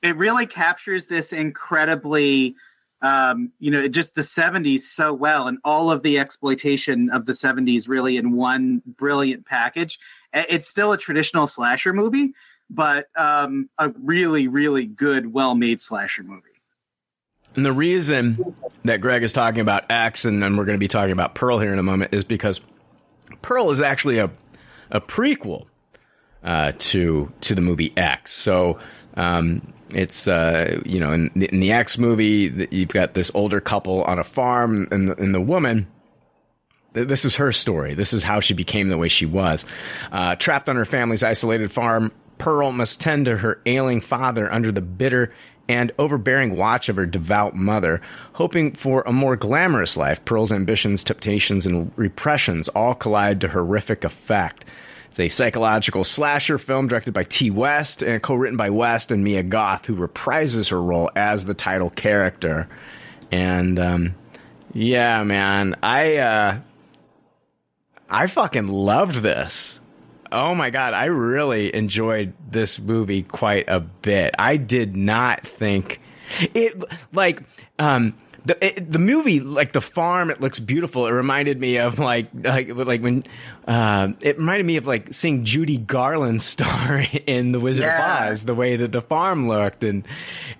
It really captures this incredibly, um, you know, just the '70s so well, and all of the exploitation of the '70s really in one brilliant package. It's still a traditional slasher movie, but um, a really, really good, well-made slasher movie. And the reason that Greg is talking about X and then we're going to be talking about Pearl here in a moment is because Pearl is actually a a prequel uh, to to the movie X. So um, it's uh, you know in the, in the X movie you've got this older couple on a farm and the, and the woman. This is her story. This is how she became the way she was. Uh, trapped on her family's isolated farm, Pearl must tend to her ailing father under the bitter and overbearing watch of her devout mother. Hoping for a more glamorous life, Pearl's ambitions, temptations, and repressions all collide to horrific effect. It's a psychological slasher film directed by Ti West and co-written by West and Mia Goth, who reprises her role as the title character. And um, yeah, man, I uh, I fucking loved this. Oh my god, I really enjoyed this movie quite a bit. I did not think it like um the it, the movie like the farm it looks beautiful. It reminded me of like like like when uh, it reminded me of like seeing Judy Garland star in The Wizard Yeah. of Oz. The way that the farm looked and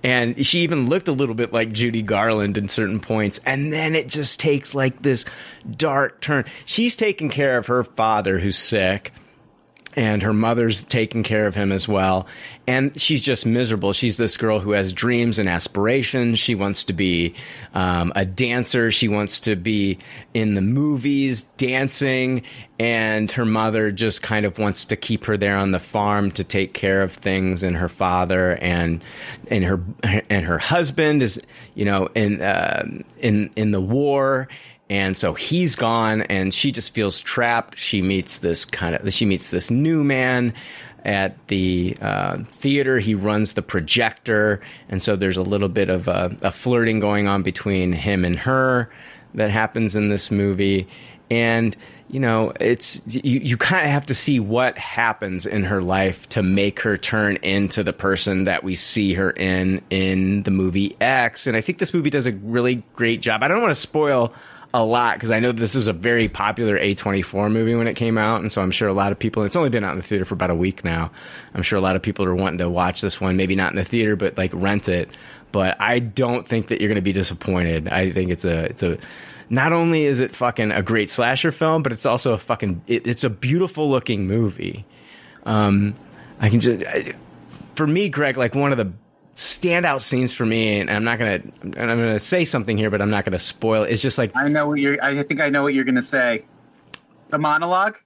and she even looked a little bit like Judy Garland in certain points. And then it just takes like this dark turn. She's taking care of her father who's sick and her mother's taking care of him as well. And she's just miserable. She's this girl who has dreams and aspirations. She wants to be um, a dancer. She wants to be in the movies dancing. And her mother just kind of wants to keep her there on the farm to take care of things. And her father and and her and her husband is, you know, in uh, in in the war and so he's gone and she just feels trapped. She meets this kind of she meets this new man at the uh, theater. He runs the projector. And so there's a little bit of a, a flirting going on between him and her that happens in this movie. And you know it's you, you kind of have to see what happens in her life to make her turn into the person that we see her in in the movie x. And i think this movie does a really great job. I don't want to spoil a lot because I know this is a very popular A24 movie when it came out, and so I'm sure a lot of people. It's only been out in the theater for about a week now. I'm sure a lot of people are wanting to watch this one, maybe not in the theater, but like rent it. But I don't think that you're going to be disappointed. I think it's a it's a not only is it fucking a great slasher film, but it's also a fucking it, it's a beautiful looking movie. Um, I can just I, for me, Greg, like one of the standout scenes for me, and I'm not gonna and I'm gonna say something here, but I'm not gonna spoil. it. It's just like I know what you're. I think I know what you're going to say. The monologue.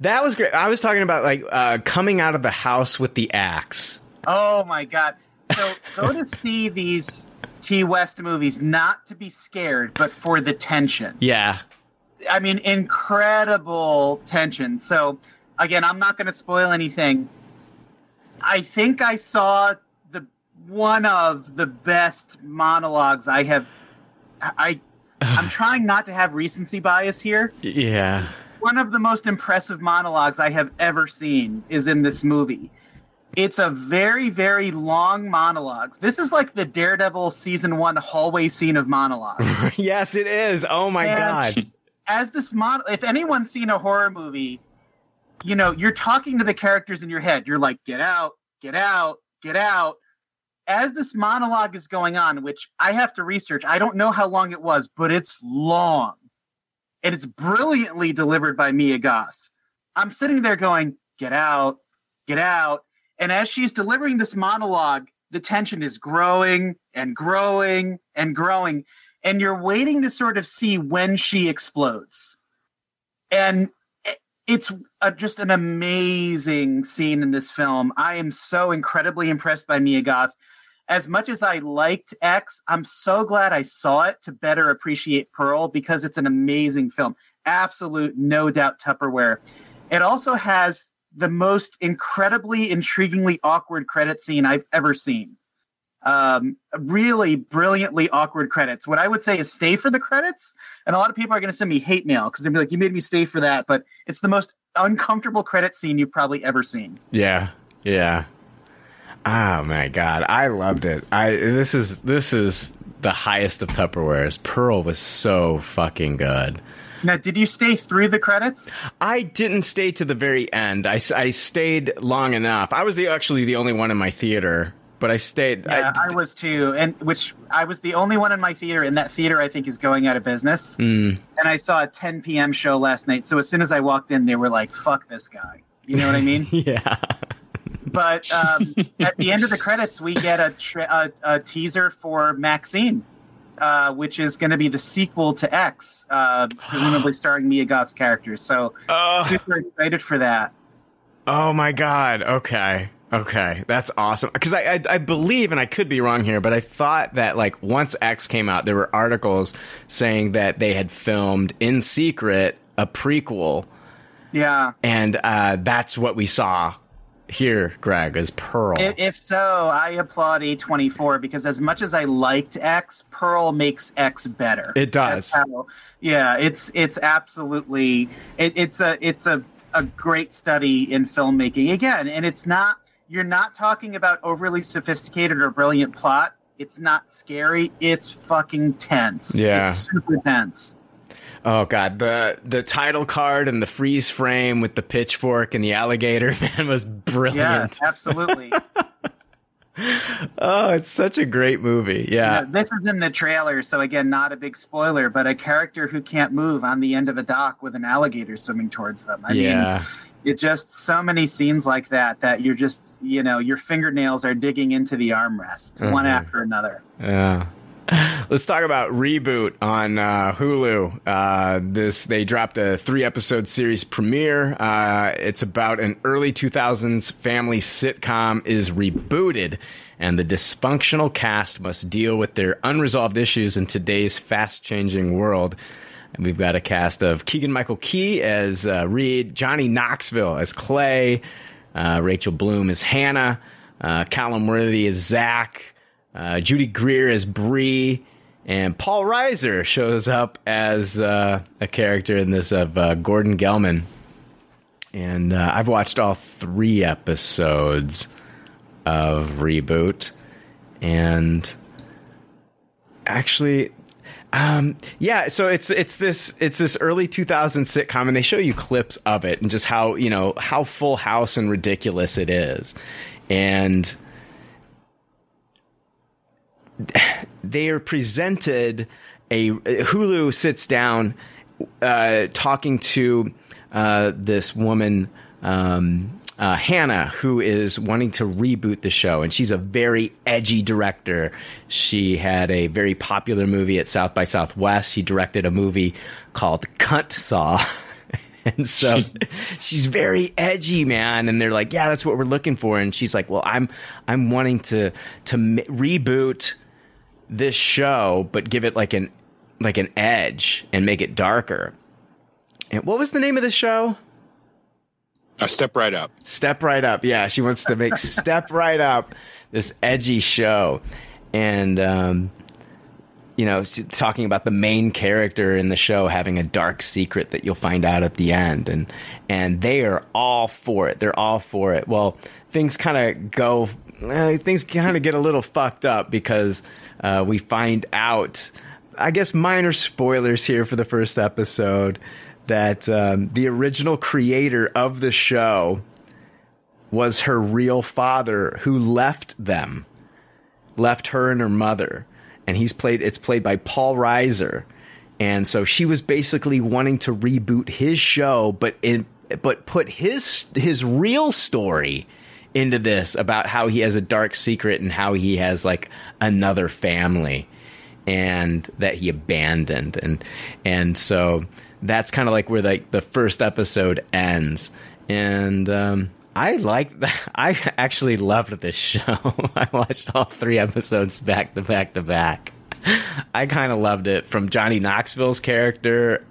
that was great. I was talking about like uh, coming out of the house with the axe. Oh my god! So go to see these Ti West movies not to be scared, but for the tension. Yeah, I mean, incredible tension. So again, I'm not going to spoil anything. I think I saw one of the best monologues I have. I I'm trying not to have recency bias here. yeah. One of the most impressive monologues I have ever seen is in this movie. It's a very, very long monologue. This is like the Daredevil season one hallway scene of monologues. yes, it is. Oh my And god. As this model, if anyone's seen a horror movie, you know, you're talking to the characters in your head. You're like, get out, get out, get out. As this monologue is going on, which I have to research, I don't know how long it was, but it's long. And it's brilliantly delivered by Mia Goth. I'm sitting there going, get out, get out. And as she's delivering this monologue, the tension is growing and growing and growing. And you're waiting to sort of see when she explodes. And it's a, just an amazing scene in this film. I am so incredibly impressed by Mia Goth. As much as I liked X, I'm so glad I saw it to better appreciate Pearl because it's an amazing film. Absolute, no doubt Tupperware. It also has the most incredibly, intriguingly awkward credit scene I've ever seen. Um, really brilliantly awkward credits. What I would say is stay for the credits, and a lot of people are going to send me hate mail because they'll be like, "You made me stay for that," but it's the most uncomfortable credit scene you've probably ever seen. Yeah, yeah. Oh my god, I loved it. I this is this is the highest of Tupperwares. Pearl was so fucking good. Now, did you stay through the credits? I didn't stay to the very end. I, I stayed long enough. I was the, actually the only one in my theater, but I stayed. Yeah, I, was too, and which I was the only one in my theater, and that theater I think is going out of business. Mm. And I saw a 10 p.m. show last night, so as soon as I walked in, they were like, "Fuck this guy," you know what I mean? yeah. But um, at the end of the credits, we get a, tra- a, a teaser for Maxine, uh, which is going to be the sequel to X, uh, presumably starring Mia Goth's character. So Uh, super excited for that. Oh my god. Okay. Okay. That's awesome. Because I, I I believe, and I could be wrong here, but I thought that like once X came out, there were articles saying that they had filmed in secret a prequel, Yeah. and uh, that's what we saw here. Greg is Pearl. If, if so, I applaud A24 because as much as I liked X, Pearl makes X better. It does. How- yeah, it's it's absolutely it, it's a it's a a great study in filmmaking again, and it's not you're not talking about overly sophisticated or brilliant plot. It's not scary. It's fucking tense. Yeah. it's super tense. Oh god, the the title card and the freeze frame with the pitchfork and the alligator man was brilliant. Yeah, absolutely. Oh, it's such a great movie. Yeah. This is in the trailer, so again, not a big spoiler, but a character who can't move on the end of a dock with an alligator swimming towards them. I yeah. mean, it just so many scenes like that that you're just, you know, your fingernails are digging into the armrest one Mhm. after another. Yeah. Let's talk about reboot on uh, Hulu. Uh, this they dropped a three episode series premiere. Uh, it's about an early 2000s family sitcom is rebooted, and the dysfunctional cast must deal with their unresolved issues in today's fast changing world. And we've got a cast of Keegan Michael Key as uh, Reed, Johnny Knoxville as Clay, uh, Rachel Bloom as Hannah, uh, Callum Worthy as Zach. Uh, Judy Greer as Bree, and Paul Reiser shows up as uh, a character in this of uh, Gordon Gelman. And uh, I've watched all three episodes of Reboot, and actually, um, yeah. So it's it's this it's this early 2000 sitcom, and they show you clips of it and just how you know how Full House and ridiculous it is, and they are presented a Hulu sits down uh, talking to uh, this woman. Um, uh, Hannah, who is wanting to reboot the show, and she's a very edgy director. She had a very popular movie at South by Southwest. She directed a movie called Cunt Saw. and so she's very edgy, man. And they're like, "Yeah, that's what we're looking for." And she's like, "Well, I'm I'm wanting to to m- reboot this show, but give it like an like an edge and make it darker." And what was the name of the show? Uh, step right up. Step Right Up. Yeah, she wants to make Step Right Up this edgy show. And, um, you know, talking about the main character in the show having a dark secret that you'll find out at the end. And, and they are all for it. They're all for it. Well, things kind of go, uh, things kind of get a little fucked up because uh, we find out, I guess, minor spoilers here for the first episode that um, the original creator of the show was her real father who left them, left her and her mother, and he's played. It's played by Paul Reiser, and so she was basically wanting to reboot his show, but in but put his his real story into this about how he has a dark secret and how he has like another family and that he abandoned and and so that's kind of like where like the first episode ends and um I like that. I actually loved this show. I watched all three episodes back to back to back. I kind of loved it from Johnny Knoxville's character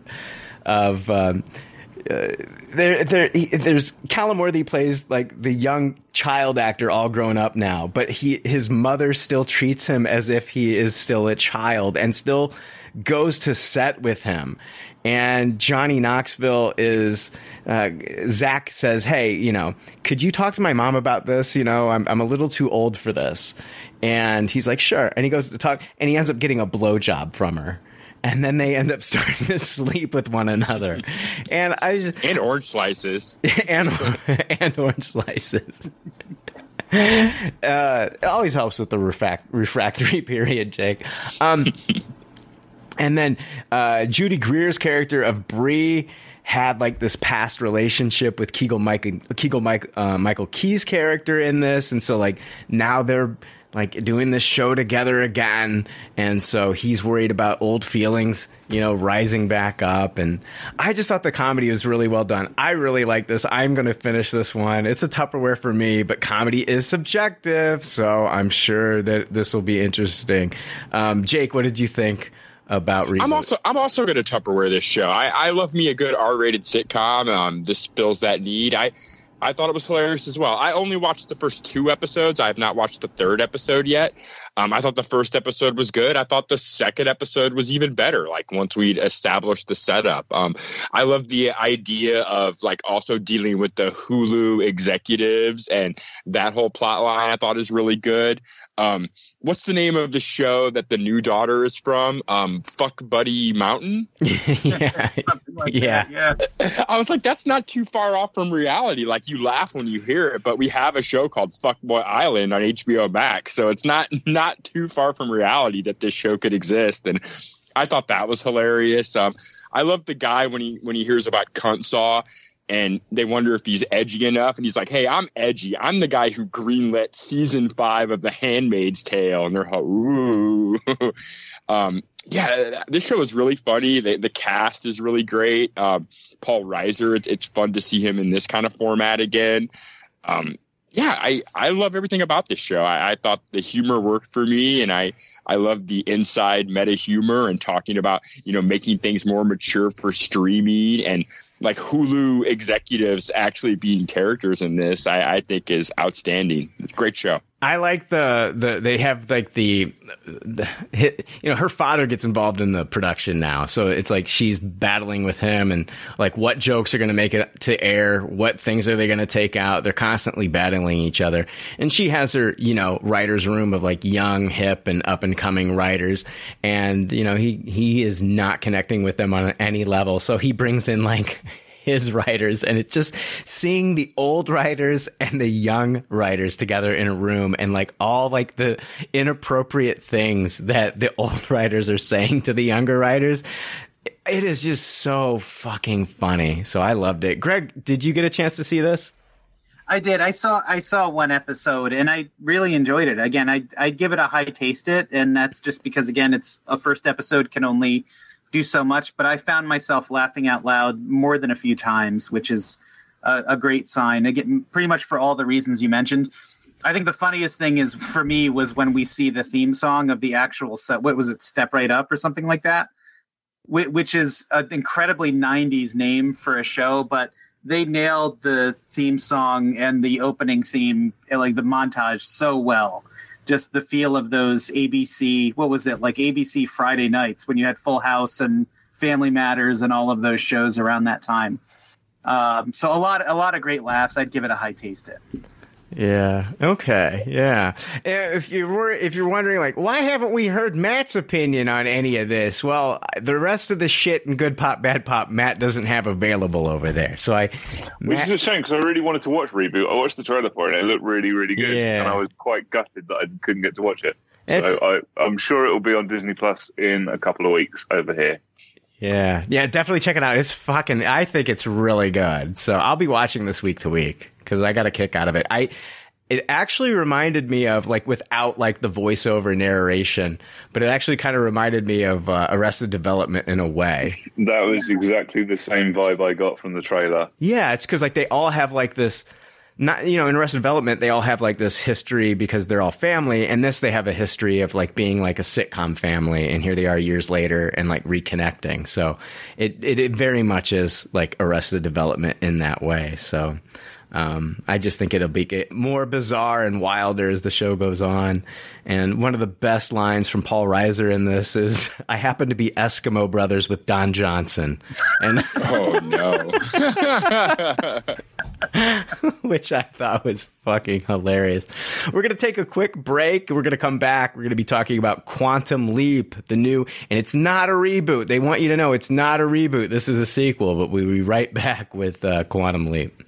of um, uh, there, there, he, there's Callum Worthy plays like the young child actor, all grown up now, but he, his mother still treats him as if he is still a child and still goes to set with him. And Johnny Knoxville is, uh, Zach says, Hey, you know, could you talk to my mom about this? You know, I'm, I'm a little too old for this. And he's like, Sure. And he goes to talk, and he ends up getting a blowjob from her and then they end up starting to sleep with one another. And I just and orange slices and and orange slices. Uh, it always helps with the refract- refractory period, Jake. Um, and then uh, Judy Greer's character of Bree had like this past relationship with Kegel Michael Kegel Mike, uh, Michael Key's character in this, and so like now they're like doing this show together again and so he's worried about old feelings you know rising back up and i just thought the comedy was really well done i really like this i'm going to finish this one it's a tupperware for me but comedy is subjective so i'm sure that this will be interesting um, jake what did you think about Reboot? I'm also I'm also going to Tupperware this show. I, I love me a good R-rated sitcom. Um, this fills that need. I I thought it was hilarious as well. I only watched the first two episodes. I have not watched the third episode yet. Um, I thought the first episode was good. I thought the second episode was even better. Like once we'd established the setup, um, I love the idea of like also dealing with the Hulu executives and that whole plot line. I thought is really good. Um, what's the name of the show that the new daughter is from? Um, Fuck Buddy Mountain. yeah, like Yeah. that. Yeah. I was like, that's not too far off from reality. Like you laugh when you hear it, but we have a show called Fuckboy Island on HBO Max, so it's not not too far from reality that this show could exist. And I thought that was hilarious. Um, I love the guy when he when he hears about cunt saw. And they wonder if he's edgy enough, and he's like, "Hey, I'm edgy. I'm the guy who greenlit season five of The Handmaid's Tale." And they're like, "Ooh." um, yeah, this show is really funny. The, the cast is really great. Um, Paul Reiser, it's, it's fun to see him in this kind of format again. Um, yeah, I, I love everything about this show. I, I thought the humor worked for me, and I I love the inside meta humor and talking about you know making things more mature for streaming and like Hulu executives actually being characters in this. I, I think is outstanding. It's a great show. I like the the they have like the, the you know her father gets involved in the production now, so it's like she's battling with him and like what jokes are going to make it to air, what things are they going to take out. They're constantly battling each other, and she has her you know writers room of like young, hip, and up and coming writers, and you know he he is not connecting with them on any level, so he brings in like his writers, and it's just seeing the old writers and the young writers together in a room, and like all like the inappropriate things that the old writers are saying to the younger writers. It is just so fucking funny. So I loved it. Greg, did you get a chance to see this? I did. I saw I saw one episode and I really enjoyed it. Again, I I'd give it a high taste it, and that's just because again, it's a first episode can only do so much. But I found myself laughing out loud more than a few times, which is a, a great sign. Again, pretty much for all the reasons you mentioned. I think the funniest thing is for me was when we see the theme song of the actual set. What was it? Step right up or something like that, which is an incredibly '90s name for a show, but they nailed the theme song and the opening theme, and, like the montage, so well. Just the feel of those ABC, what was it like ABC Friday nights when you had Full House and Family Matters and all of those shows around that time. Um, so a lot, a lot of great laughs. I'd give it a high taste. It. Yeah. Okay. Yeah. Uh, If you were, if you're wondering, like, why haven't we heard Matt's opinion on any of this? Well, the rest of the shit and good pop, bad pop, Matt doesn't have available over there. So I, Which Matt- is a shame because I really wanted to watch Reboot. I watched the trailer for it and it looked really, really good. Yeah. And I was quite gutted that I couldn't get to watch it. It's- so I, I'm sure it will be on Disney Plus in a couple of weeks over here. yeah, yeah, definitely check it out. It's fucking. I think it's really good. So I'll be watching this week to week because I got a kick out of it. I. It actually reminded me of like without like the voiceover narration, but it actually kind of reminded me of uh, Arrested Development in a way. That was exactly the same vibe I got from the trailer. Yeah, it's because like they all have like this. Not you know in Arrested Development they all have like this history because they're all family, and this they have a history of like being like a sitcom family, and here they are years later and like reconnecting. So it it, it very much is like Arrested Development in that way. So. Um, I just think it'll be more bizarre and wilder as the show goes on. And one of the best lines from Paul Reiser in this is, "I happen to be Eskimo brothers with Don Johnson," and Oh no. which I thought was fucking hilarious. We're going to take a quick break. We're going to come back. We're going to be talking about Quantum Leap, the new, and it's not a reboot. They want you to know it's not a reboot. This is a sequel, but we'll be right back with uh, Quantum Leap.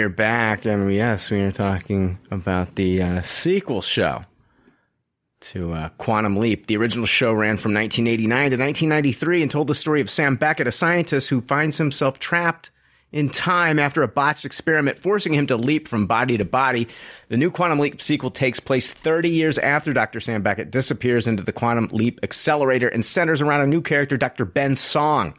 We are back, and yes, we are talking about the uh, sequel show to uh, Quantum Leap. The original show ran from 1989 to 1993 and told the story of Sam Beckett, a scientist who finds himself trapped in time after a botched experiment, forcing him to leap from body to body. The new Quantum Leap sequel takes place 30 years after Dr. Sam Beckett disappears into the Quantum Leap accelerator and centers around a new character, Dr. Ben Song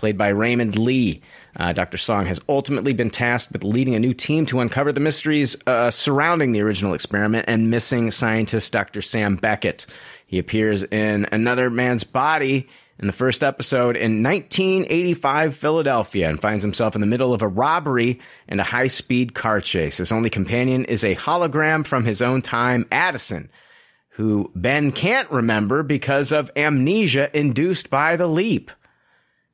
played by Raymond Lee. Uh, Dr. Song has ultimately been tasked with leading a new team to uncover the mysteries uh, surrounding the original experiment and missing scientist Dr. Sam Beckett. He appears in Another Man's Body in the first episode in 1985 Philadelphia and finds himself in the middle of a robbery and a high speed car chase. His only companion is a hologram from his own time, Addison, who Ben can't remember because of amnesia induced by the leap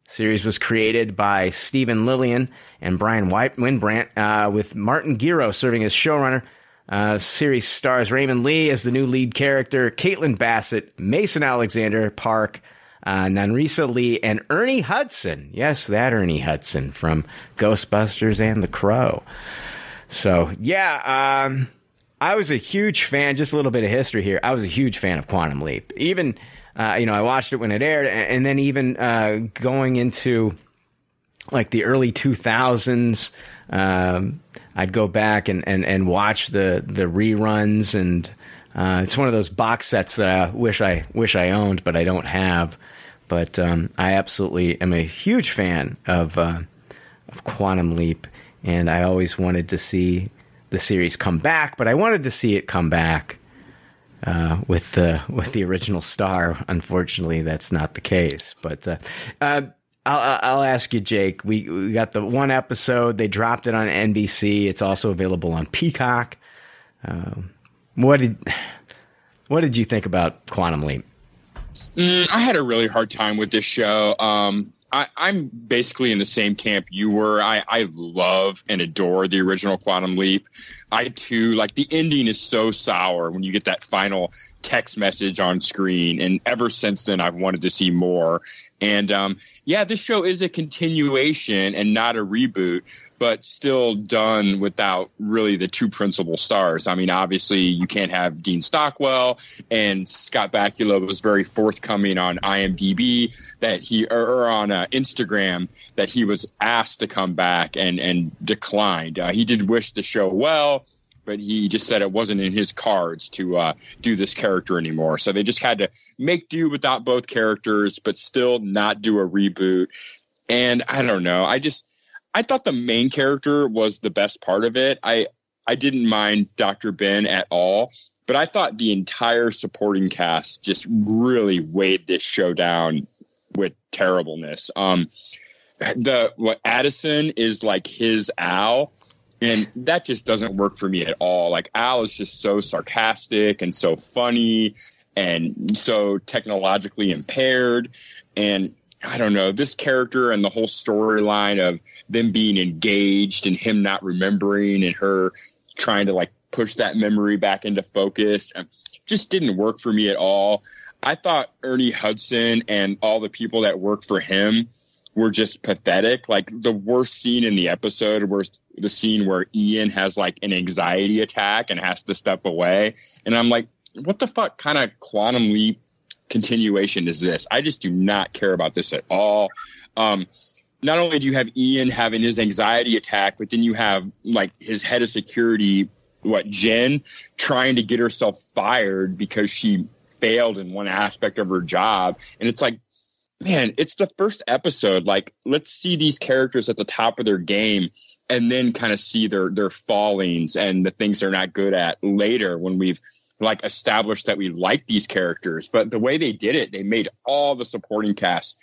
series was created by Steven Lilien and Bryan Wynbrandt, uh, with Martin Gero serving as showrunner. Uh, series stars Raymond Lee as the new lead character, Caitlin Bassett, Mason Alexander Park, uh, Nanrisa Lee, and Ernie Hudson. Yes, that Ernie Hudson from Ghostbusters and The Crow. So, yeah, um, I was a huge fan, just a little bit of history here. I was a huge fan of Quantum Leap. Even, uh, you know, I watched it when it aired, and, then even uh, going into like the early 2000s, um, I'd go back and, and, and watch the, the reruns, and uh, it's one of those box sets that I wish I wish I owned, but I don't have. But um, I absolutely am a huge fan of uh, of Quantum Leap, and I always wanted to see the series come back, but I wanted to see it come back uh, with the with the original star. Unfortunately, that's not the case. But uh, uh, I'll, I'll ask you, Jake. We we got the one episode. They dropped it on NBC. It's also available on Peacock. Um, what did what did you think about Quantum Leap? Mm, I had a really hard time with this show. Um, I, I'm basically in the same camp you were. I, I love and adore the original Quantum Leap. I too like the ending is so sour when you get that final text message on screen, and ever since then I've wanted to see more. And um, yeah, this show is a continuation and not a reboot, but still done without really the two principal stars. I mean, obviously, you can't have Dean Stockwell, and Scott Bakula was very forthcoming on IMDb that he or on uh, Instagram that he was asked to come back and and declined. Uh, he did wish the show well, but he just said it wasn't in his cards to uh, do this character anymore. So they just had to make do without both characters, but still not do a reboot. And I don't know. I just I thought the main character was the best part of it. I I didn't mind Dr. Ben at all, but I thought the entire supporting cast just really weighed this show down with terribleness. Um, the what Addison is like his Al, and that just doesn't work for me at all. Like Al is just so sarcastic and so funny and so technologically impaired, and I don't know this character and the whole storyline of them being engaged and him not remembering and her trying to like push that memory back into focus um, just didn't work for me at all. I thought Ernie Hudson and all the people that work for him were just pathetic. Like the worst scene in the episode was the scene where Ian has like an anxiety attack and has to step away. And I'm like, what the fuck kind of quantum leap continuation is this? I just do not care about this at all. Um, not only do you have Ian having his anxiety attack, but then you have like his head of security, what Jen, trying to get herself fired because she failed in one aspect of her job. And it's like, man, it's the first episode. Like, let's see these characters at the top of their game and then kind of see their their fallings and the things they're not good at later when we've like established that we like these characters. But the way they did it, they made all the supporting cast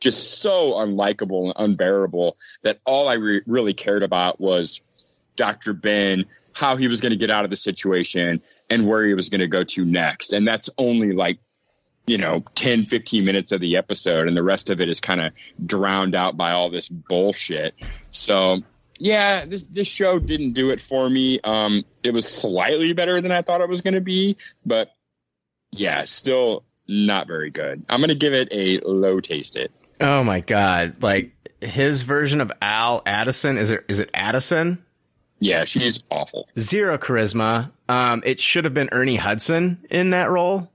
just so unlikable and unbearable that all I re- really cared about was Dr. Ben, how he was going to get out of the situation and where he was going to go to next. And that's only like, you know, 10, 15 minutes of the episode. And the rest of it is kind of drowned out by all this bullshit. So, yeah, this, this show didn't do it for me. Um, it was slightly better than I thought it was going to be, but yeah, still not very good. I'm going to give it a low taste it. Oh my god! Like his version of Al Addison is it? Is it Addison? Yeah, she's awful. Zero charisma. Um, it should have been Ernie Hudson in that role.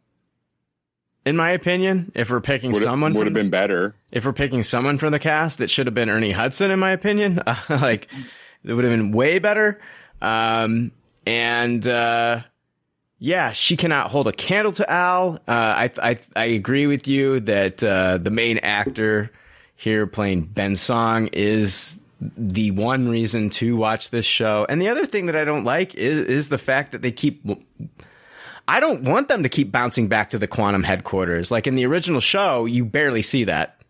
In my opinion, if we're picking Would someone, would have been better. if we're picking someone from the cast, it should have been Ernie Hudson, in my opinion. like, it would have been way better. Um, and, uh, yeah, she cannot hold a candle to Al. Uh, I, I, I agree with you that, uh, the main actor here playing Ben Song is the one reason to watch this show. And the other thing that I don't like is, is the fact that they keep, I don't want them to keep bouncing back to the quantum headquarters. Like in the original show, you barely see that.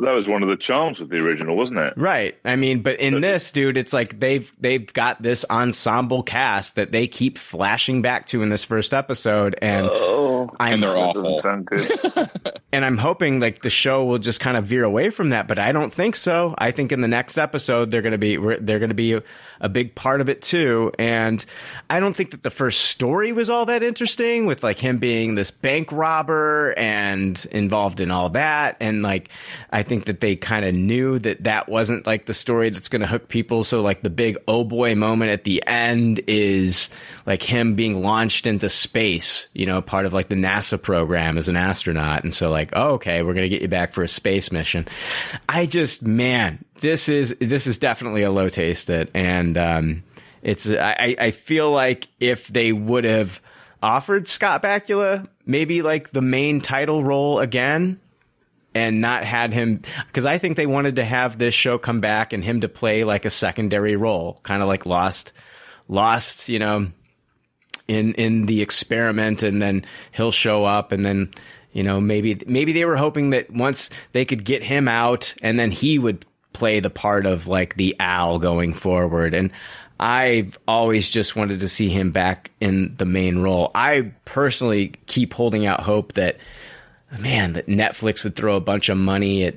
That was one of the charms of the original, wasn't it? Right. I mean, but in this, dude, it's like they've they've got this ensemble cast that they keep flashing back to in this first episode, and Oh, I'm And they're that awful. doesn't sound good. and I'm hoping like the show will just kind of veer away from that, but I don't think so. I think in the next episode they're going to be they're going to be a, a big part of it too, and I don't think that the first story was all that interesting with like him being this bank robber and involved in all that, and like I think that they kind of knew that that wasn't like the story that's going to hook people. So like the big oh boy moment at the end is like him being launched into space, you know, part of like the NASA program as an astronaut. And so like, oh, okay, we're going to get you back for a space mission. I just, man, this is, this is definitely a low taste it. And, um, it's, I, I feel like if they would have offered Scott Bakula maybe like the main title role again, and not had him because I think they wanted to have this show come back and him to play like a secondary role, kind of like Lost, Lost, you know, in in the experiment, and then he'll show up, and then you know maybe maybe they were hoping that once they could get him out, and then he would play the part of like the Al going forward, and. I've always just wanted to see him back in the main role. I personally keep holding out hope that man, that Netflix would throw a bunch of money at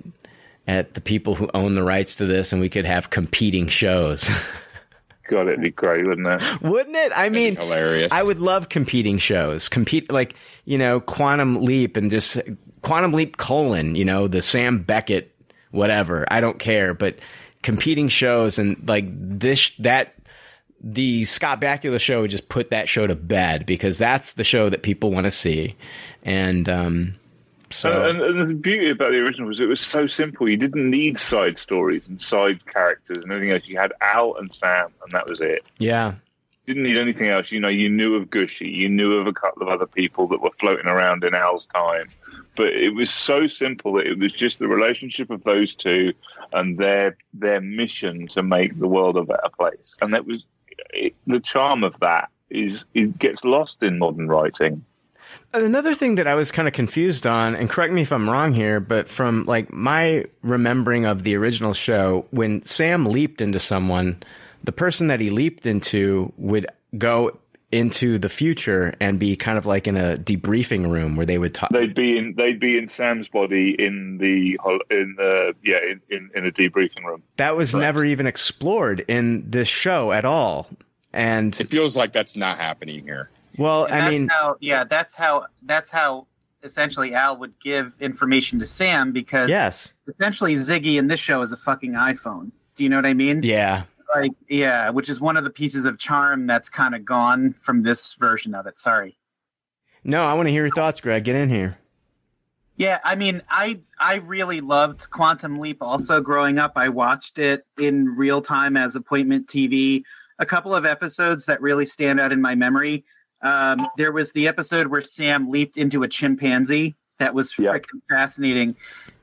at the people who own the rights to this, and we could have competing shows. God, it'd be great, wouldn't it? Wouldn't it? I mean, hilarious. I would love competing shows. Compete like you know, Quantum Leap and just Quantum Leap colon. You know, the Sam Beckett, whatever. I don't care, but competing shows and like this that the Scott Bakula show would just put that show to bed because that's the show that people want to see, and um, so And, and the beauty about the original was it was so simple. You didn't need side stories and side characters and everything else. You had Al and Sam, and that was it. yeah, didn't need anything else. You know, you knew of Gooshie, you knew of a couple of other people that were floating around in Al's time, but it was so simple that it was just the relationship of those two and their their mission to make the world a better place. And that was it, the charm of that is it gets lost in modern writing. Another thing that I was kind of confused on, and correct me if I'm wrong here, but from like my remembering of the original show, when Sam leaped into someone, the person that he leaped into would go into the future and be kind of like in a debriefing room where they would talk. They'd be in they'd be in Sam's body in the in the yeah in in, in a debriefing room. That was never even explored in this show at all. And It feels like that's not happening here. Well, And I mean, how, yeah, that's how that's how essentially Al would give information to Sam because yes, essentially Ziggy in this show is a fucking iPhone. Do you know what I mean? yeah, Like, yeah, which is one of the pieces of charm that's kind of gone from this version of it. Sorry. no, I want to hear your thoughts, Greg. Get in here. Yeah, I mean, I I really loved Quantum Leap. Also, growing up, I watched it in real time as appointment TV. A couple of episodes that really stand out in my memory. Um, there was the episode where Sam leaped into a chimpanzee. That was Yeah. freaking fascinating.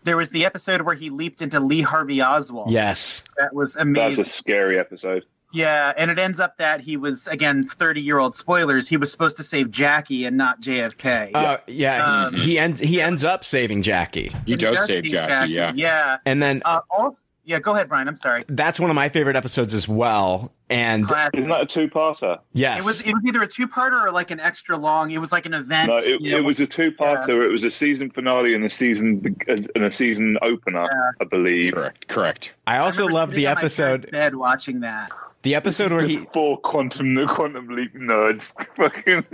There was the episode where he leaped into Lee Harvey Oswald. Yes, that was amazing. That's was a scary episode. Yeah, and it ends up that he was again thirty year old spoilers. He was supposed to save Jackie and not JFK. uh, yeah. Um, he ends he ends up saving Jackie, He And does save Jackie, yeah. yeah. and then Uh, also, yeah. Go ahead, Brian. I'm sorry. that's one of my favorite episodes as well. And Classic. Isn't that a two-parter? yes, It was it was either a two parter or like an extra long. It was like an event. No, it, you know, it was a two-parter. It was a season finale and a season and a season opener, Yeah. I believe. Correct. Correct. I I also remember love the on my episode. parents' bed watching that. The episode where he Four quantum the quantum leap nerds. Fucking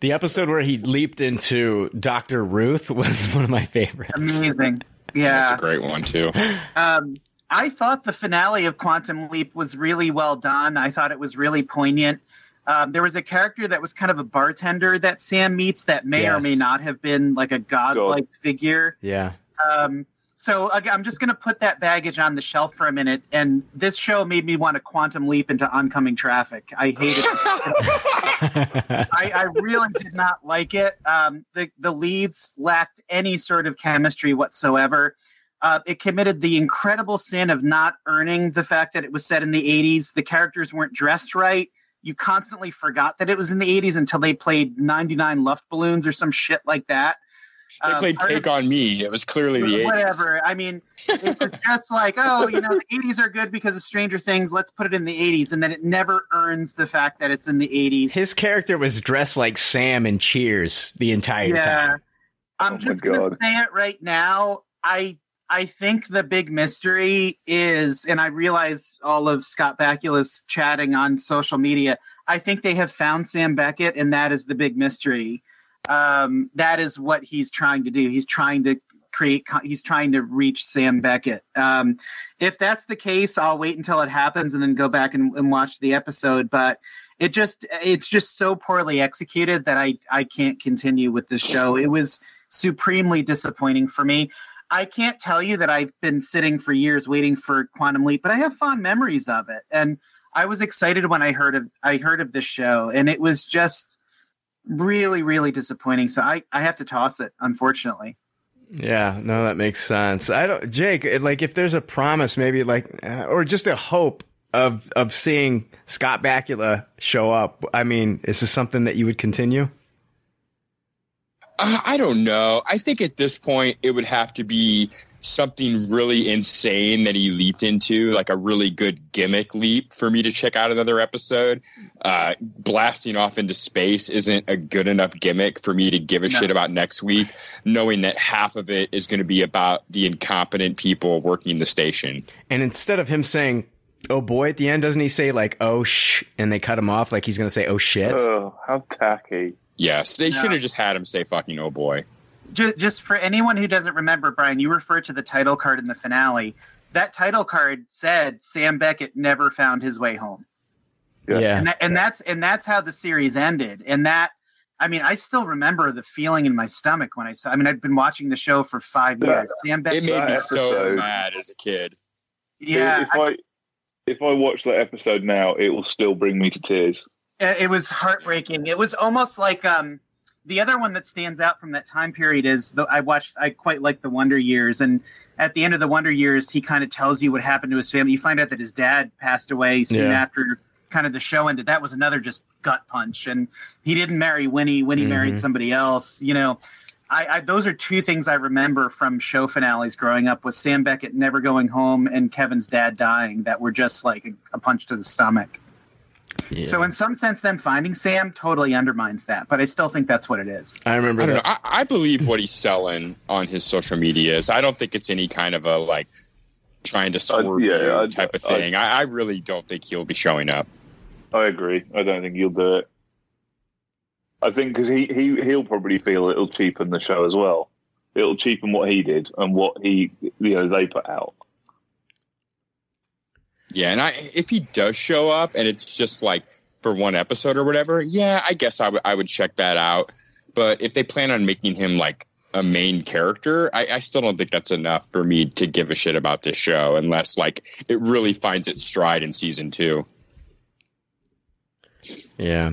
the episode where he leaped into Doctor Ruth was one of my favorites. Amazing. Yeah. That's a great one too. Um, I thought the finale of Quantum Leap was really well done. I thought it was really poignant. Um, there was a character that was kind of a bartender that Sam meets that may or may not have been like a godlike figure. Yeah, Um, so again, I'm just going to put that baggage on the shelf for a minute. And this show made me want to quantum leap into oncoming traffic. I hated it. I, I really did not like it. Um, the the leads lacked any sort of chemistry whatsoever. Uh, it committed the incredible sin of not earning the fact that it was set in the 80s. The characters weren't dressed right. You constantly forgot that it was in the 80s until they played 99 Luftballons or some shit like that. They Um, played part of- Take on Me. It was clearly the 80s. whatever. I mean, it was just like, oh, you know, the 80s are good because of Stranger Things. Let's put it in the 80s, and then it never earns the fact that it's in the 80s. his character was dressed like Sam in Cheers the entire yeah, time. I'm Oh just gonna say it right now. I I think the big mystery is, and I realize all of Scott Bakula's chatting on social media. I think they have found Sam Beckett, and that is the big mystery. Um, that is what he's trying to do. He's trying to create. He's trying to reach Sam Beckett. Um, if that's the case, I'll wait until it happens and then go back and, and watch the episode. But it just it's just so poorly executed that I I can't continue with this show. It was supremely disappointing for me. I can't tell you that I've been sitting for years waiting for Quantum Leap, but I have fond memories of it. And I was excited when I heard of I heard of this show and it was just really really disappointing. So I I have to toss it unfortunately. Yeah, no, that makes sense. I don't, Jake. Like, if there's a promise, maybe like, uh, or just a hope of of seeing Scott Bakula show up. I mean, is this something that you would continue? Uh, I don't know. I think at this point it would have to be something really insane that he leaped into, like a really good gimmick leap for me to check out another episode. Uh, blasting off into space isn't a good enough gimmick for me to give a No. shit about next week, knowing that half of it is going to be about the incompetent people working the station. And instead of him saying, "Oh boy," at the end, doesn't he say like, "Oh sh," and they cut him off like he's going to say, "Oh shit." Oh, how tacky. Yes, they No. should have just had him say fucking oh boy. Just, just for anyone who doesn't remember, Brian, you refer to the title card in the finale. That title card said Sam Beckett never found his way home, Yeah. yeah. and, that, and that's and that's how the series ended. And that, I mean, I still remember the feeling in my stomach when I saw. I mean, I'd been watching the show for five Yeah. years. Sam It Beckett, made me That so mad as a kid. yeah, if I if I watch that episode now, it will still bring me to tears. It was heartbreaking. It was almost like um, the other one that stands out from that time period is the I watched. I quite like the Wonder Years, and at the end of the Wonder Years, he kind of tells you what happened to his family. You find out that his dad passed away soon Yeah. after kind of the show ended. That was another just gut punch, and he didn't marry Winnie. Winnie Mhm. married somebody else. You know. I, I, those are two things I remember from show finales growing up: was Sam Beckett never going home and Kevin's dad dying. That were just like a, a punch to the stomach. Yeah. So in some sense, them finding Sam totally undermines that, but I still think that's what it is. I remember I that. I, I believe what he's selling on his social media is. I don't think it's any kind of a like trying to uh, swerve yeah, you I- type of thing. I, I really don't think he'll be showing up. I agree. I don't think he'll do it. I think because he, he he'll probably feel it'll cheapen the show as well. It'll cheapen what he did and what he you know they put out. Yeah, and I if he does show up and it's just like for one episode or whatever, yeah, I guess I would I would check that out. But if they plan on making him like a main character, I, I still don't think that's enough for me to give a shit about this show unless like it really finds its stride in season two. Yeah.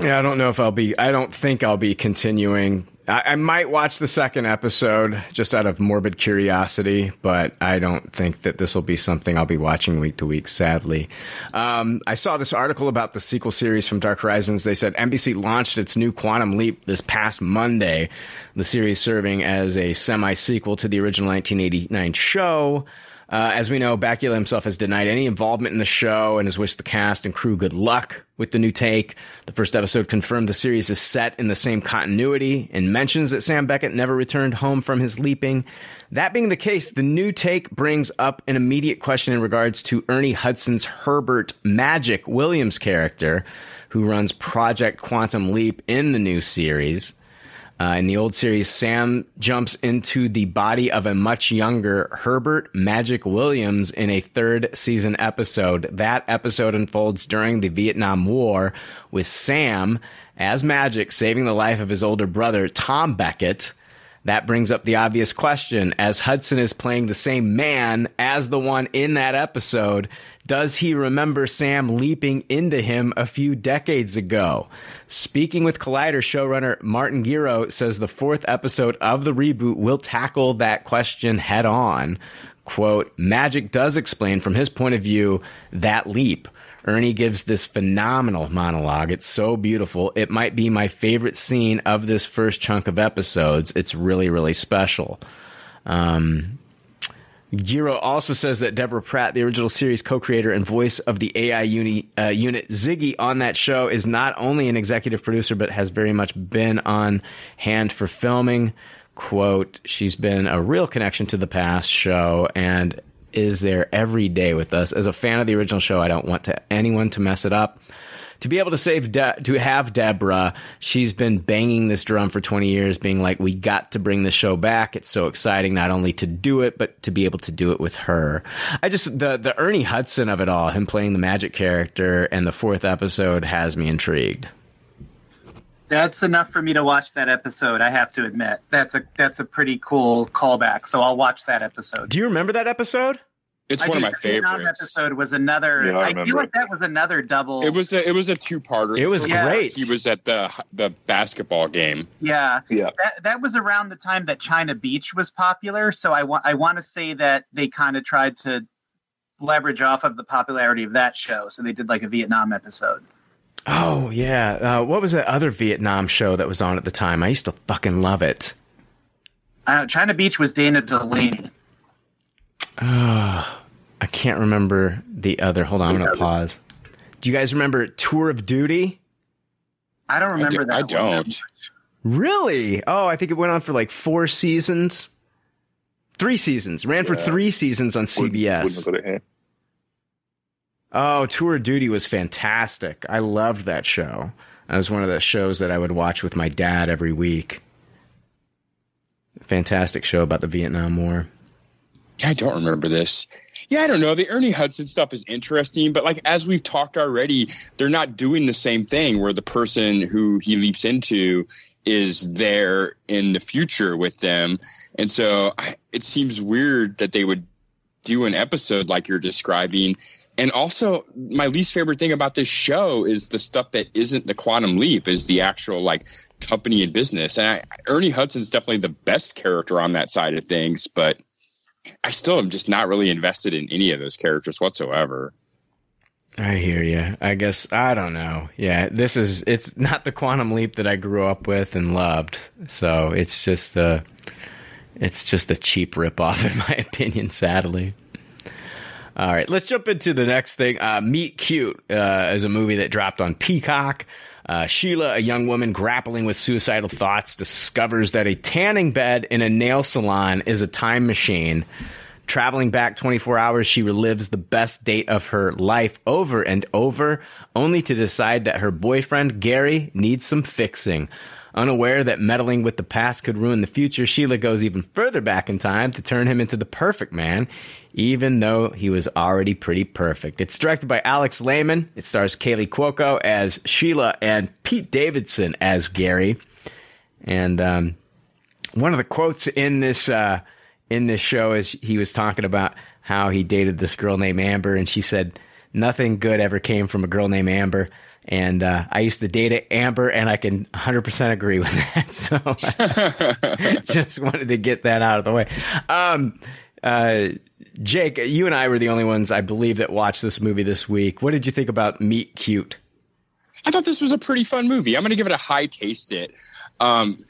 Yeah, I don't know if I'll be. I don't think I'll be continuing. I, I might watch the second episode just out of morbid curiosity, but I don't think that this will be something I'll be watching week to week, sadly. Um, I saw this article about the sequel series from Dark Horizons. They said NBC launched its new Quantum Leap this past Monday, the series serving as a semi sequel to the original 1989 show. Uh, as we know, Bakula himself has denied any involvement in the show and has wished the cast and crew good luck with the new take. The first episode confirmed the series is set in the same continuity and mentions that Sam Beckett never returned home from his leaping. That being the case, the new take brings up an immediate question in regards to Ernie Hudson's Herbert Magic Williams character, who runs Project Quantum Leap in the new series. Uh, in the old series, Sam jumps into the body of a much younger Herbert Magic Williams in a third season episode. That episode unfolds during the Vietnam War with Sam as Magic saving the life of his older brother, Tom Beckett. That brings up the obvious question as Hudson is playing the same man as the one in that episode. Does he remember Sam leaping into him a few decades ago? Speaking with Collider showrunner Martin Gero says the fourth episode of the reboot will tackle that question head on. Quote, Magic does explain from his point of view that leap. Ernie gives this phenomenal monologue. It's so beautiful. It might be my favorite scene of this first chunk of episodes. It's really, really special. Um, Gero also says that Deborah Pratt, the original series co-creator and voice of the AI uni, uh, unit Ziggy on that show, is not only an executive producer but has very much been on hand for filming. "Quote: She's been a real connection to the past show and is there every day with us. As a fan of the original show, I don't want to anyone to mess it up." To be able to save De- to have Deborah, she's been banging this drum for 20 years, being like, "We got to bring the show back. It's so exciting, not only to do it, but to be able to do it with her." I just the the Ernie Hudson of it all, him playing the magic character, and the fourth episode has me intrigued. That's enough for me to watch that episode. I have to admit, that's a that's a pretty cool callback. So I'll watch that episode. Do you remember that episode? It's I one of think my the Vietnam favorites. episode was another. Yeah, I I, feel like that was another double. It was a it was a two parter. It was Yeah. great. He was at the the basketball game. yeah. Yeah. That that was around the time that China Beach was popular. So I want I want to say that they kind of tried to leverage off of the popularity of that show. So they did like a Vietnam episode. Oh yeah. Uh, what was that other Vietnam show that was on at the time? I used to fucking love it. Uh, China Beach was Dana Delany. Uh, I can't remember the other. Hold on, I'm gonna pause. Do you guys remember Tour of Duty? I don't remember I, that. I don't. Really? Oh, I think it went on for like four seasons. Three seasons. Ran for three seasons on Wouldn't- CBS. Wouldn't have got it here. Oh, Tour of Duty was fantastic. I loved that show. That was one of the shows that I would watch with my dad every week. Fantastic show about the Vietnam War. I don't remember this. Yeah, I don't know. The Ernie Hudson stuff is interesting, but like as we've talked already, they're not doing the same thing where the person who he leaps into is there in the future with them. And so it seems weird that they would do an episode like you're describing. And also, my least favorite thing about this show is the stuff that isn't the quantum leap, is the actual like company and business. And I, Ernie Hudson's definitely the best character on that side of things, but I still am just not really invested in any of those characters whatsoever. I hear you. I guess I don't know. Yeah, this is it's not the quantum leap that I grew up with and loved. So it's just a it's just a cheap ripoff in my opinion, sadly. All right, let's jump into the next thing. Uh, Meet Cute uh, is a movie that dropped on Peacock. Uh, Sheila, a young woman grappling with suicidal thoughts, discovers that a tanning bed in a nail salon is a time machine. Traveling back 24 hours, she relives the best date of her life over and over, only to decide that her boyfriend, Gary, needs some fixing. Unaware that meddling with the past could ruin the future, Sheila goes even further back in time to turn him into the perfect man, even though he was already pretty perfect. It's directed by Alex Lehmann. It stars Kaley Cuoco as Sheila and Pete Davidson as Gary. And um, one of the quotes in this uh, in this show is he was talking about how he dated this girl named Amber, and she said nothing good ever came from a girl named Amber. And uh, I used to date Amber, and I can 100% agree with that. So just wanted to get that out of the way. Um, uh, Jake, you and I were the only ones, I believe, that watched this movie this week. What did you think about Meet Cute? I thought this was a pretty fun movie. I'm going to give it a high taste it. Um,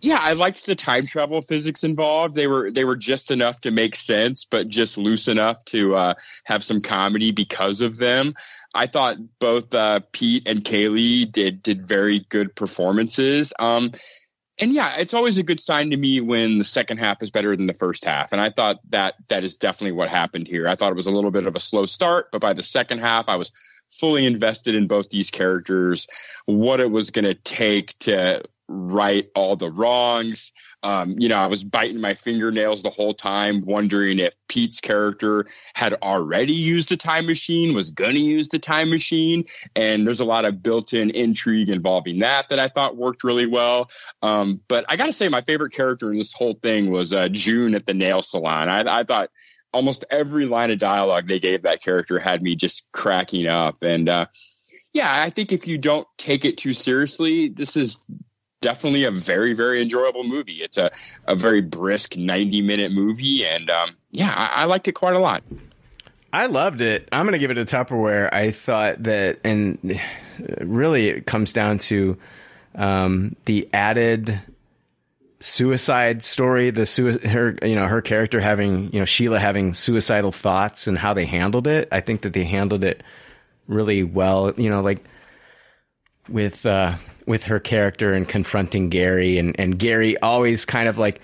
yeah, I liked the time travel physics involved. They were they were just enough to make sense, but just loose enough to uh, have some comedy because of them. I thought both uh, Pete and Kaley did did very good performances. Um, and yeah, it's always a good sign to me when the second half is better than the first half. And I thought that that is definitely what happened here. I thought it was a little bit of a slow start, but by the second half, I was fully invested in both these characters, what it was going to take to right all the wrongs. Um, you know, I was biting my fingernails the whole time, wondering if Pete's character had already used a time machine, was going to use the time machine. And there's a lot of built in intrigue involving that that I thought worked really well. Um, but I got to say, my favorite character in this whole thing was uh, June at the nail salon. I, I thought almost every line of dialogue they gave that character had me just cracking up. And uh, yeah, I think if you don't take it too seriously, this is definitely a very, very enjoyable movie. It's a, a very brisk 90 minute movie. And um, yeah, I, I liked it quite a lot. I loved it. I'm going to give it a Tupperware. I thought that, and really it comes down to um, the added suicide story, the sui- her you know her character having you know Sheila having suicidal thoughts and how they handled it. I think that they handled it really well. You know, like with uh, with her character and confronting Gary and and Gary always kind of like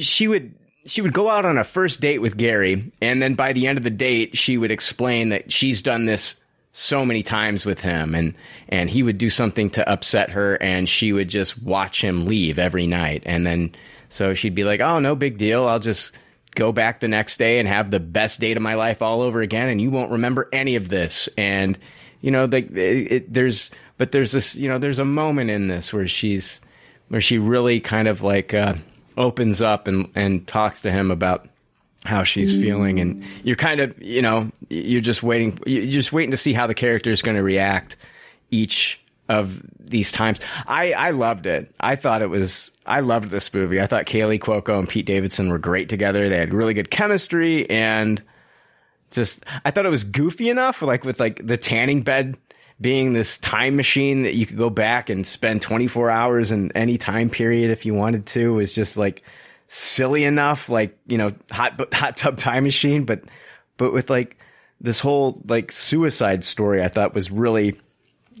she would she would go out on a first date with Gary and then by the end of the date she would explain that she's done this so many times with him and and he would do something to upset her and she would just watch him leave every night. And then so she'd be like oh no big deal. I'll just go back the next day and have the best date of my life all over again and you won't remember any of this. And you know like there's but there's this you know there's a moment in this where she's where she really kind of like uh, opens up and and talks to him about how she's feeling, and you're kind of you know you're just waiting you're just waiting to see how the character is going to react each of these times. I I loved it. I thought it was I loved this movie. I thought Kaley Cuoco and Pete Davidson were great together. They had really good chemistry and just I thought it was goofy enough like with like the tanning bed being this time machine that you could go back and spend 24 hours in any time period if you wanted to was just like silly enough like you know hot hot tub time machine. But but with like this whole like suicide story I thought was really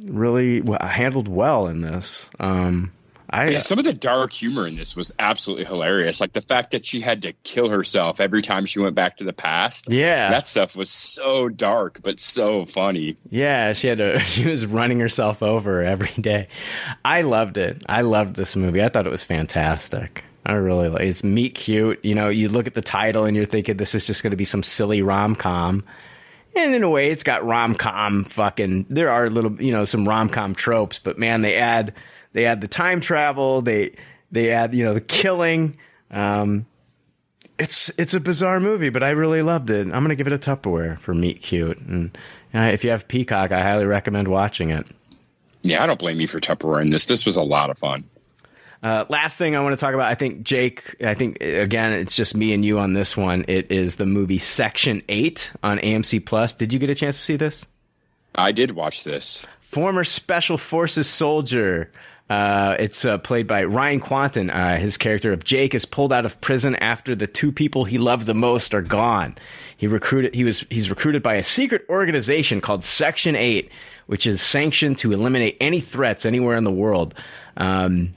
really handled well in this. Um I Yeah, some of the dark humor in this was absolutely hilarious. Like the fact that she had to kill herself every time she went back to the past. Yeah. That stuff was so dark, but so funny. Yeah, she had to. She was running herself over every day. I loved it. I loved this movie. I thought it was fantastic. I really like. It's meet cute. You know, you look at the title and you're thinking this is just going to be some silly rom com, and in a way, it's got rom com fucking. There are little, you know, some rom com tropes, but man, they add they add the time travel. They they add you know the killing. Um, it's it's a bizarre movie, but I really loved it. I'm gonna give it a Tupperware for Meet Cute, and uh, if you have Peacock, I highly recommend watching it. Yeah, I don't blame you for Tupperware in this. This was a lot of fun. Uh, last thing I want to talk about, I think Jake, I think again, it's just me and you on this one. It is the movie Section Eight on AMC Plus. Did you get a chance to see this? I did watch this. Former Special Forces soldier. Uh, it's uh, played by Ryan Kwanten. Uh, his character of Jake is pulled out of prison after the two people he loved the most are gone. He recruited. He was. He's recruited by a secret organization called Section Eight, which is sanctioned to eliminate any threats anywhere in the world. Um,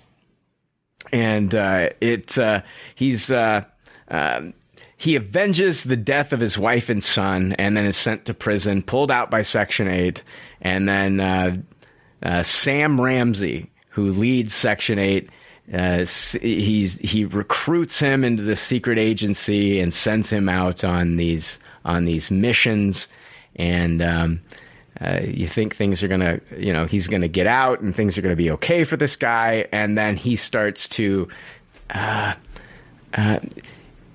and uh, it uh, he's uh, um, he avenges the death of his wife and son, and then is sent to prison, pulled out by Section Eight, and then uh, uh, Sam Ramsey, who leads Section Eight. Uh, he's he recruits him into the secret agency and sends him out on these on these missions, and um, uh, you think things are gonna, you know, he's gonna get out and things are gonna be okay for this guy, and then he starts to, uh, uh,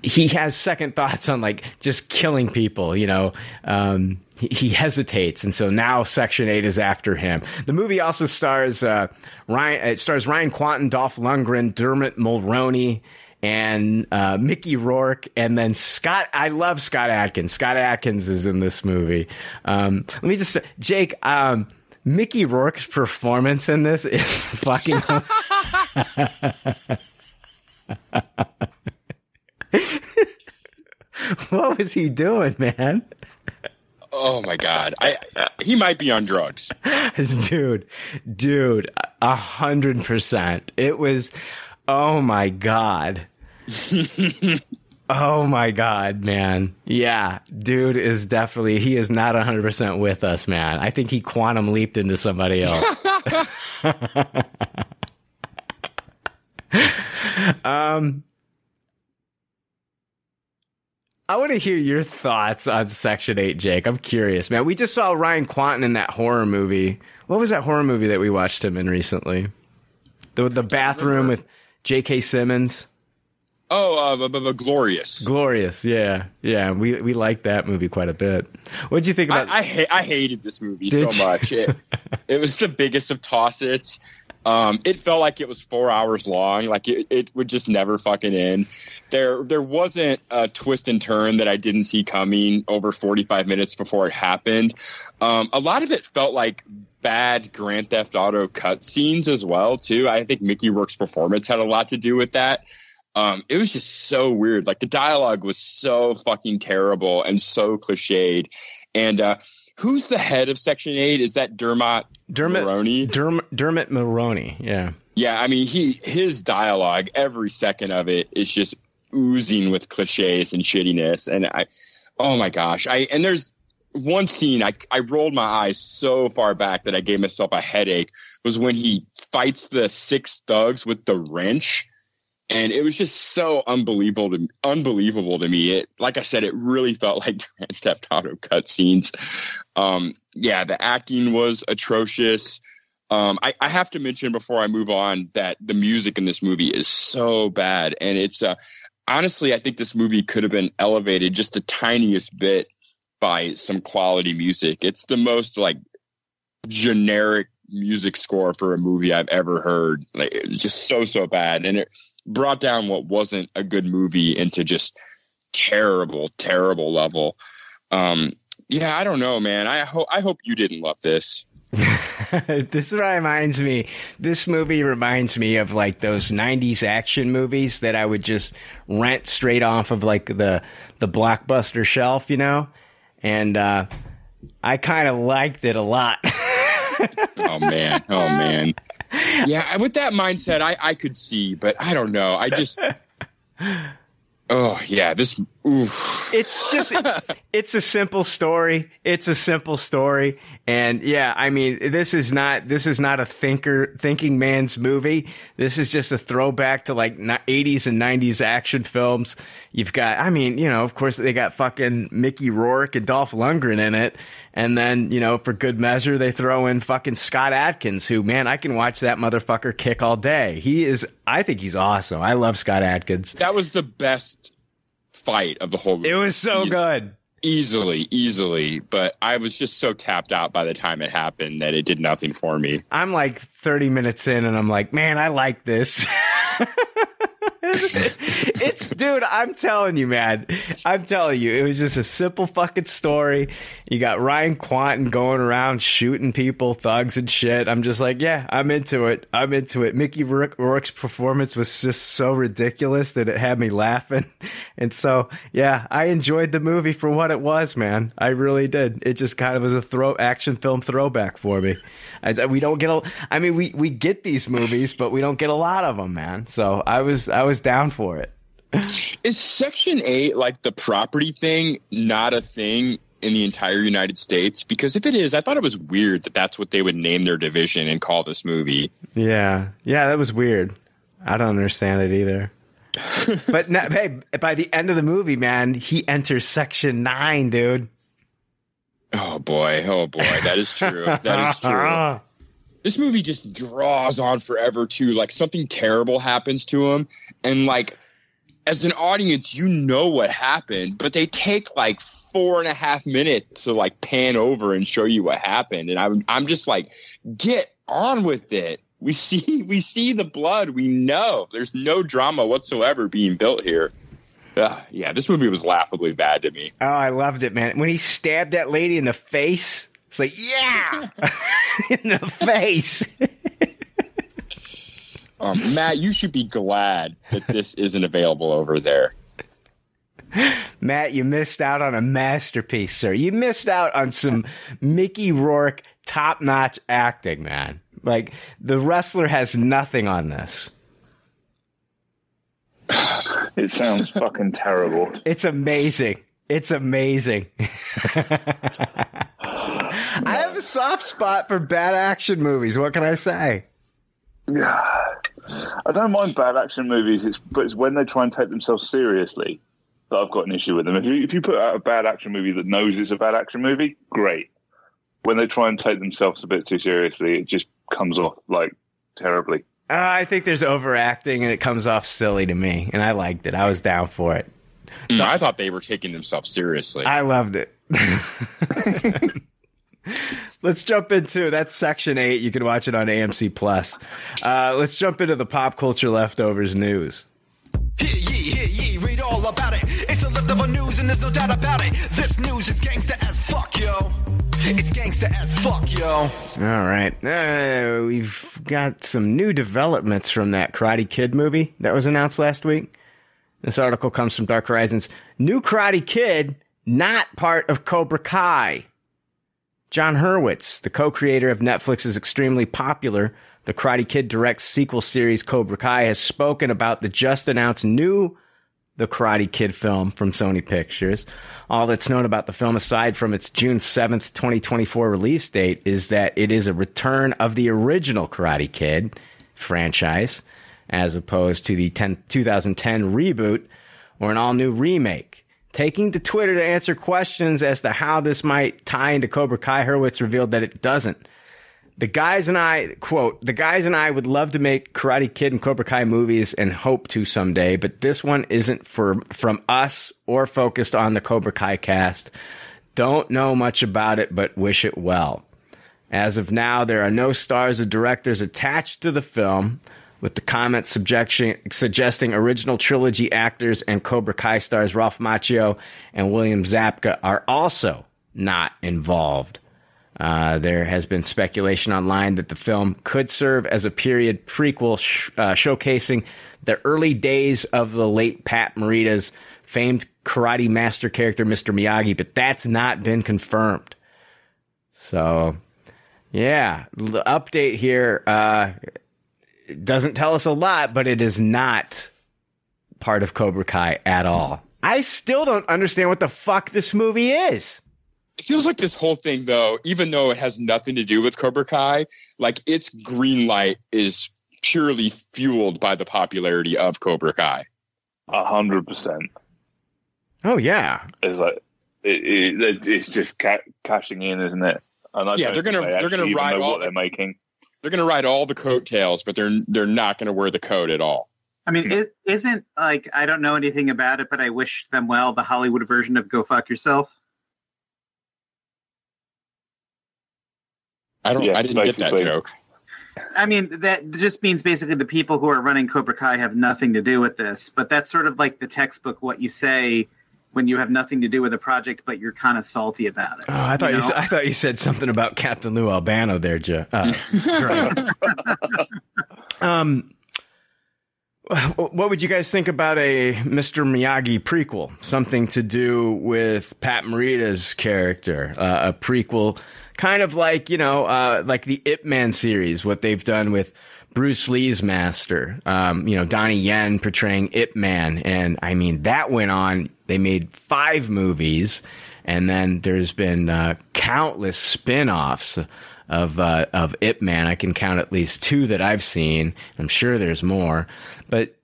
he has second thoughts on like just killing people, you know. Um, he, he hesitates, and so now Section Eight is after him. The movie also stars uh, Ryan. It stars Ryan Kwanten, Dolph Lundgren, Dermot Mulroney, and uh, Mickey Rourke, and then Scott. I love Scott Adkins. Scott Adkins is in this movie. Um, let me just, say Jake. Um, Mickey Rourke's performance in this is fucking. what was he doing, man? Oh my god, I he might be on drugs. dude, dude, a hundred percent. It was, oh my god. oh my god, man. Yeah, dude is definitely, he is not a hundred percent with us, man. I think he quantum leaped into somebody else. um, I want to hear your thoughts on Section 8, Jake. I'm curious, man. We just saw Ryan Kwanten in that horror movie. What was that horror movie that we watched him in recently? The the bathroom with J.K. Simmons. Oh, uh, b- b- glorious. Glorious, yeah, yeah. We we liked that movie quite a bit. What did you think about? I I, ha- I hated this movie Did so you? much. It, it was the biggest of toss-its. Um, it felt like it was four hours long. Like it, it would just never fucking end. There, there wasn't a twist and turn that I didn't see coming over 45 minutes before it happened. Um, a lot of it felt like bad Grand Theft Auto cutscenes as well, too. I think Mickey Rourke's performance had a lot to do with that. Um, it was just so weird. Like the dialogue was so fucking terrible and so cliched. And uh, who's the head of Section Eight? Is that Dermot Dermot Mulroney? Derm, Dermot Mulroney. Yeah, Yeah, I mean, he his dialogue, every second of it is just oozing with cliches and shittiness. And I, oh my gosh, I and there's one scene I I rolled my eyes so far back that I gave myself a headache. Was when he fights the six thugs with the wrench. And it was just so unbelievable to unbelievable to me. It, like I said, it really felt like Grand Theft Auto cutscenes. Um, yeah, the acting was atrocious. Um, I, I have to mention before I move on that the music in this movie is so bad, and it's uh, honestly, I think this movie could have been elevated just the tiniest bit by some quality music. It's the most like generic music score for a movie I've ever heard. Like it was just so so bad, and it brought down what wasn't a good movie into just terrible, terrible level. Um, yeah, I don't know, man. I hope I hope you didn't love this. this reminds me. This movie reminds me of like those '90s action movies that I would just rent straight off of like the the blockbuster shelf, you know. And uh, I kind of liked it a lot. oh man, oh man. Yeah, with that mindset, I I could see, but I don't know. I just. Oh yeah, this. Oof. It's just, it's a simple story. It's a simple story, and yeah, I mean, this is not this is not a thinker thinking man's movie. This is just a throwback to like eighties and nineties action films. You've got, I mean, you know, of course they got fucking Mickey Rourke and Dolph Lundgren in it, and then you know, for good measure, they throw in fucking Scott Adkins, who man, I can watch that motherfucker kick all day. He is, I think he's awesome. I love Scott Adkins. That was the best fight of the whole movie. It was so good. Easily, easily, but I was just so tapped out by the time it happened that it did nothing for me. I'm like 30 minutes in and I'm like, man, I like this. it's dude, I'm telling you, man. I'm telling you, it was just a simple fucking story. You got Ryan Kwanten going around shooting people, thugs and shit. I'm just like, yeah, I'm into it. I'm into it. Mickey Rourke- Rourke's performance was just so ridiculous that it had me laughing. And so, yeah, I enjoyed the movie for what it was, man. I really did. It just kind of was a throw action film throwback for me. I, we don't get a, I mean, we, we get these movies, but we don't get a lot of them, man. So I was, I was down for it. Is Section 8 like the property thing not a thing in the entire United States? Because if it is, I thought it was weird that that's what they would name their division and call this movie. Yeah. Yeah, that was weird. I don't understand it either. but no, hey, by the end of the movie, man, he enters section nine, dude. Oh boy, oh boy, that is true. That is true. This movie just draws on forever too. Like something terrible happens to him, and like as an audience, you know what happened, but they take like four and a half minutes to like pan over and show you what happened, and I'm I'm just like, get on with it. We see we see the blood. We know there's no drama whatsoever being built here. Ugh, yeah, this movie was laughably bad to me. Oh, I loved it, man. When he stabbed that lady in the face, it's like, yeah, in the face. Um, Matt, you should be glad that this isn't available over there. Matt, you missed out on a masterpiece, sir. You missed out on some Mickey Rourke top notch acting, man. Like, the wrestler has nothing on this. It sounds fucking terrible. It's amazing. It's amazing. I have a soft spot for bad action movies. What can I say? Yeah. I don't mind bad action movies, it's, but it's when they try and take themselves seriously that I've got an issue with them. If you, if you put out a bad action movie that knows it's a bad action movie, great. When they try and take themselves a bit too seriously, it just comes off like terribly. Uh, I think there's overacting and it comes off silly to me, and I liked it. I was down for it. Mm, I thought they were taking themselves seriously. I loved it. let's jump into that's section eight. You can watch it on AMC Plus. Uh, let's jump into the pop culture leftovers news. Hear ye, hear ye, read all about it. It's a leftover news and there's no doubt about it. This news is gangsta as fuck, yo. It's gangsta as fuck, yo. All right. Uh, we've got some new developments from that Karate Kid movie that was announced last week. This article comes from Dark Horizons. New Karate Kid, not part of Cobra Kai. Jon Hurwitz, the co-creator of Netflix's extremely popular The Karate Kid direct sequel series Cobra Kai, has spoken about the just announced new The Karate Kid film from Sony Pictures. All that's known about the film, aside from its June 7th, 2024 release date, is that it is a return of the original Karate Kid franchise, as opposed to the 10, 2010 reboot or an all new remake. Taking to Twitter to answer questions as to how this might tie into Cobra Kai, Hurwitz revealed that it doesn't. The guys and I, quote, the guys and I would love to make Karate Kid and Cobra Kai movies and hope to someday, but this one isn't for, from us or focused on the Cobra Kai cast. Don't know much about it, but wish it well. As of now, there are no stars or directors attached to the film, with the comments suggesting original trilogy actors and Cobra Kai stars Ralph Macchio and William Zabka are also not involved. Uh, there has been speculation online that the film could serve as a period prequel sh- uh, showcasing the early days of the late Pat Morita's famed karate master character, Mr. Miyagi, but that's not been confirmed. So, yeah, the update here uh, it doesn't tell us a lot, but it is not part of Cobra Kai at all. I still don't understand what the fuck this movie is. It feels like this whole thing, though, even though it has nothing to do with Cobra Kai, like its green light is purely fueled by the popularity of Cobra Kai. A hundred percent. Oh yeah, It's like it, it, it's just ca- cashing in, isn't it? And I Yeah, they're gonna- they they're gonna ride all what the- they're making. They're going to ride all the coattails, but they're they're not going to wear the coat at all. I mean, it isn't like I don't know anything about it, but I wish them well. The Hollywood version of "Go Fuck Yourself." I don't. Yeah, I didn't get that basically. joke. I mean, that just means basically the people who are running Cobra Kai have nothing to do with this. But that's sort of like the textbook what you say when you have nothing to do with a project, but you're kind of salty about it. Oh, I thought you, know? said, I thought you said something about Captain Lou Albano there, Joe. Uh, um, what would you guys think about a Mr. Miyagi prequel? Something to do with Pat Morita's character, uh, a prequel, kind of like you know, uh, like the Ip Man series, what they've done with. Bruce Lee's master, um, you know, Donnie Yen portraying Ip Man. And I mean, that went on. They made five movies, and then there's been uh, countless spin offs of, uh, of Ip Man. I can count at least two that I've seen. I'm sure there's more. But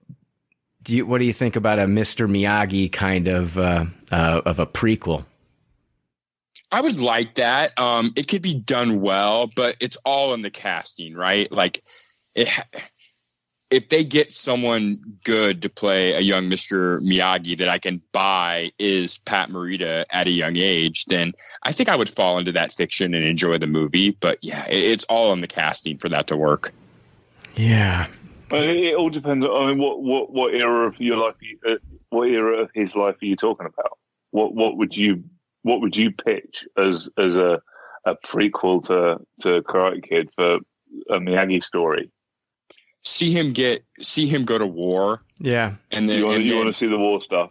do you, what do you think about a Mr. Miyagi kind of, uh, uh, of a prequel? I would like that. Um, it could be done well, but it's all in the casting, right? Like, it, if they get someone good to play a young Mr. Miyagi that I can buy is Pat Morita at a young age, then I think I would fall into that fiction and enjoy the movie. But yeah, it, it's all in the casting for that to work. Yeah. But it, it all depends. I mean, what what what era of your life? you- Uh, what era of his life are you talking about? What what would you what would you pitch as as a a prequel to to Karate Kid for a Miyagi story? See him get, see him go to war, Yeah. and then You want and you then- want to see the war stuff?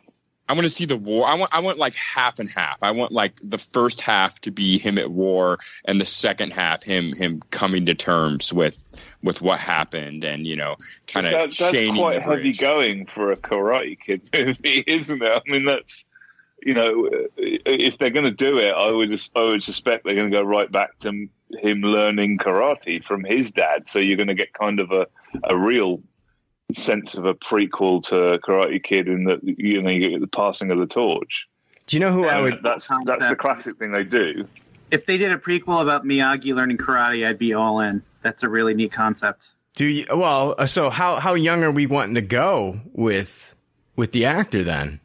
I want to see the war. I want I want like half and half. I want like the first half to be him at war, and the second half him him coming to terms with with what happened, and you know, kind of That, that's chaining quite heavy going for a Karate Kid movie, isn't it? I mean, that's you know, if they're going to do it, I would just I would suspect they're going to go right back to him learning karate from his dad. So you're going to get kind of a a real sense of a prequel to Karate Kid in that you know you get the passing of the torch. Do you know who I would? That's that's the classic thing they do. If they did a prequel about Miyagi learning karate, I'd be all in. That's a really neat concept. Do you? Well, uh, so how how young are we wanting to go with with the actor then?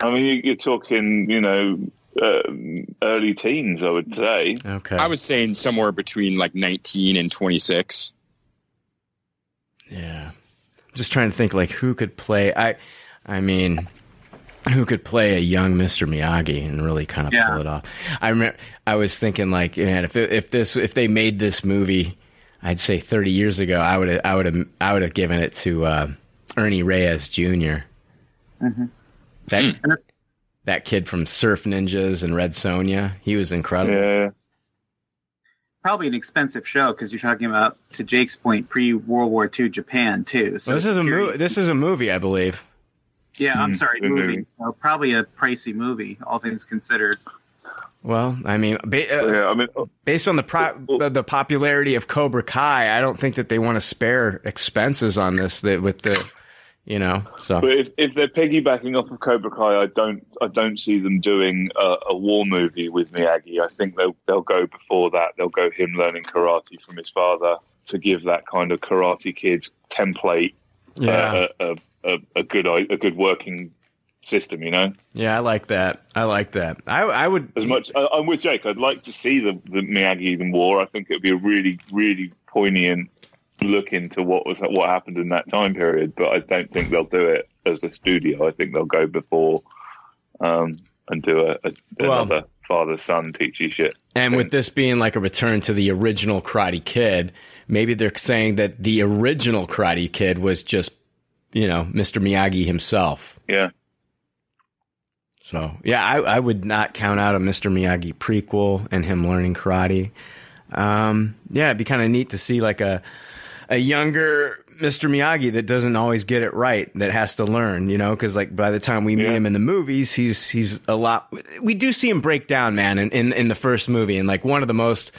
I mean, you- you're talking, you know, um, early teens, I would say. Okay. I was saying somewhere between like 19 and 26. Yeah. I'm just trying to think like who could play I I mean who could play a young Mr. Miyagi and really kind of Yeah. pull it off. I remember I was thinking like man if it, if this if they made this movie I'd say 30 years ago I would I would have I would have given it to uh, Ernie Reyes junior Mhm. That And it's that kid from Surf Ninjas and Red Sonja, he was incredible. Yeah. probably an expensive show because you're talking about, to Jake's point, pre World War II Japan too. So Well, this is a security- movie. This is a movie, I believe. Yeah, I'm Hmm, sorry, good movie. movie. So probably a pricey movie, all things considered. Well, I mean, ba- uh, Yeah, I mean, based on the pro- the popularity of Cobra Kai, I don't think that they want to spare expenses on this. That with the, You know, so But if, if they're piggybacking off of Cobra Kai, I don't I don't see them doing a, a war movie with Miyagi. I think they'll they'll go before that. They'll go him learning karate from his father to give that kind of Karate Kid template yeah, uh, a, a, a, good a good working system. You know, yeah, I like that. I like that. I I would as much I, I'm with Jake. I'd like to see the the Miyagi in war. I think it would be a really really poignant look into what was what happened in that time period. But I don't think they'll do it as a studio. I think they'll go before um, and do a, a Well- another father son teachy shit. And with this being like a return to the original Karate Kid, maybe they're saying that the original Karate Kid was just, you know, Mr. Miyagi himself. Yeah. So yeah, I, I would not count out a Mr. Miyagi prequel and him learning karate. Um, yeah, it'd be kind of neat to see like a a younger Mr. Miyagi that doesn't always get it right, that has to learn, you know, because like by the time we meet Yeah. him in the movies, he's he's a lot. We do see him break down, man, in in, in the first movie, and like one of the most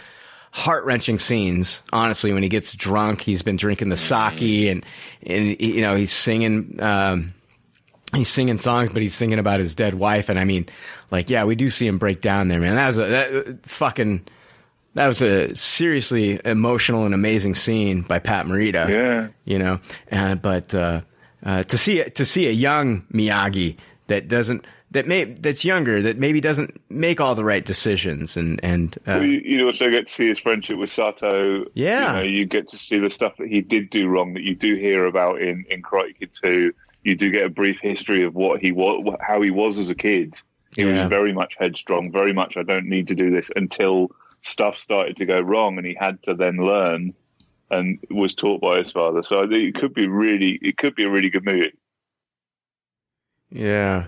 heart wrenching scenes. Honestly, when he gets drunk, he's been drinking the sake, and and you know he's singing. Um, he's singing songs, but he's singing about his dead wife. And I mean, like, yeah, we do see him break down there, man. That was a that, fucking. That was a seriously emotional and amazing scene by Pat Morita. Yeah. you know, uh, but uh, uh, to see to see a young Miyagi that doesn't that may that's younger that maybe doesn't make all the right decisions and and uh, you, you also get to see his friendship with Sato. Yeah. You, know, you get to see the stuff that he did do wrong that you do hear about in, in Karate Kid 2. You do get a brief history of what he was, how he was as a kid. He Yeah. was very much headstrong, very much, I don't need to do this until stuff started to go wrong and he had to then learn and was taught by his father. So I think it could be really, it could be a really good movie. Yeah.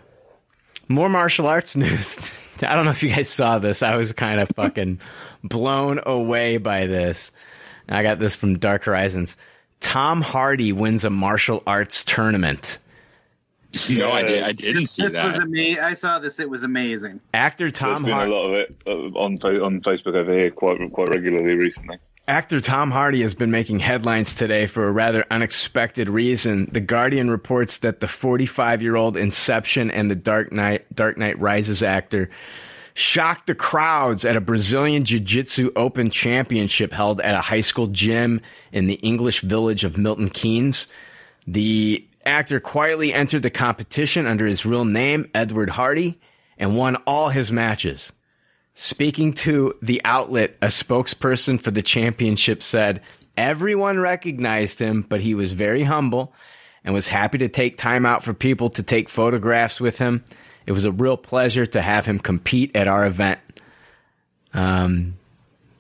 More martial arts news. I don't know if you guys saw this. I was kind of fucking blown away by this. I got this from Dark Horizons. Tom Hardy wins a martial arts tournament. No, I did. I didn't see This was that. I saw this. It was amazing. Actor Tom There's been Hardy. a lot of it uh, on on Facebook over here quite quite regularly recently. Actor Tom Hardy has been making headlines today for a rather unexpected reason. The Guardian reports that the 45-year-old Inception and the Dark Knight Dark Knight Rises actor shocked the crowds at a Brazilian Jiu-Jitsu Open Championship held at a high school gym in the English village of Milton Keynes. The actor quietly entered the competition under his real name, Edward Hardy, and won all his matches. Speaking to the outlet, a spokesperson for the championship said everyone recognized him, but he was very humble and was happy to take time out for people to take photographs with him. It was a real pleasure to have him compete at our event. Um,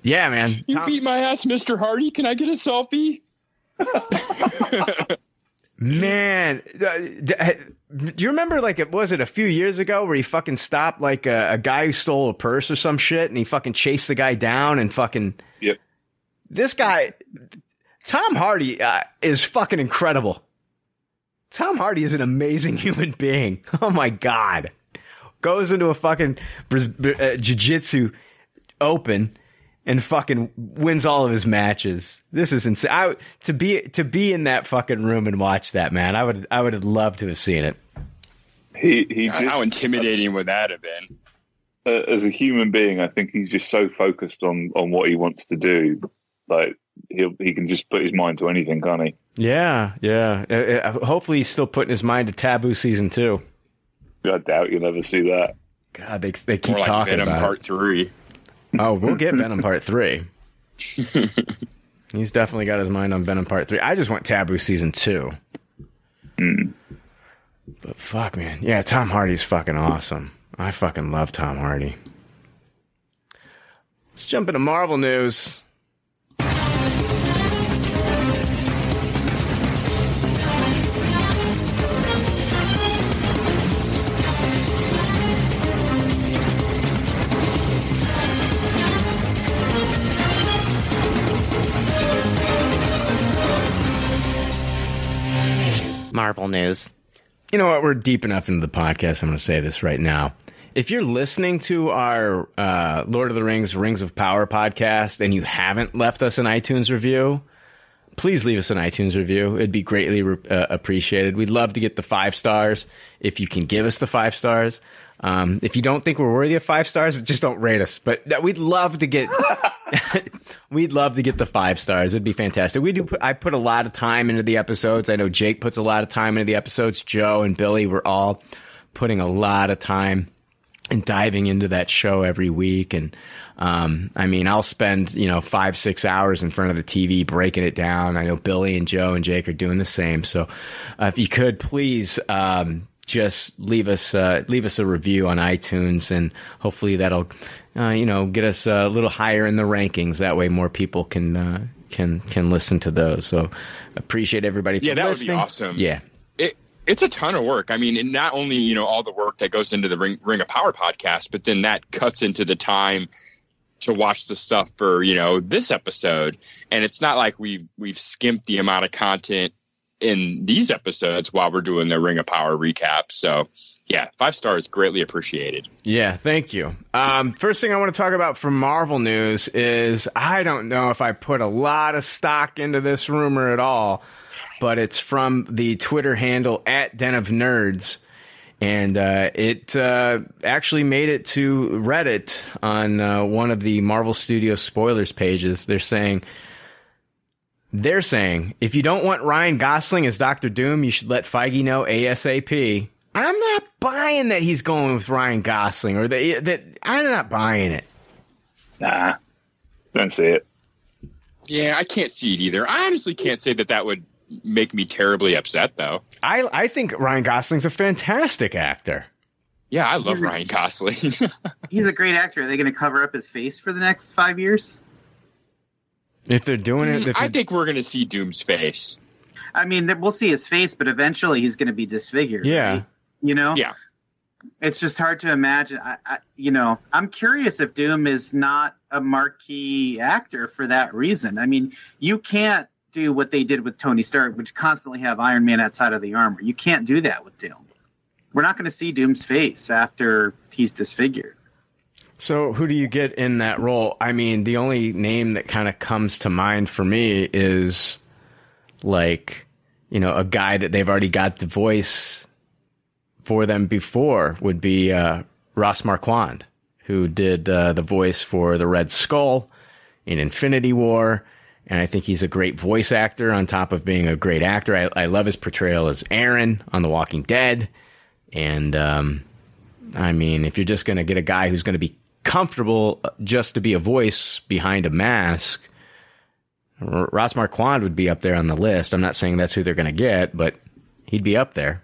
yeah, man. You Tom- beat my ass, Mr. Hardy. Can I get a selfie? Man, uh, do you remember like it was it a few years ago where he fucking stopped like a, a guy who stole a purse or some shit and he fucking chased the guy down and fucking Yep. this guy Tom Hardy uh, is fucking incredible. Tom Hardy is an amazing human being. Oh my god. Goes into a fucking uh, jiu-jitsu open and fucking wins all of his matches. This is insane. I, to be to be in that fucking room and watch that, man. I would I would have loved to have seen it. He he God, just how intimidating would that have been? uh, as a human being, I think he's just so focused on on what he wants to do. Like he'll he can just put his mind to anything, can't he? Yeah, yeah. Uh, uh, hopefully, he's still putting his mind to Taboo season two. I doubt you'll ever see that. God, they they keep More like talking Venom about Part it. Three. Oh, we'll get Venom Part three. He's definitely got his mind on Venom Part three. I just want Taboo season two. Hmm. But fuck, man, yeah, Tom Hardy's fucking awesome. I fucking love Tom Hardy. Let's jump into Marvel news. Marvel news. You know what? We're deep enough into the podcast. I'm going to say this right now. If you're listening to our uh, Lord of the Rings Rings of Power podcast and you haven't left us an iTunes review, please leave us an iTunes review. It'd be greatly uh, appreciated. We'd love to get the five stars if you can give us the five stars. Um, if you don't think we're worthy of five stars, just don't rate us. But we'd love to get, we'd love to get the five stars. It'd be fantastic. We do. Put, I put a lot of time into the episodes. I know Jake puts a lot of time into the episodes. Joe and Billy were all putting a lot of time and diving into that show every week. And um, I mean, I'll spend you know five six hours in front of the TV breaking it down. I know Billy and Joe and Jake are doing the same. So uh, if you could please. Um, just leave us uh, leave us a review on iTunes, and hopefully that'll uh, you know get us a little higher in the rankings. That way, more people can uh, can can listen to those. So appreciate everybody. Yeah, that listening. would be awesome. Yeah, it it's a ton of work. I mean, and not only you know all the work that goes into the Ring, Ring of Power podcast, but then that cuts into the time to watch the stuff for you know this episode. And it's not like we've we've skimped the amount of content in these episodes while we're doing the Ring of Power recap. So, yeah, five stars greatly appreciated. Yeah, thank you. Um, first thing I want to talk about from Marvel news is I don't know if I put a lot of stock into this rumor at all, but it's from the Twitter handle at Den of Nerds. And uh, it uh, actually made it to Reddit on uh, one of the Marvel Studios spoilers pages. They're saying they're saying if you don't want Ryan Gosling as Doctor Doom, you should let Feige know ASAP. I'm not buying that he's going with Ryan Gosling, or that, that I'm not buying it. Nah, don't see it. Yeah, I can't see it either. I honestly can't say that that would make me terribly upset, though. I I think Ryan Gosling's a fantastic actor. Yeah, I love Ryan Gosling. He's a great actor. Are they going to cover up his face for the next five years? If they're doing it, if mm, I think we're going to see Doom's face. I mean, we'll see his face, but eventually he's going to be disfigured. Yeah. right? You know? Yeah. It's just hard to imagine. I, I, you know, I'm curious if Doom is not a marquee actor for that reason. I mean, you can't do what they did with Tony Stark, which constantly have Iron Man outside of the armor. You can't do that with Doom. We're not going to see Doom's face after he's disfigured. So, who do you get in that role? I mean, the only name that kind of comes to mind for me is like, you know, a guy that they've already got the voice for them before would be uh, Ross Marquand, who did uh, the voice for the Red Skull in Infinity War. And I think he's a great voice actor on top of being a great actor. I, I love his portrayal as Aaron on The Walking Dead. And, um, I mean, if you're just going to get a guy who's going to be comfortable just to be a voice behind a mask, Ross Marquand would be up there on the list. I'm not saying that's who they're going to get, but he'd be up there.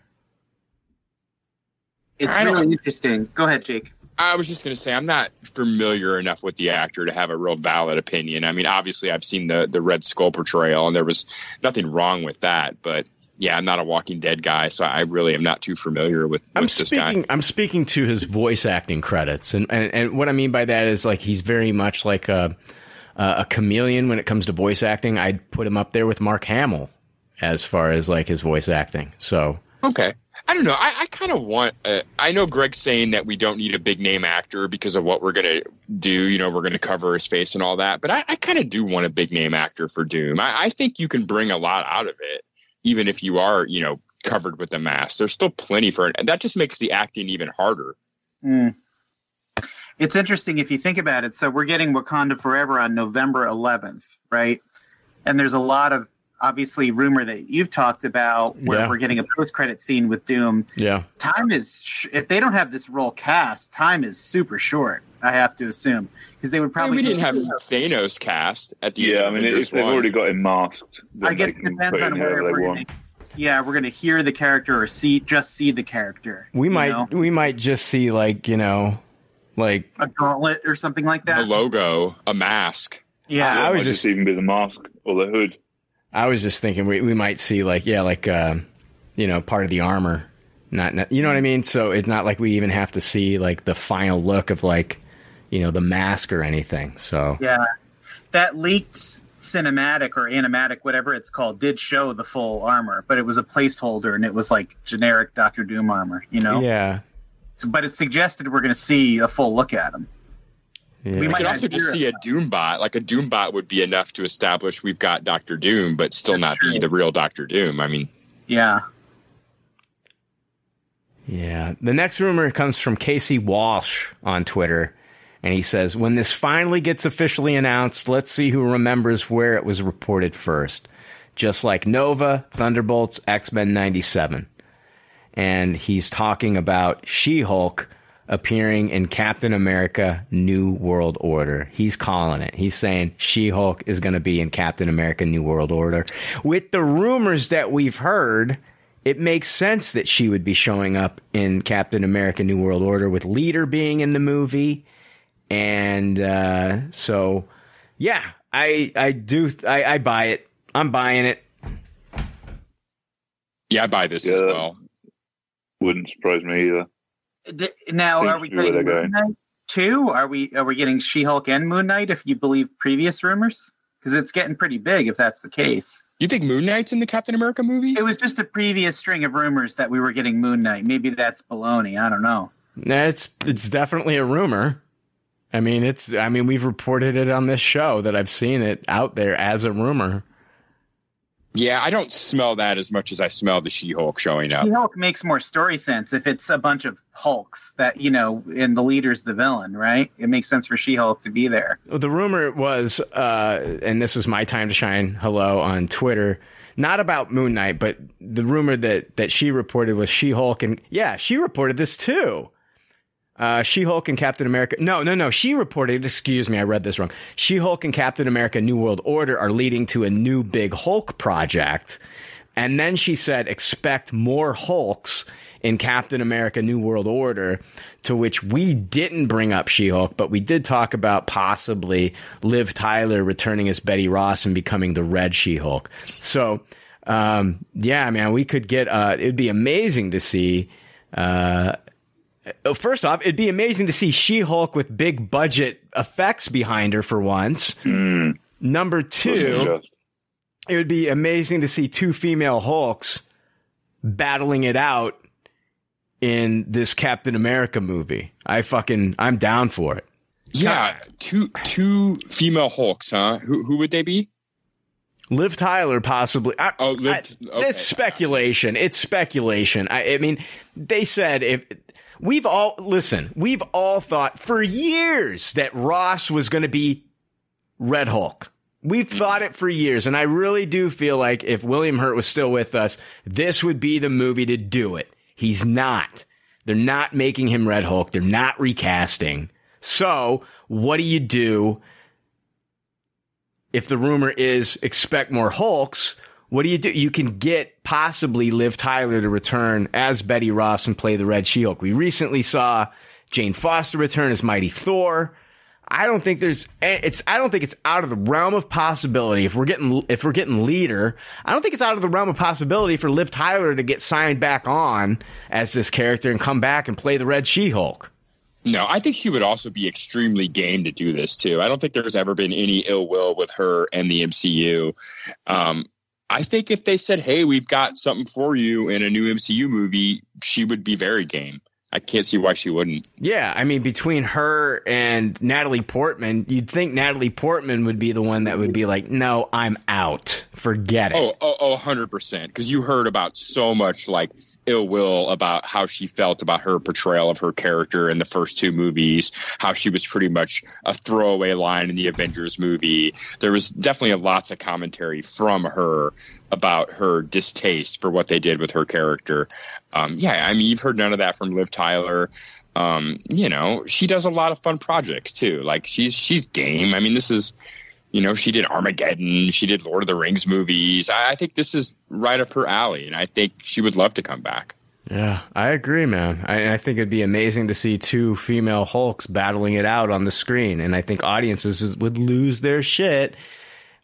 It's I don't- really interesting. Go ahead, Jake. I was just going to say I'm not familiar enough with the actor to have a real valid opinion. I mean, obviously I've seen the the Red Skull portrayal, and there was nothing wrong with that. But yeah, I'm not a Walking Dead guy, so I really am not too familiar with, I'm with this speaking. guy. I'm speaking to his voice acting credits, and, and and what I mean by that is like he's very much like a a chameleon when it comes to voice acting. I'd put him up there with Mark Hamill as far as like his voice acting. So Okay. I don't know. I, I kind of want. Uh, I know Greg's saying that we don't need a big name actor because of what we're to do. You know, we're to cover his face and all that. But I, I kind of do want a big name actor for Doom. I, I think you can bring a lot out of it, even if you are, you know, covered with the mask. There's still plenty for it. And that just makes the acting even harder. Mm. It's interesting if you think about it. So we're getting Wakanda Forever on November 11th, right? And there's a lot of obviously rumor that you've talked about where Yeah. we're getting a post-credit scene with Doom. yeah, Time is sh- if they don't have this role cast, time is super short. I have to assume because they would I probably mean, we didn't have Thanos cast at the Yeah, I end. of mean, if they've already got him masked, I guess it depends on where they we're want. gonna, yeah we're going to hear the character or see just see the character. we might know? we might just see like you know like a gauntlet or something like that. a logo, a mask. Yeah, I It was just- just even be the mask or the hood. I was just thinking we, we might see like yeah like uh, you know part of the armor, not, not you know what I mean. So it's not like we even have to see like the final look of like you know the mask or anything. So Yeah, that leaked cinematic or animatic, whatever it's called, did show the full armor, but it was a placeholder and it was like generic Doctor Doom armor, you know. yeah, So, but it suggested we're going to see a full look at him. Yeah. We We might could also just see a. Doombot. Like a Doombot would be enough to establish we've got Doctor Doom, but still not be the real Doctor Doom. I mean, Yeah. Yeah. The next rumor comes from Casey Walsh on Twitter. And he says, when this finally gets officially announced, let's see who remembers where it was reported first. Just like Nova, Thunderbolts, X Men 97. And he's talking about She Hulk appearing in Captain America New World Order. He's calling it. He's saying She Hulk is going to be in Captain America New World Order. With the rumors that we've heard, it makes sense that she would be showing up in Captain America New World Order with Leader being in the movie. And uh, so, yeah, I I do I, I buy it. I'm buying it. yeah, I buy this as well. Wouldn't surprise me either. D- Now, Seems are we to be where getting they're Moon Knight too? Are we are we getting She Hulk and Moon Knight? If you believe previous rumors, because it's getting pretty big. If that's the case, You think Moon Knight's in the Captain America movie? it was just a previous string of rumors that we were getting Moon Knight. Maybe that's baloney. I don't know. Nah, It's it's definitely a rumor. I mean, it's I mean, we've reported it on this show that I've seen it out there as a rumor. Yeah, I don't smell that as much as I smell the She-Hulk showing up. She Hulk makes more story sense if it's a bunch of Hulks that you know, and the leader's the villain, right? It makes sense for She Hulk to be there. The rumor was, uh, and this was my time to shine. Hello on Twitter, not about Moon Knight, but the rumor that that she reported was She Hulk, and yeah, she reported this too. Uh, she Hulk and Captain America. No, no, no. She reported. Excuse me, I read this wrong. She Hulk and Captain America: New World Order are leading to a new big Hulk project, and then she said, "Expect more Hulks." In Captain America New World Order, to which we didn't bring up She Hulk, but we did talk about possibly Liv Tyler returning as Betty Ross and becoming the Red She Hulk. So, um, yeah, man, we could get, uh, it'd be amazing to see, uh, First off, it'd be amazing to see She Hulk with big budget effects behind her for once. Mm. Number two, Just- it would be amazing to see two female Hulks battling it out in this Captain America movie. I fucking, I'm down for it. Yeah, two two female Hulks, huh? Who who would they be? Liv Tyler possibly. I, Oh, Liv- I- okay. It's speculation. It's speculation. I, I mean, they said if we've all listen, we've all thought for years that Ross was going to be Red Hulk. We've mm-hmm. thought it for years, and I really do feel like if William Hurt was still with us, this would be the movie to do it. He's not. They're not making him Red Hulk. They're not recasting. So, what do you do if the rumor is expect more Hulks, what do you do? You can get possibly Liv Tyler to return as Betty Ross and play the Red She-Hulk. We recently saw Jane Foster return as Mighty Thor. I don't think there's it's I don't think it's out of the realm of possibility if we're getting if we're getting leader. I don't think it's out of the realm of possibility for Liv Tyler to get signed back on as this character and come back and play the Red She-Hulk. No, I think she would also be extremely game to do this too. I don't think there's ever been any ill will with her and the MCU. Um, I think if they said, "Hey, we've got something for you in a new MCU movie," she would be very game. I can't see why she wouldn't. Yeah, I mean, between her and Natalie Portman, you'd think Natalie Portman would be the one that would be like, "No, I'm out. Forget it." Oh, oh, oh, 100%. Because you heard about so much like ill will about how she felt about her portrayal of her character in the first two movies, how she was pretty much a throwaway line in the Avengers movie. There was definitely lots of commentary from her about her distaste for what they did with her character. Um, yeah, I mean, you've heard none of that from Liv Tyler. Um, you know, she does a lot of fun projects too. Like she's she's game. I mean, this is you know, she did Armageddon, she did Lord of the Rings movies. I, I think this is right up her alley, and I think she would love to come back. Yeah, I agree, man. I, I think it'd be amazing to see two female Hulks battling it out on the screen, and I think audiences would lose their shit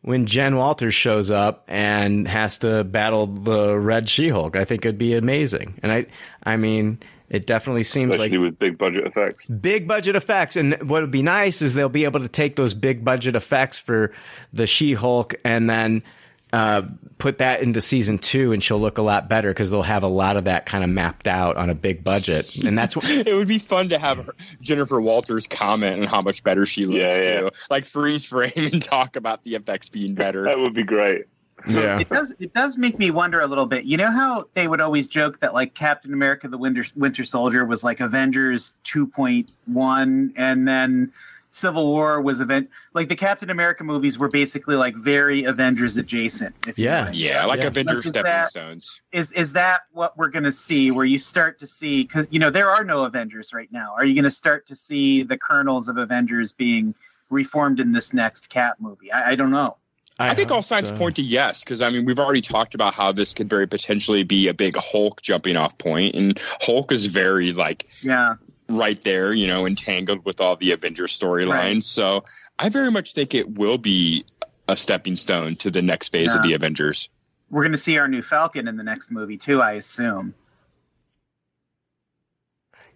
when Jen Walters shows up and has to battle the Red She-Hulk. I think it'd be amazing, and I, I mean, it definitely seems especially like with big budget effects. big budget effects. And what would be nice is they'll be able to take those big budget effects for the She Hulk and then uh, put that into season two, and she'll look a lot better because they'll have a lot of that kind of mapped out on a big budget, and that's what. it would be fun to have her, Jennifer Walters comment on how much better she looks Yeah, yeah. too. Like freeze frame and talk about the effects being better. That would be great. Yeah. It does. It does make me wonder a little bit. You know how they would always joke that like Captain America: The Winter Winter Soldier was like Avengers 2.1, and then Civil War was event like the Captain America movies were basically like very Avengers adjacent. If Yeah. will. yeah, like Yeah. Avengers Like, is stepping that- stones. Is is that what we're going to see? Where you start to see because you know there are no Avengers right now. Are you going to start to see the kernels of Avengers being reformed in this next Cap movie? I, I don't know. I, think all signs so. point to yes, because I mean we've already talked about how this could very potentially be a big Hulk jumping off point, and Hulk is very like Yeah. Right there, you know, entangled with all the Avengers storylines. Right. So I very much think it will be a stepping stone to the next phase of the Avengers. We're going to see our new Falcon in the next movie too. I assume.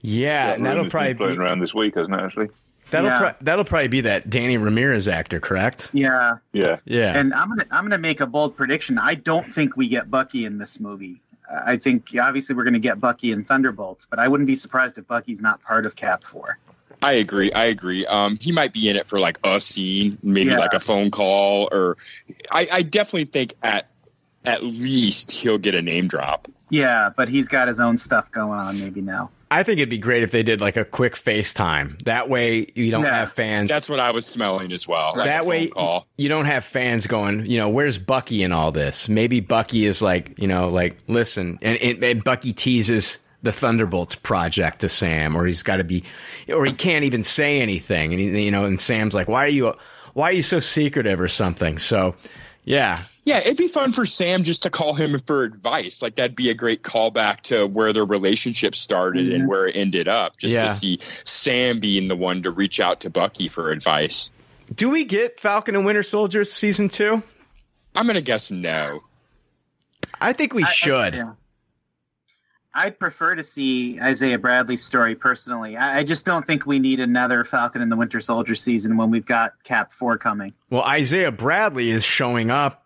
Yeah, and that'll probably floating be, around this week, hasn't it? Actually, that'll Yeah. pro- that'll probably be that Danny Ramirez actor, correct? Yeah. yeah. Yeah. And I'm gonna I'm gonna make a bold prediction. I don't think we get Bucky in this movie. I think obviously we're gonna get Bucky and Thunderbolts, but I wouldn't be surprised if Bucky's not part of Cap Four. I agree. I agree. Um, he might be in it for like a scene, maybe Yeah. like a phone call, or I, I definitely think at at least he'll get a name drop. Yeah, but he's got his own stuff going on maybe now. I think it'd be great if they did like a quick FaceTime. That way you don't Yeah. have fans. That's what I was smelling as well. like that way call. you don't have fans going, you know, where's Bucky in all this? Maybe Bucky is like, you know, like listen, and, and, and Bucky teases the Thunderbolts project to Sam, or he's got to be, or he can't even say anything, and he, you know, and Sam's like, why are you, why are you so secretive or something? So, yeah, Yeah, it'd be fun for Sam just to call him for advice. Like that'd be a great callback to where their relationship started and mm-hmm. where it ended up. Just Yeah. to see Sam being the one to reach out to Bucky for advice. do we get Falcon and Winter Soldier season two? I'm gonna guess no. I think we I- I- should. yeah. I'd prefer to see Isaiah Bradley's story personally. I, I just don't think we need another Falcon and the Winter Soldier season when we've got Cap Four coming. Well, Isaiah Bradley is showing up.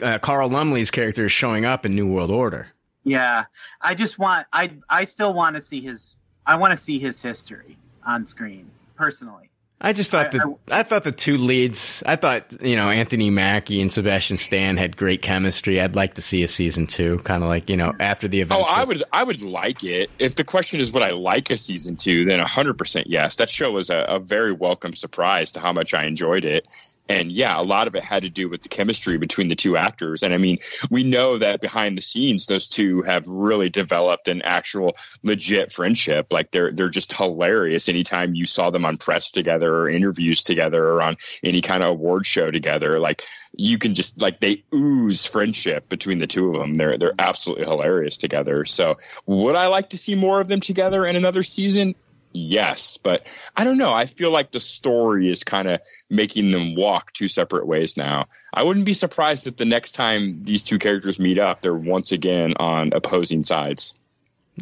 Uh, Carl Lumbly's character is showing up in New World Order. Yeah, I just want I I still want to see his I want to see his history on screen personally. I just thought I- the I, thought the two leads. I thought you know Anthony Mackie and Sebastian Stan had great chemistry. I'd like to see a season two, kind of like you know after the event. Oh. I would I would like it. If the question is would I like a season two, then hundred percent yes. That show was a, a very welcome surprise to how much I enjoyed it. And yeah, a lot of it had to do with the chemistry between the two actors. And I mean, we know that behind the scenes, those two have really developed an actual legit friendship. Like they're they're just hilarious. Anytime you saw them on press together or interviews together or on any kind of award show together, like you can just like they ooze friendship between the two of them. They're they're absolutely hilarious together. So would I like to see more of them together in another season? Yes, but I don't know. I feel like the story is kind of making them walk two separate ways now. I wouldn't be surprised if the next time these two characters meet up, they're once again on opposing sides.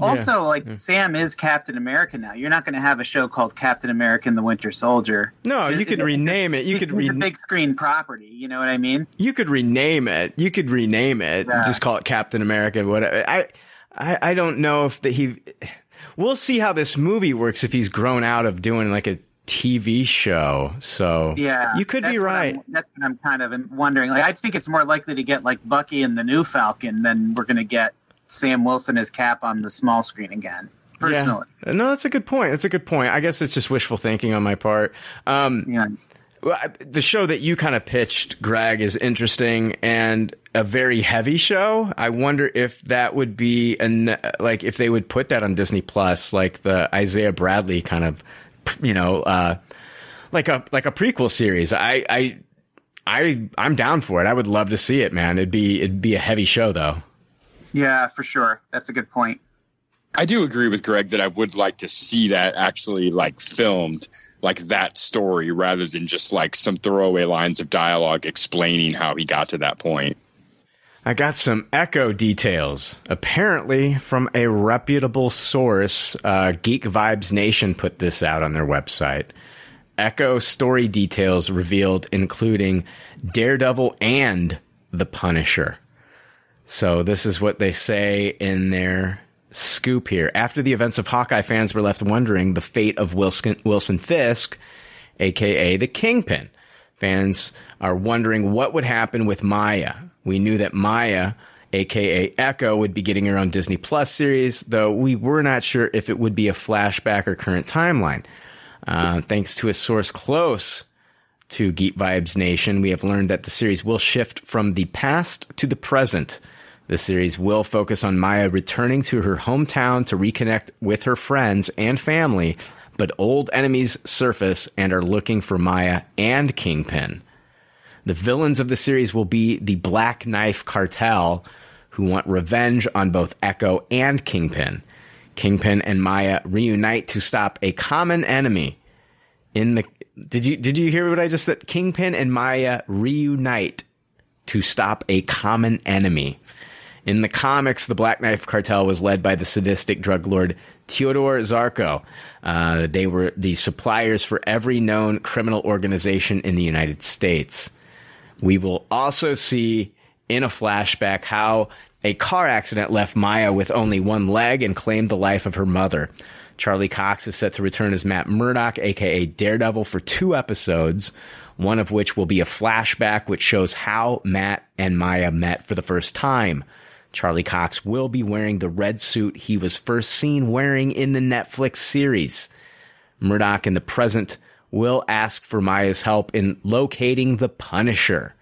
Also, like Sam is Captain America now. You're not going to have a show called Captain America and the Winter Soldier. no, you could it- rename it. You It's could a re- big screen property. You know what I mean? you could rename it. You could rename it. Yeah. Just call it Captain America. Whatever. I I I don't know if that he. We'll see how this movie works if he's grown out of doing like a TV show. So Yeah, you could be that's what right. that's what I'm kind of wondering. Like, I think it's more likely to get like Bucky and the new Falcon than we're going to get Sam Wilson as Cap on the small screen again. Personally, Yeah. No, that's a good point. That's a good point. I guess it's just wishful thinking on my part. Um, yeah. Well, the show that you kind of pitched, Greg, is interesting and a very heavy show. I wonder if that would be an like if they would put that on Disney Plus, like the Isaiah Bradley kind of, you know, uh, like a like a prequel series. I I I I'm down for it. I would love to see it, man. It'd be it'd be a heavy show though. Yeah, for sure. That's a good point. I do agree with Greg that I would like to see that actually like filmed like that story rather than just like some throwaway lines of dialogue explaining how he got to that point. I got some Echo details. Apparently, from a reputable source, uh, Geek Vibes Nation put this out on their website. Echo story details revealed, including Daredevil and the Punisher. So this is what they say in their scoop here. After the events of Hawkeye, fans were left wondering the fate of Wilson, Wilson Fisk, aka the Kingpin. Fans are wondering what would happen with Maya. We knew that Maya, aka Echo, would be getting her own Disney Plus series, though we were not sure if it would be a flashback or current timeline. Uh, thanks to a source close to Geek Vibes Nation, we have learned that the series will shift from the past to the present. The series will focus on Maya returning to her hometown to reconnect with her friends and family, but old enemies surface and are looking for Maya and Kingpin. The villains of the series will be the Black Knife Cartel, who want revenge on both Echo and Kingpin. Kingpin and Maya reunite to stop a common enemy. In the did you did you hear what I just said? Kingpin and Maya reunite to stop a common enemy. In the comics, the Black Knife Cartel was led by the sadistic drug lord Theodore Zarko. Uh, they were the suppliers for every known criminal organization in the United States. We will also see in a flashback how a car accident left Maya with only one leg and claimed the life of her mother. Charlie Cox is set to return as Matt Murdock, aka Daredevil, for two episodes, one of which will be a flashback which shows how Matt and Maya met for the first time. Charlie Cox will be wearing the red suit he was first seen wearing in the Netflix series. Murdock in the present will ask for Maya's help in locating the Punisher.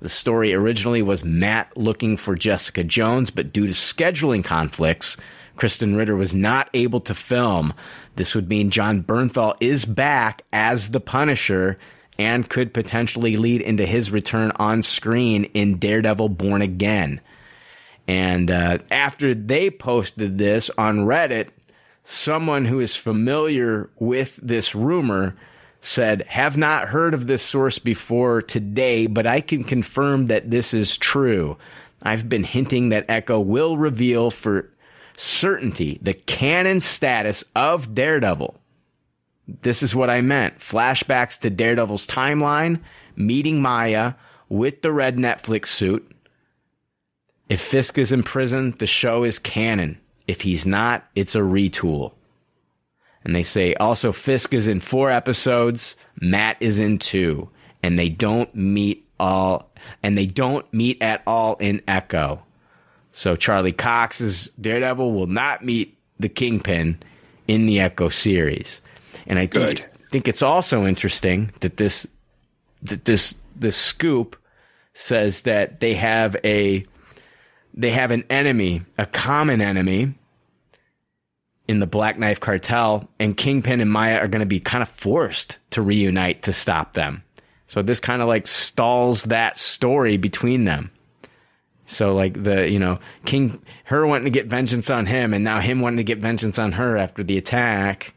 The story originally was Matt looking for Jessica Jones, but due to scheduling conflicts, Krysten Ritter was not able to film. This would mean Jon Bernthal is back as the Punisher and could potentially lead into his return on screen in Daredevil Born Again. And uh, after they posted this on Reddit, someone who is familiar with this rumor said, Have not heard of this source before today, but I can confirm that this is true. I've been hinting that Echo will reveal for certainty the canon status of Daredevil. This is what I meant. Flashbacks to Daredevil's timeline, meeting Maya with the red Netflix suit. If Fisk is in prison, the show is canon. If he's not, it's a retool. And they say also Fisk is in four episodes, Matt is in two, and they don't meet all, and they don't meet at all in Echo. So Charlie Cox's Daredevil will not meet the Kingpin in the Echo series. And I think, think it's also interesting that this that this this scoop says that they have a they have an enemy, a common enemy in the Black Knife Cartel, and Kingpin and Maya are going to be kind of forced to reunite to stop them. So this kind of like stalls that story between them. So like the you know King her wanting to get vengeance on him, and now him wanting to get vengeance on her after the attack.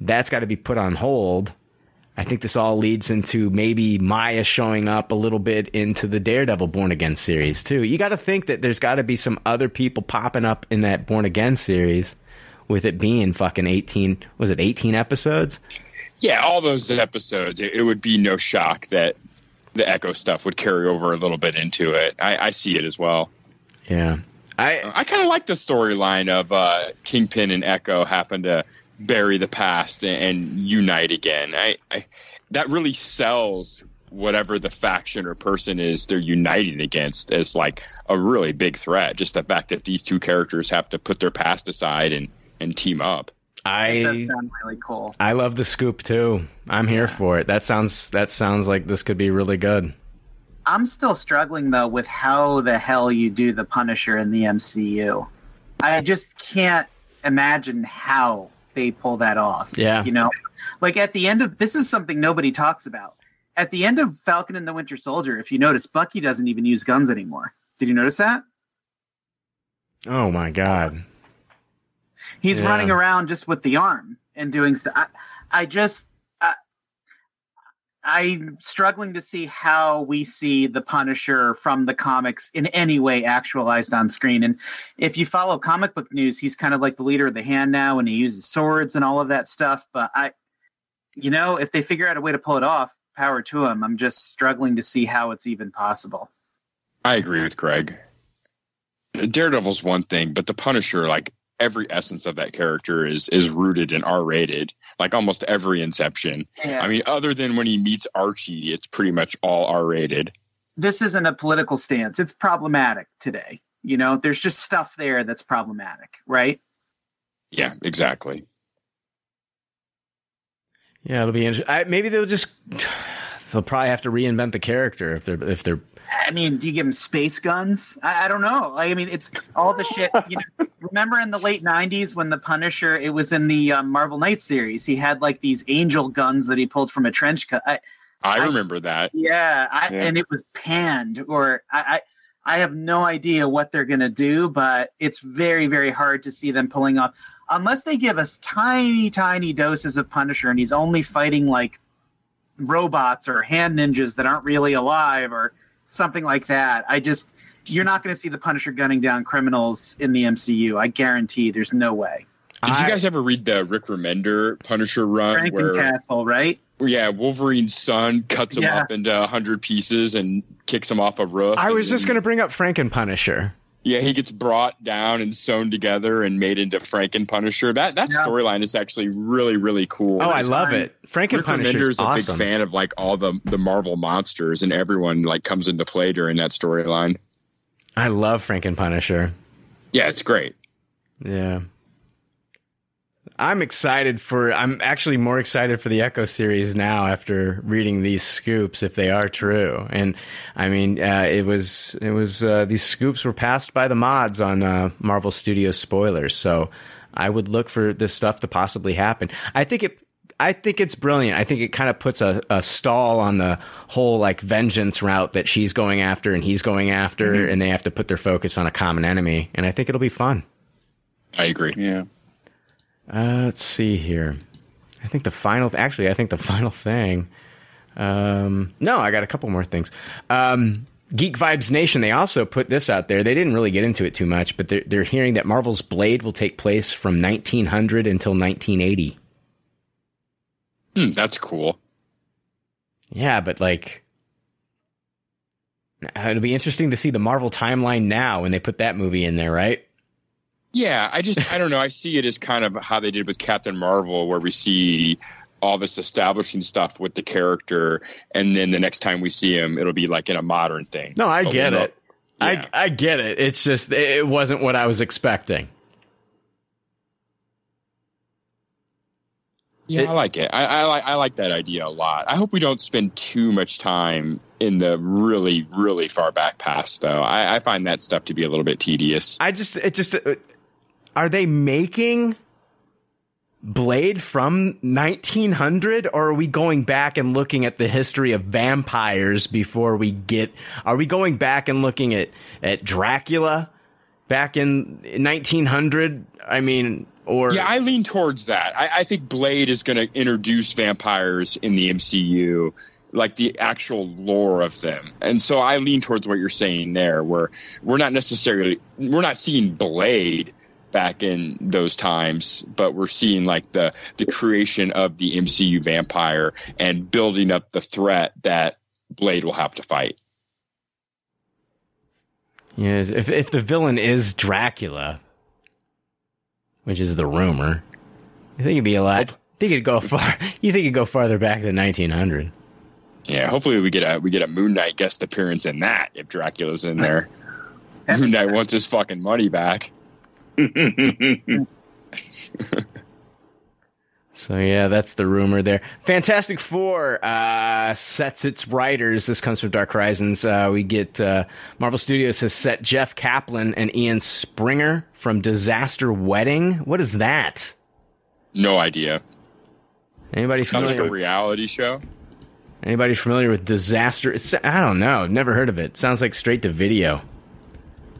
That's got to be put on hold. I think this all leads into maybe Maya showing up a little bit into the Daredevil Born Again series too. You got to think that there's got to be some other people popping up in that Born Again series, with it being fucking eighteen. Was it eighteen episodes? Yeah, all those episodes, it, it would be no shock that the Echo stuff would carry over a little bit into it. I, I see it as well. Yeah, I I kind of like the storyline of uh, Kingpin and Echo having to bury the past and, and unite again. I, I that really sells whatever the faction or person is they're uniting against as like a really big threat. Just the fact that these two characters have to put their past aside and and team up. It does I sound really cool. I love the scoop too. I'm here for it. That sounds that sounds like this could be really good. I'm still struggling though with how the hell you do the Punisher in the MCU. I just can't imagine how they pull that off. Yeah. You know, like at the end of this is something nobody talks about. At the end of Falcon and the Winter Soldier, if you notice, Bucky doesn't even use guns anymore. Did you notice that? Oh my god. He's Yeah. running around just with the arm and doing stuff. I, I just, I, I'm struggling to see how we see the Punisher from the comics in any way actualized on screen. And if you follow comic book news, he's kind of like the leader of the hand now, and he uses swords and all of that stuff. But I, you know, if they figure out a way to pull it off, power to him. I'm just struggling to see how it's even possible. I agree with Greg. Daredevil's one thing, but the Punisher, like every essence of that character is is rooted in R rated. Like almost every Inception. Yeah. I mean, other than when he meets Archie, it's pretty much all R rated. this isn't a political stance. It's problematic today. You know, there's just stuff there that's problematic, right? Yeah, exactly. Yeah, it'll be interesting. Maybe they'll just they'll probably have to reinvent the character if they're if they're I mean, do you give him space guns? I, I don't know. Like, I mean, it's all the shit. You know, remember in the late '90s when the Punisher? It was in the um, Marvel Knights series. He had like these angel guns that he pulled from a trench coat. I, I I- remember that. yeah, I, Yeah. and it was panned. Or I, I, I have no idea what they're gonna do, but it's very, very hard to see them pulling off unless they give us tiny, tiny doses of Punisher, and he's only fighting like robots or hand ninjas that aren't really alive or something like that. I just you're not going to see the Punisher gunning down criminals in the MCU. I guarantee. There's no way. Did you guys ever read the Rick Remender Punisher run where Frankencastle, right? yeah, Wolverine's son cuts him Yeah. up into a hundred pieces and kicks him off a roof. I was and just going to bring up Franken Punisher. Yeah, he gets brought down and sewn together and made into Franken Punisher. That that Yeah. storyline is actually really really cool. Oh, I love fine. it. Franken Punisher Remender's is a awesome. big fan of like all the the Marvel monsters, and everyone like comes into play during that storyline. I love Franken Punisher. Yeah, it's great. Yeah. I'm excited for I'm actually more excited for the Echo series now after reading these scoops if they are true. And I mean uh, it was it was uh, these scoops were passed by the mods on uh, Marvel Studios spoilers. So I would look for this stuff to possibly happen. I think it I think it's brilliant. I think it kind of puts a, a stall on the whole like vengeance route that she's going after and he's going after, and they have to put their focus on a common enemy. And I think it'll be fun. I agree. Yeah. Uh, let's see here. I think the final, actually, I think the final thing. Um, no, I got a couple more things. Um, Geek Vibes Nation, they also put this out there. They didn't really get into it too much, but they're, they're hearing that Marvel's Blade will take place from 1900 until 1980. Hmm, that's cool. Yeah, but like, it'll be interesting to see the Marvel timeline now when they put that movie in there, right? Yeah, I just I don't know. I see it as kind of how they did with Captain Marvel, where we see all this establishing stuff with the character, and then the next time we see him, it'll be like in a modern thing. No, I But get it. I I get it. It's just it wasn't what I was expecting. Yeah, It- I like it. I, I like I like that idea a lot. I hope we don't spend too much time in the really really far back past, though. I, I find that stuff to be a little bit tedious. I just it just are they making Blade from 1900 or are we going back and looking at the history of vampires before we get are we going back and looking at at Dracula back in 1900 I mean or Yeah, I lean towards that. I, I think Blade is going to introduce vampires in the MCU, like the actual lore of them. And so I lean towards what you're saying there, where we're not necessarily we're not seeing Blade back in those times, but we're seeing like the the creation of the MCU vampire and building up the threat that Blade will have to fight. Yes, if if the villain is Dracula, which is the rumor, I think it'd be a lot. I think it'd go far. You think it'd go farther back than 1900? Yeah, hopefully we get a we get a Moon Knight guest appearance in that if Dracula's in there. Moon Knight wants his fucking money back. So yeah, that's the rumor there. Fantastic Four uh, sets its writers. This comes from Dark Horizons. Uh, we get uh, Marvel Studios has set Jeff Kaplan and Ian Springer from Disaster Wedding. What is that? No idea. Anybody Sounds like familiar? a reality show. Anybody familiar with Disaster? It's I don't know. Never heard of it. Sounds like straight to video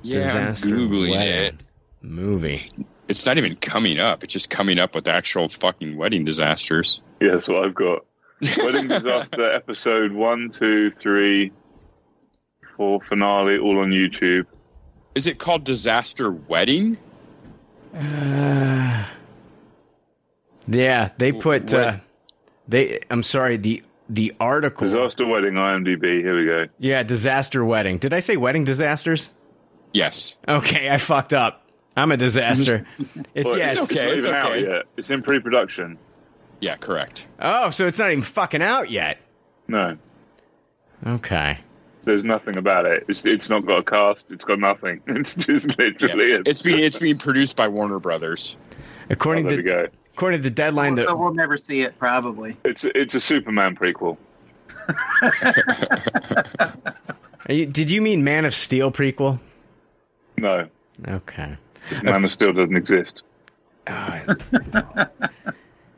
Yeah, Disaster I'm googling Wedding. it. Movie. It's not even coming up. It's just coming up with actual fucking wedding disasters. Yeah, that's what I've got. Wedding Disaster episode one, two, three, four finale, all on YouTube. Is it called Disaster Wedding? Uh, yeah, they put What- uh, they. I'm sorry the the article. Disaster Wedding, IMDb. Here we go. Yeah, disaster wedding. Did I say wedding disasters? Yes. Okay, I fucked up. I'm a disaster. It's, Well, yeah, it's it's- okay. not It's even out yet. It's in pre-production. Yeah, correct. Oh, so it's not even fucking out yet. No, Okay. there's nothing about it. It's it's not got a cast. It's got nothing. It's just Yeah. literally. a- It's being it's being produced by Warner Brothers. According Oh, to go. according to the deadline, so we'll never see it, probably. It's it's a Superman prequel. are you, did you mean Man of Steel prequel? No, Okay. Man of Steel doesn't exist.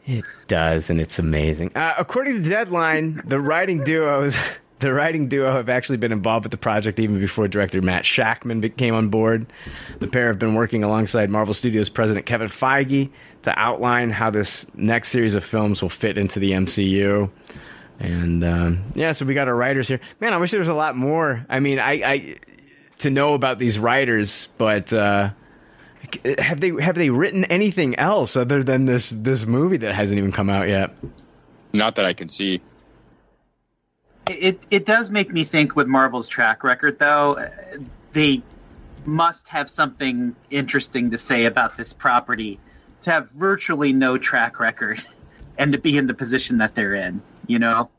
It does, and it's amazing. Uh, according to the deadline, the writing duos, the writing duo have actually been involved with the project even before director Matt Shakman came on board. The pair have been working alongside Marvel Studios president Kevin Feige to outline how this next series of films will fit into the MCU. And um, yeah, so we got our writers here. Man, I wish there was a lot more. I mean, I, I to know about these writers, but. Uh, have they have they written anything else other than this this movie that hasn't even come out yet? Not that I can see. It it does make me think with Marvel's track record, though, uh, they must have something interesting to say about this property to have virtually no track record and to be in the position that they're in, you know.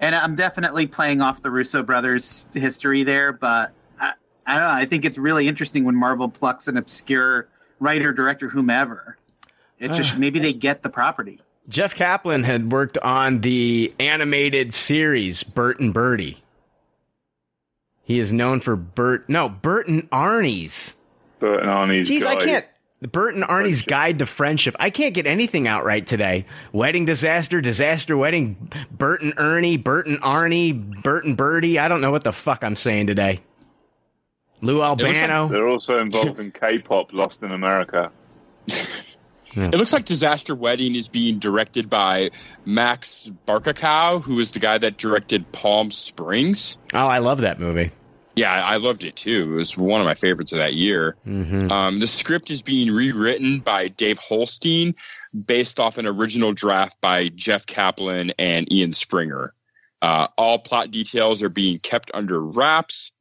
And I'm definitely playing off the Russo brothers' history there, but I, I don't know. I think it's really interesting when Marvel plucks an obscure writer, director, whomever. It just ah. maybe they get the property. Jeff Kaplan had worked on the animated series Bert and Birdie. He is known for Bert no Bert and Arnie's. Bert and Arnie's. Jeez, I can't. Bert and Arnie's Guide to Friendship. I can't get anything out right today. Wedding disaster, disaster wedding. Bert and Ernie, Bert and Arnie, Bert and Birdie. I don't know what the fuck I'm saying today. Lou looks like Albano. They're also involved in K-pop, Lost in America. It looks like Disaster Wedding is being directed by Max Barbakow, who is the guy that directed Palm Springs. oh, I love that movie. Yeah, I loved it too. It was one of my favorites of that year. Mm-hmm. Um, the script is being rewritten by Dave Holstein based off an original draft by Jeff Kaplan and Ian Springer. Uh, all plot details are being kept under wraps.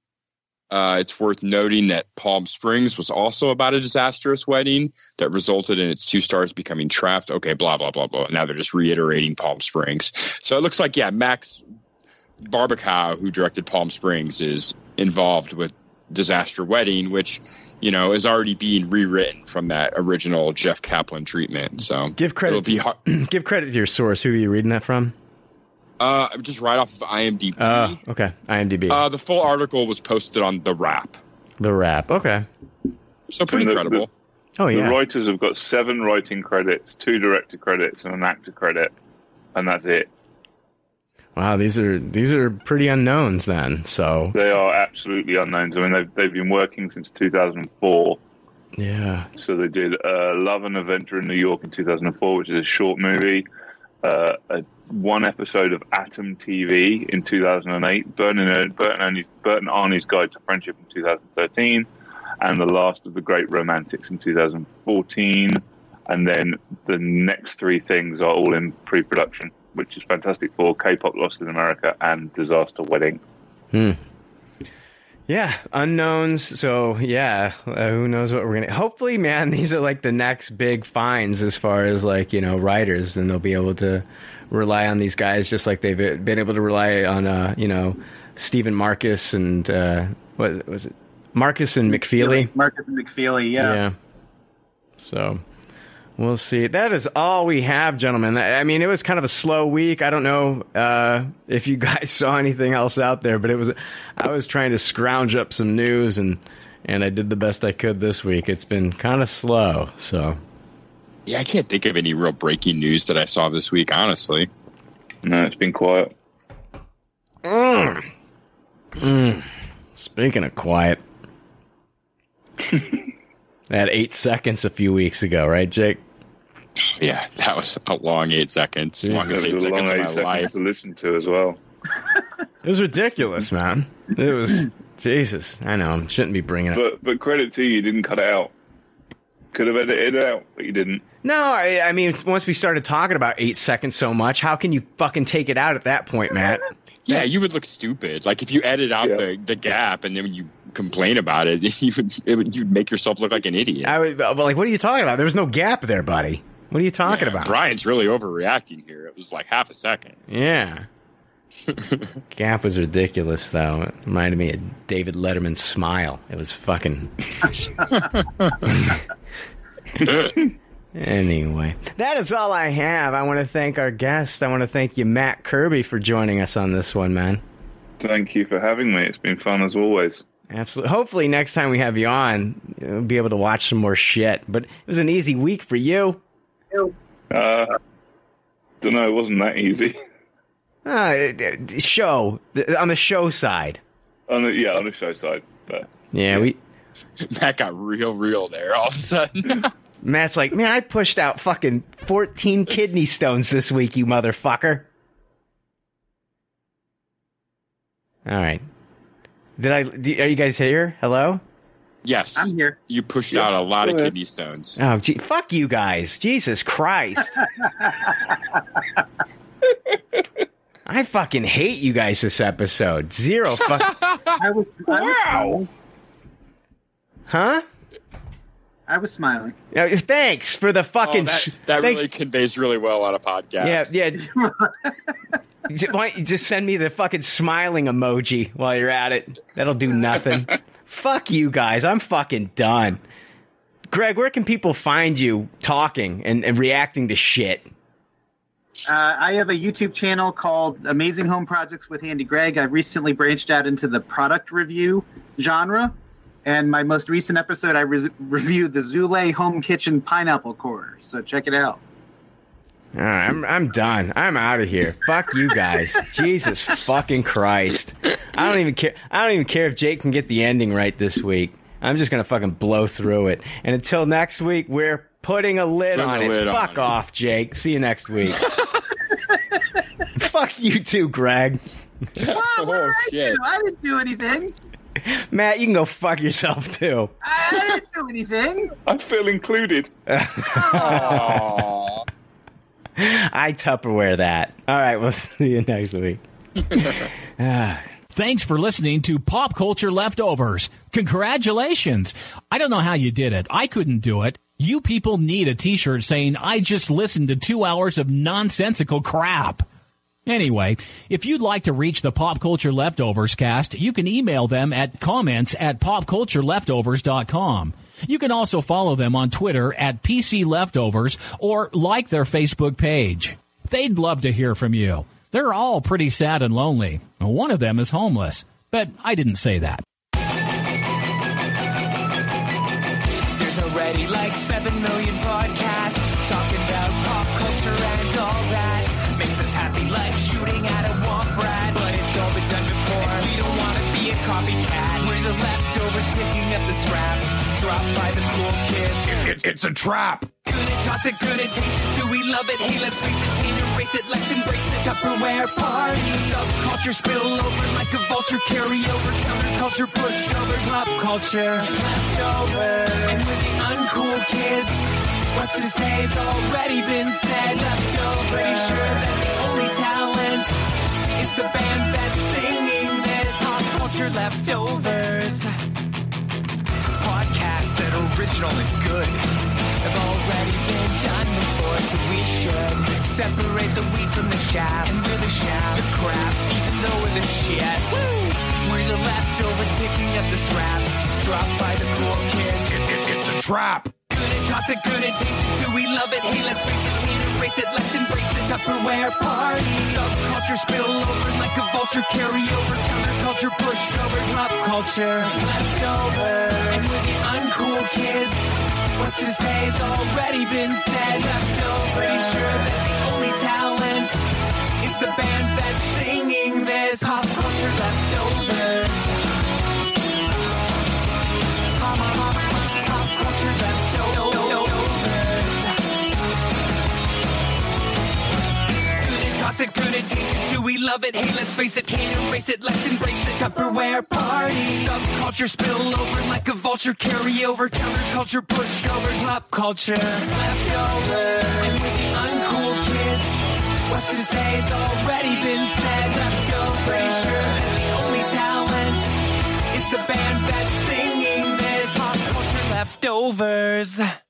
Uh, it's worth noting that Palm Springs was also about a disastrous wedding that resulted in its two stars becoming trapped. Okay, blah, blah, blah, blah. Now they're just reiterating Palm Springs. So it looks like, yeah, Max Barbakow, who directed Palm Springs, is involved with Disaster Wedding, which, you know, is already being rewritten from that original Jeff Kaplan treatment. So Give credit. Hard. Give credit to your source. Who are you reading that from? Uh, just right off of IMDb. Oh, okay. IMDb. Uh, the full article was posted on The Wrap. the Wrap. Okay. So pretty And the- credible. Oh yeah. The writers have got seven writing credits, two director credits, and an actor credit, and that's it. Wow. These are these are pretty unknowns then. So They are absolutely unknowns. I mean, they've, they've been working since 2004. yeah. So they did uh, Love and Adventure in New York in 2004, which is a short movie. Uh, a, one episode of Atom TV in 2008. Burton and, Bert, and Arnie's, Guide to Friendship in 2013. And The Last of the Great Romantics in 2014. And then the next three things are all in pre-production, which is Fantastic Four, K-pop Lost in America, and Disaster Wedding. Yeah, unknowns. So yeah, uh, who knows what we're gonna? Hopefully, man, these are like the next big finds as far as like you know writers, and they'll be able to rely on these guys just like they've been able to rely on uh you know Stephen Marcus and uh what was it Markus and McFeely. Markus and McFeely, yeah. Yeah. So we'll see. That is all we have, gentlemen. I I mean, it was kind of a slow week. I don't know uh, if you guys saw anything else out there, but it was. I was trying to scrounge up some news and and I did the best I could this week. It's been kind of slow, so Yeah, I can't think of any real breaking news that I saw this week, honestly. No, it's been quiet. Speaking of quiet, I had eight seconds a few weeks ago, right, Jake? Yeah, that was a long eight seconds. Yeah, Longest It eight was a long seconds of eight my seconds life. to listen to as well. It was ridiculous, man. It was Jesus. I know. I shouldn't be bringing it. But but credit to you, you didn't cut it out. Could have edited it out, but you didn't. No, I, I mean, once we started talking about eight seconds so much, how can you fucking take it out at that point, Matt? Yeah, you would look stupid. Like if you edit out Yeah. the, the gap and then you complain about it, you would, it would you'd make yourself look like an idiot. I would, but like, what are you talking about? There was no gap there, buddy. What are you talking Yeah, about? Brian's really overreacting here. It was like half a second. Yeah. Gap was ridiculous, though. It reminded me of David Letterman's smile. It was fucking. anyway, that is all I have. I want to thank our guest. I want to thank you, Matt Kirby, for joining us on this one, man. Thank you for having me. It's been fun as always. Absolutely. Hopefully, next time we have you on, we'll be able to watch some more shit. But it was an easy week for you. Uh, don't know. It wasn't that easy. Uh, show on the show side. on the, yeah, on the show side. But Yeah, we. Matt got real, real there all of a sudden. Matt's like, man, I pushed out fucking 14 kidney stones this week, you motherfucker. All right. Did I, do, are you guys here? Hello? yes, I'm here. You pushed out a lot of ahead. kidney stones. Oh, gee, fuck you guys. Jesus Christ. I fucking hate you guys this episode. Zero fuck. I was, I was smiling. huh? I was smiling. Uh, thanks for the Oh, fucking. that that really conveys really well on a podcast. Yeah, yeah. Why don't you just send me the fucking smiling emoji while you're at it? That'll do nothing. Fuck you guys. I'm fucking done. Greg, where can people find you talking and, and reacting to shit? Uh, I have a YouTube channel called Amazing Home Projects with Handy Greg. I recently branched out into the product review genre. And my most recent episode, I re- reviewed the Zulay Home Kitchen Pineapple Core. So check it out. All right, I'm I'm done. I'm out of here. Fuck you guys. Jesus fucking Christ. I don't even care. I don't even care if Jake can get the ending right this week. I'm just gonna fucking blow through it. And until next week, we're putting a lid Putting on a it. lid on Fuck it. off, Jake. See you next week. Fuck you too, Greg. What, oh, what did Oh, I shit. do? I didn't do anything. Matt, you can go fuck yourself too. I, I didn't do anything. I feel included. I Tupperware that. All right, we'll see you next week. Thanks for listening to Pop Culture Leftovers. Congratulations. I don't know how you did it. I couldn't do it. You people need a t-shirt saying, I just listened to two hours of nonsensical crap. Anyway, if you'd like to reach the Pop Culture Leftovers cast, you can email them at comments at popcultureleftovers.com. You can also follow them on Twitter at PC Leftovers or like their Facebook page. They'd love to hear from you. They're all pretty sad and lonely. One of them is homeless, but I didn't say that. There's already like 7 million podcasts talking about pop culture and all that. Makes us happy like shooting at a womp. But it's all been done before. And we don't want to be a copycat. We're the leftovers picking up the scraps dropped by the cool kids. it's a trap. Gonna toss it, gonna taste it. Do we love it? Hey, let's face it, can't erase it. Let's embrace the Tupperware party. Subculture spill over like a vulture. Carry over counterculture, pushover, pop culture, leftover. And with the uncool kids, what's to say has already been said. Leftover. Pretty sure that the only talent is the band that's singing this. Pop culture leftovers podcasts that original and good have already been done before, so we should separate the wheat from the chaff. And we're the chaff, the crap, even though we're the shit. Woo! We're the leftovers picking up the scraps dropped by the cool kids. it's a trap. Gonna toss it, gonna taste it. Do we love it? Hey, let's face it, erase it. Let's embrace the Tupperware party. Subculture spill over like a vulture. Carry over counterculture, pushover, pop culture, leftover. And with the uncool kids, what's to say has already been said. Leftover. Pretty sure that the only talent is the band that's singing this. Pop culture leftovers. It, it. Do we love it? Hey, let's face it, can't erase it. Let's embrace the Tupperware party. Subculture spill over like a vulture. Carry over counterculture, pushovers, pop culture, leftovers. And with the uncool kids, what's to say's already been said. Leftovers. Pretty sure the only talent is the band that's singing this. Pop culture leftovers.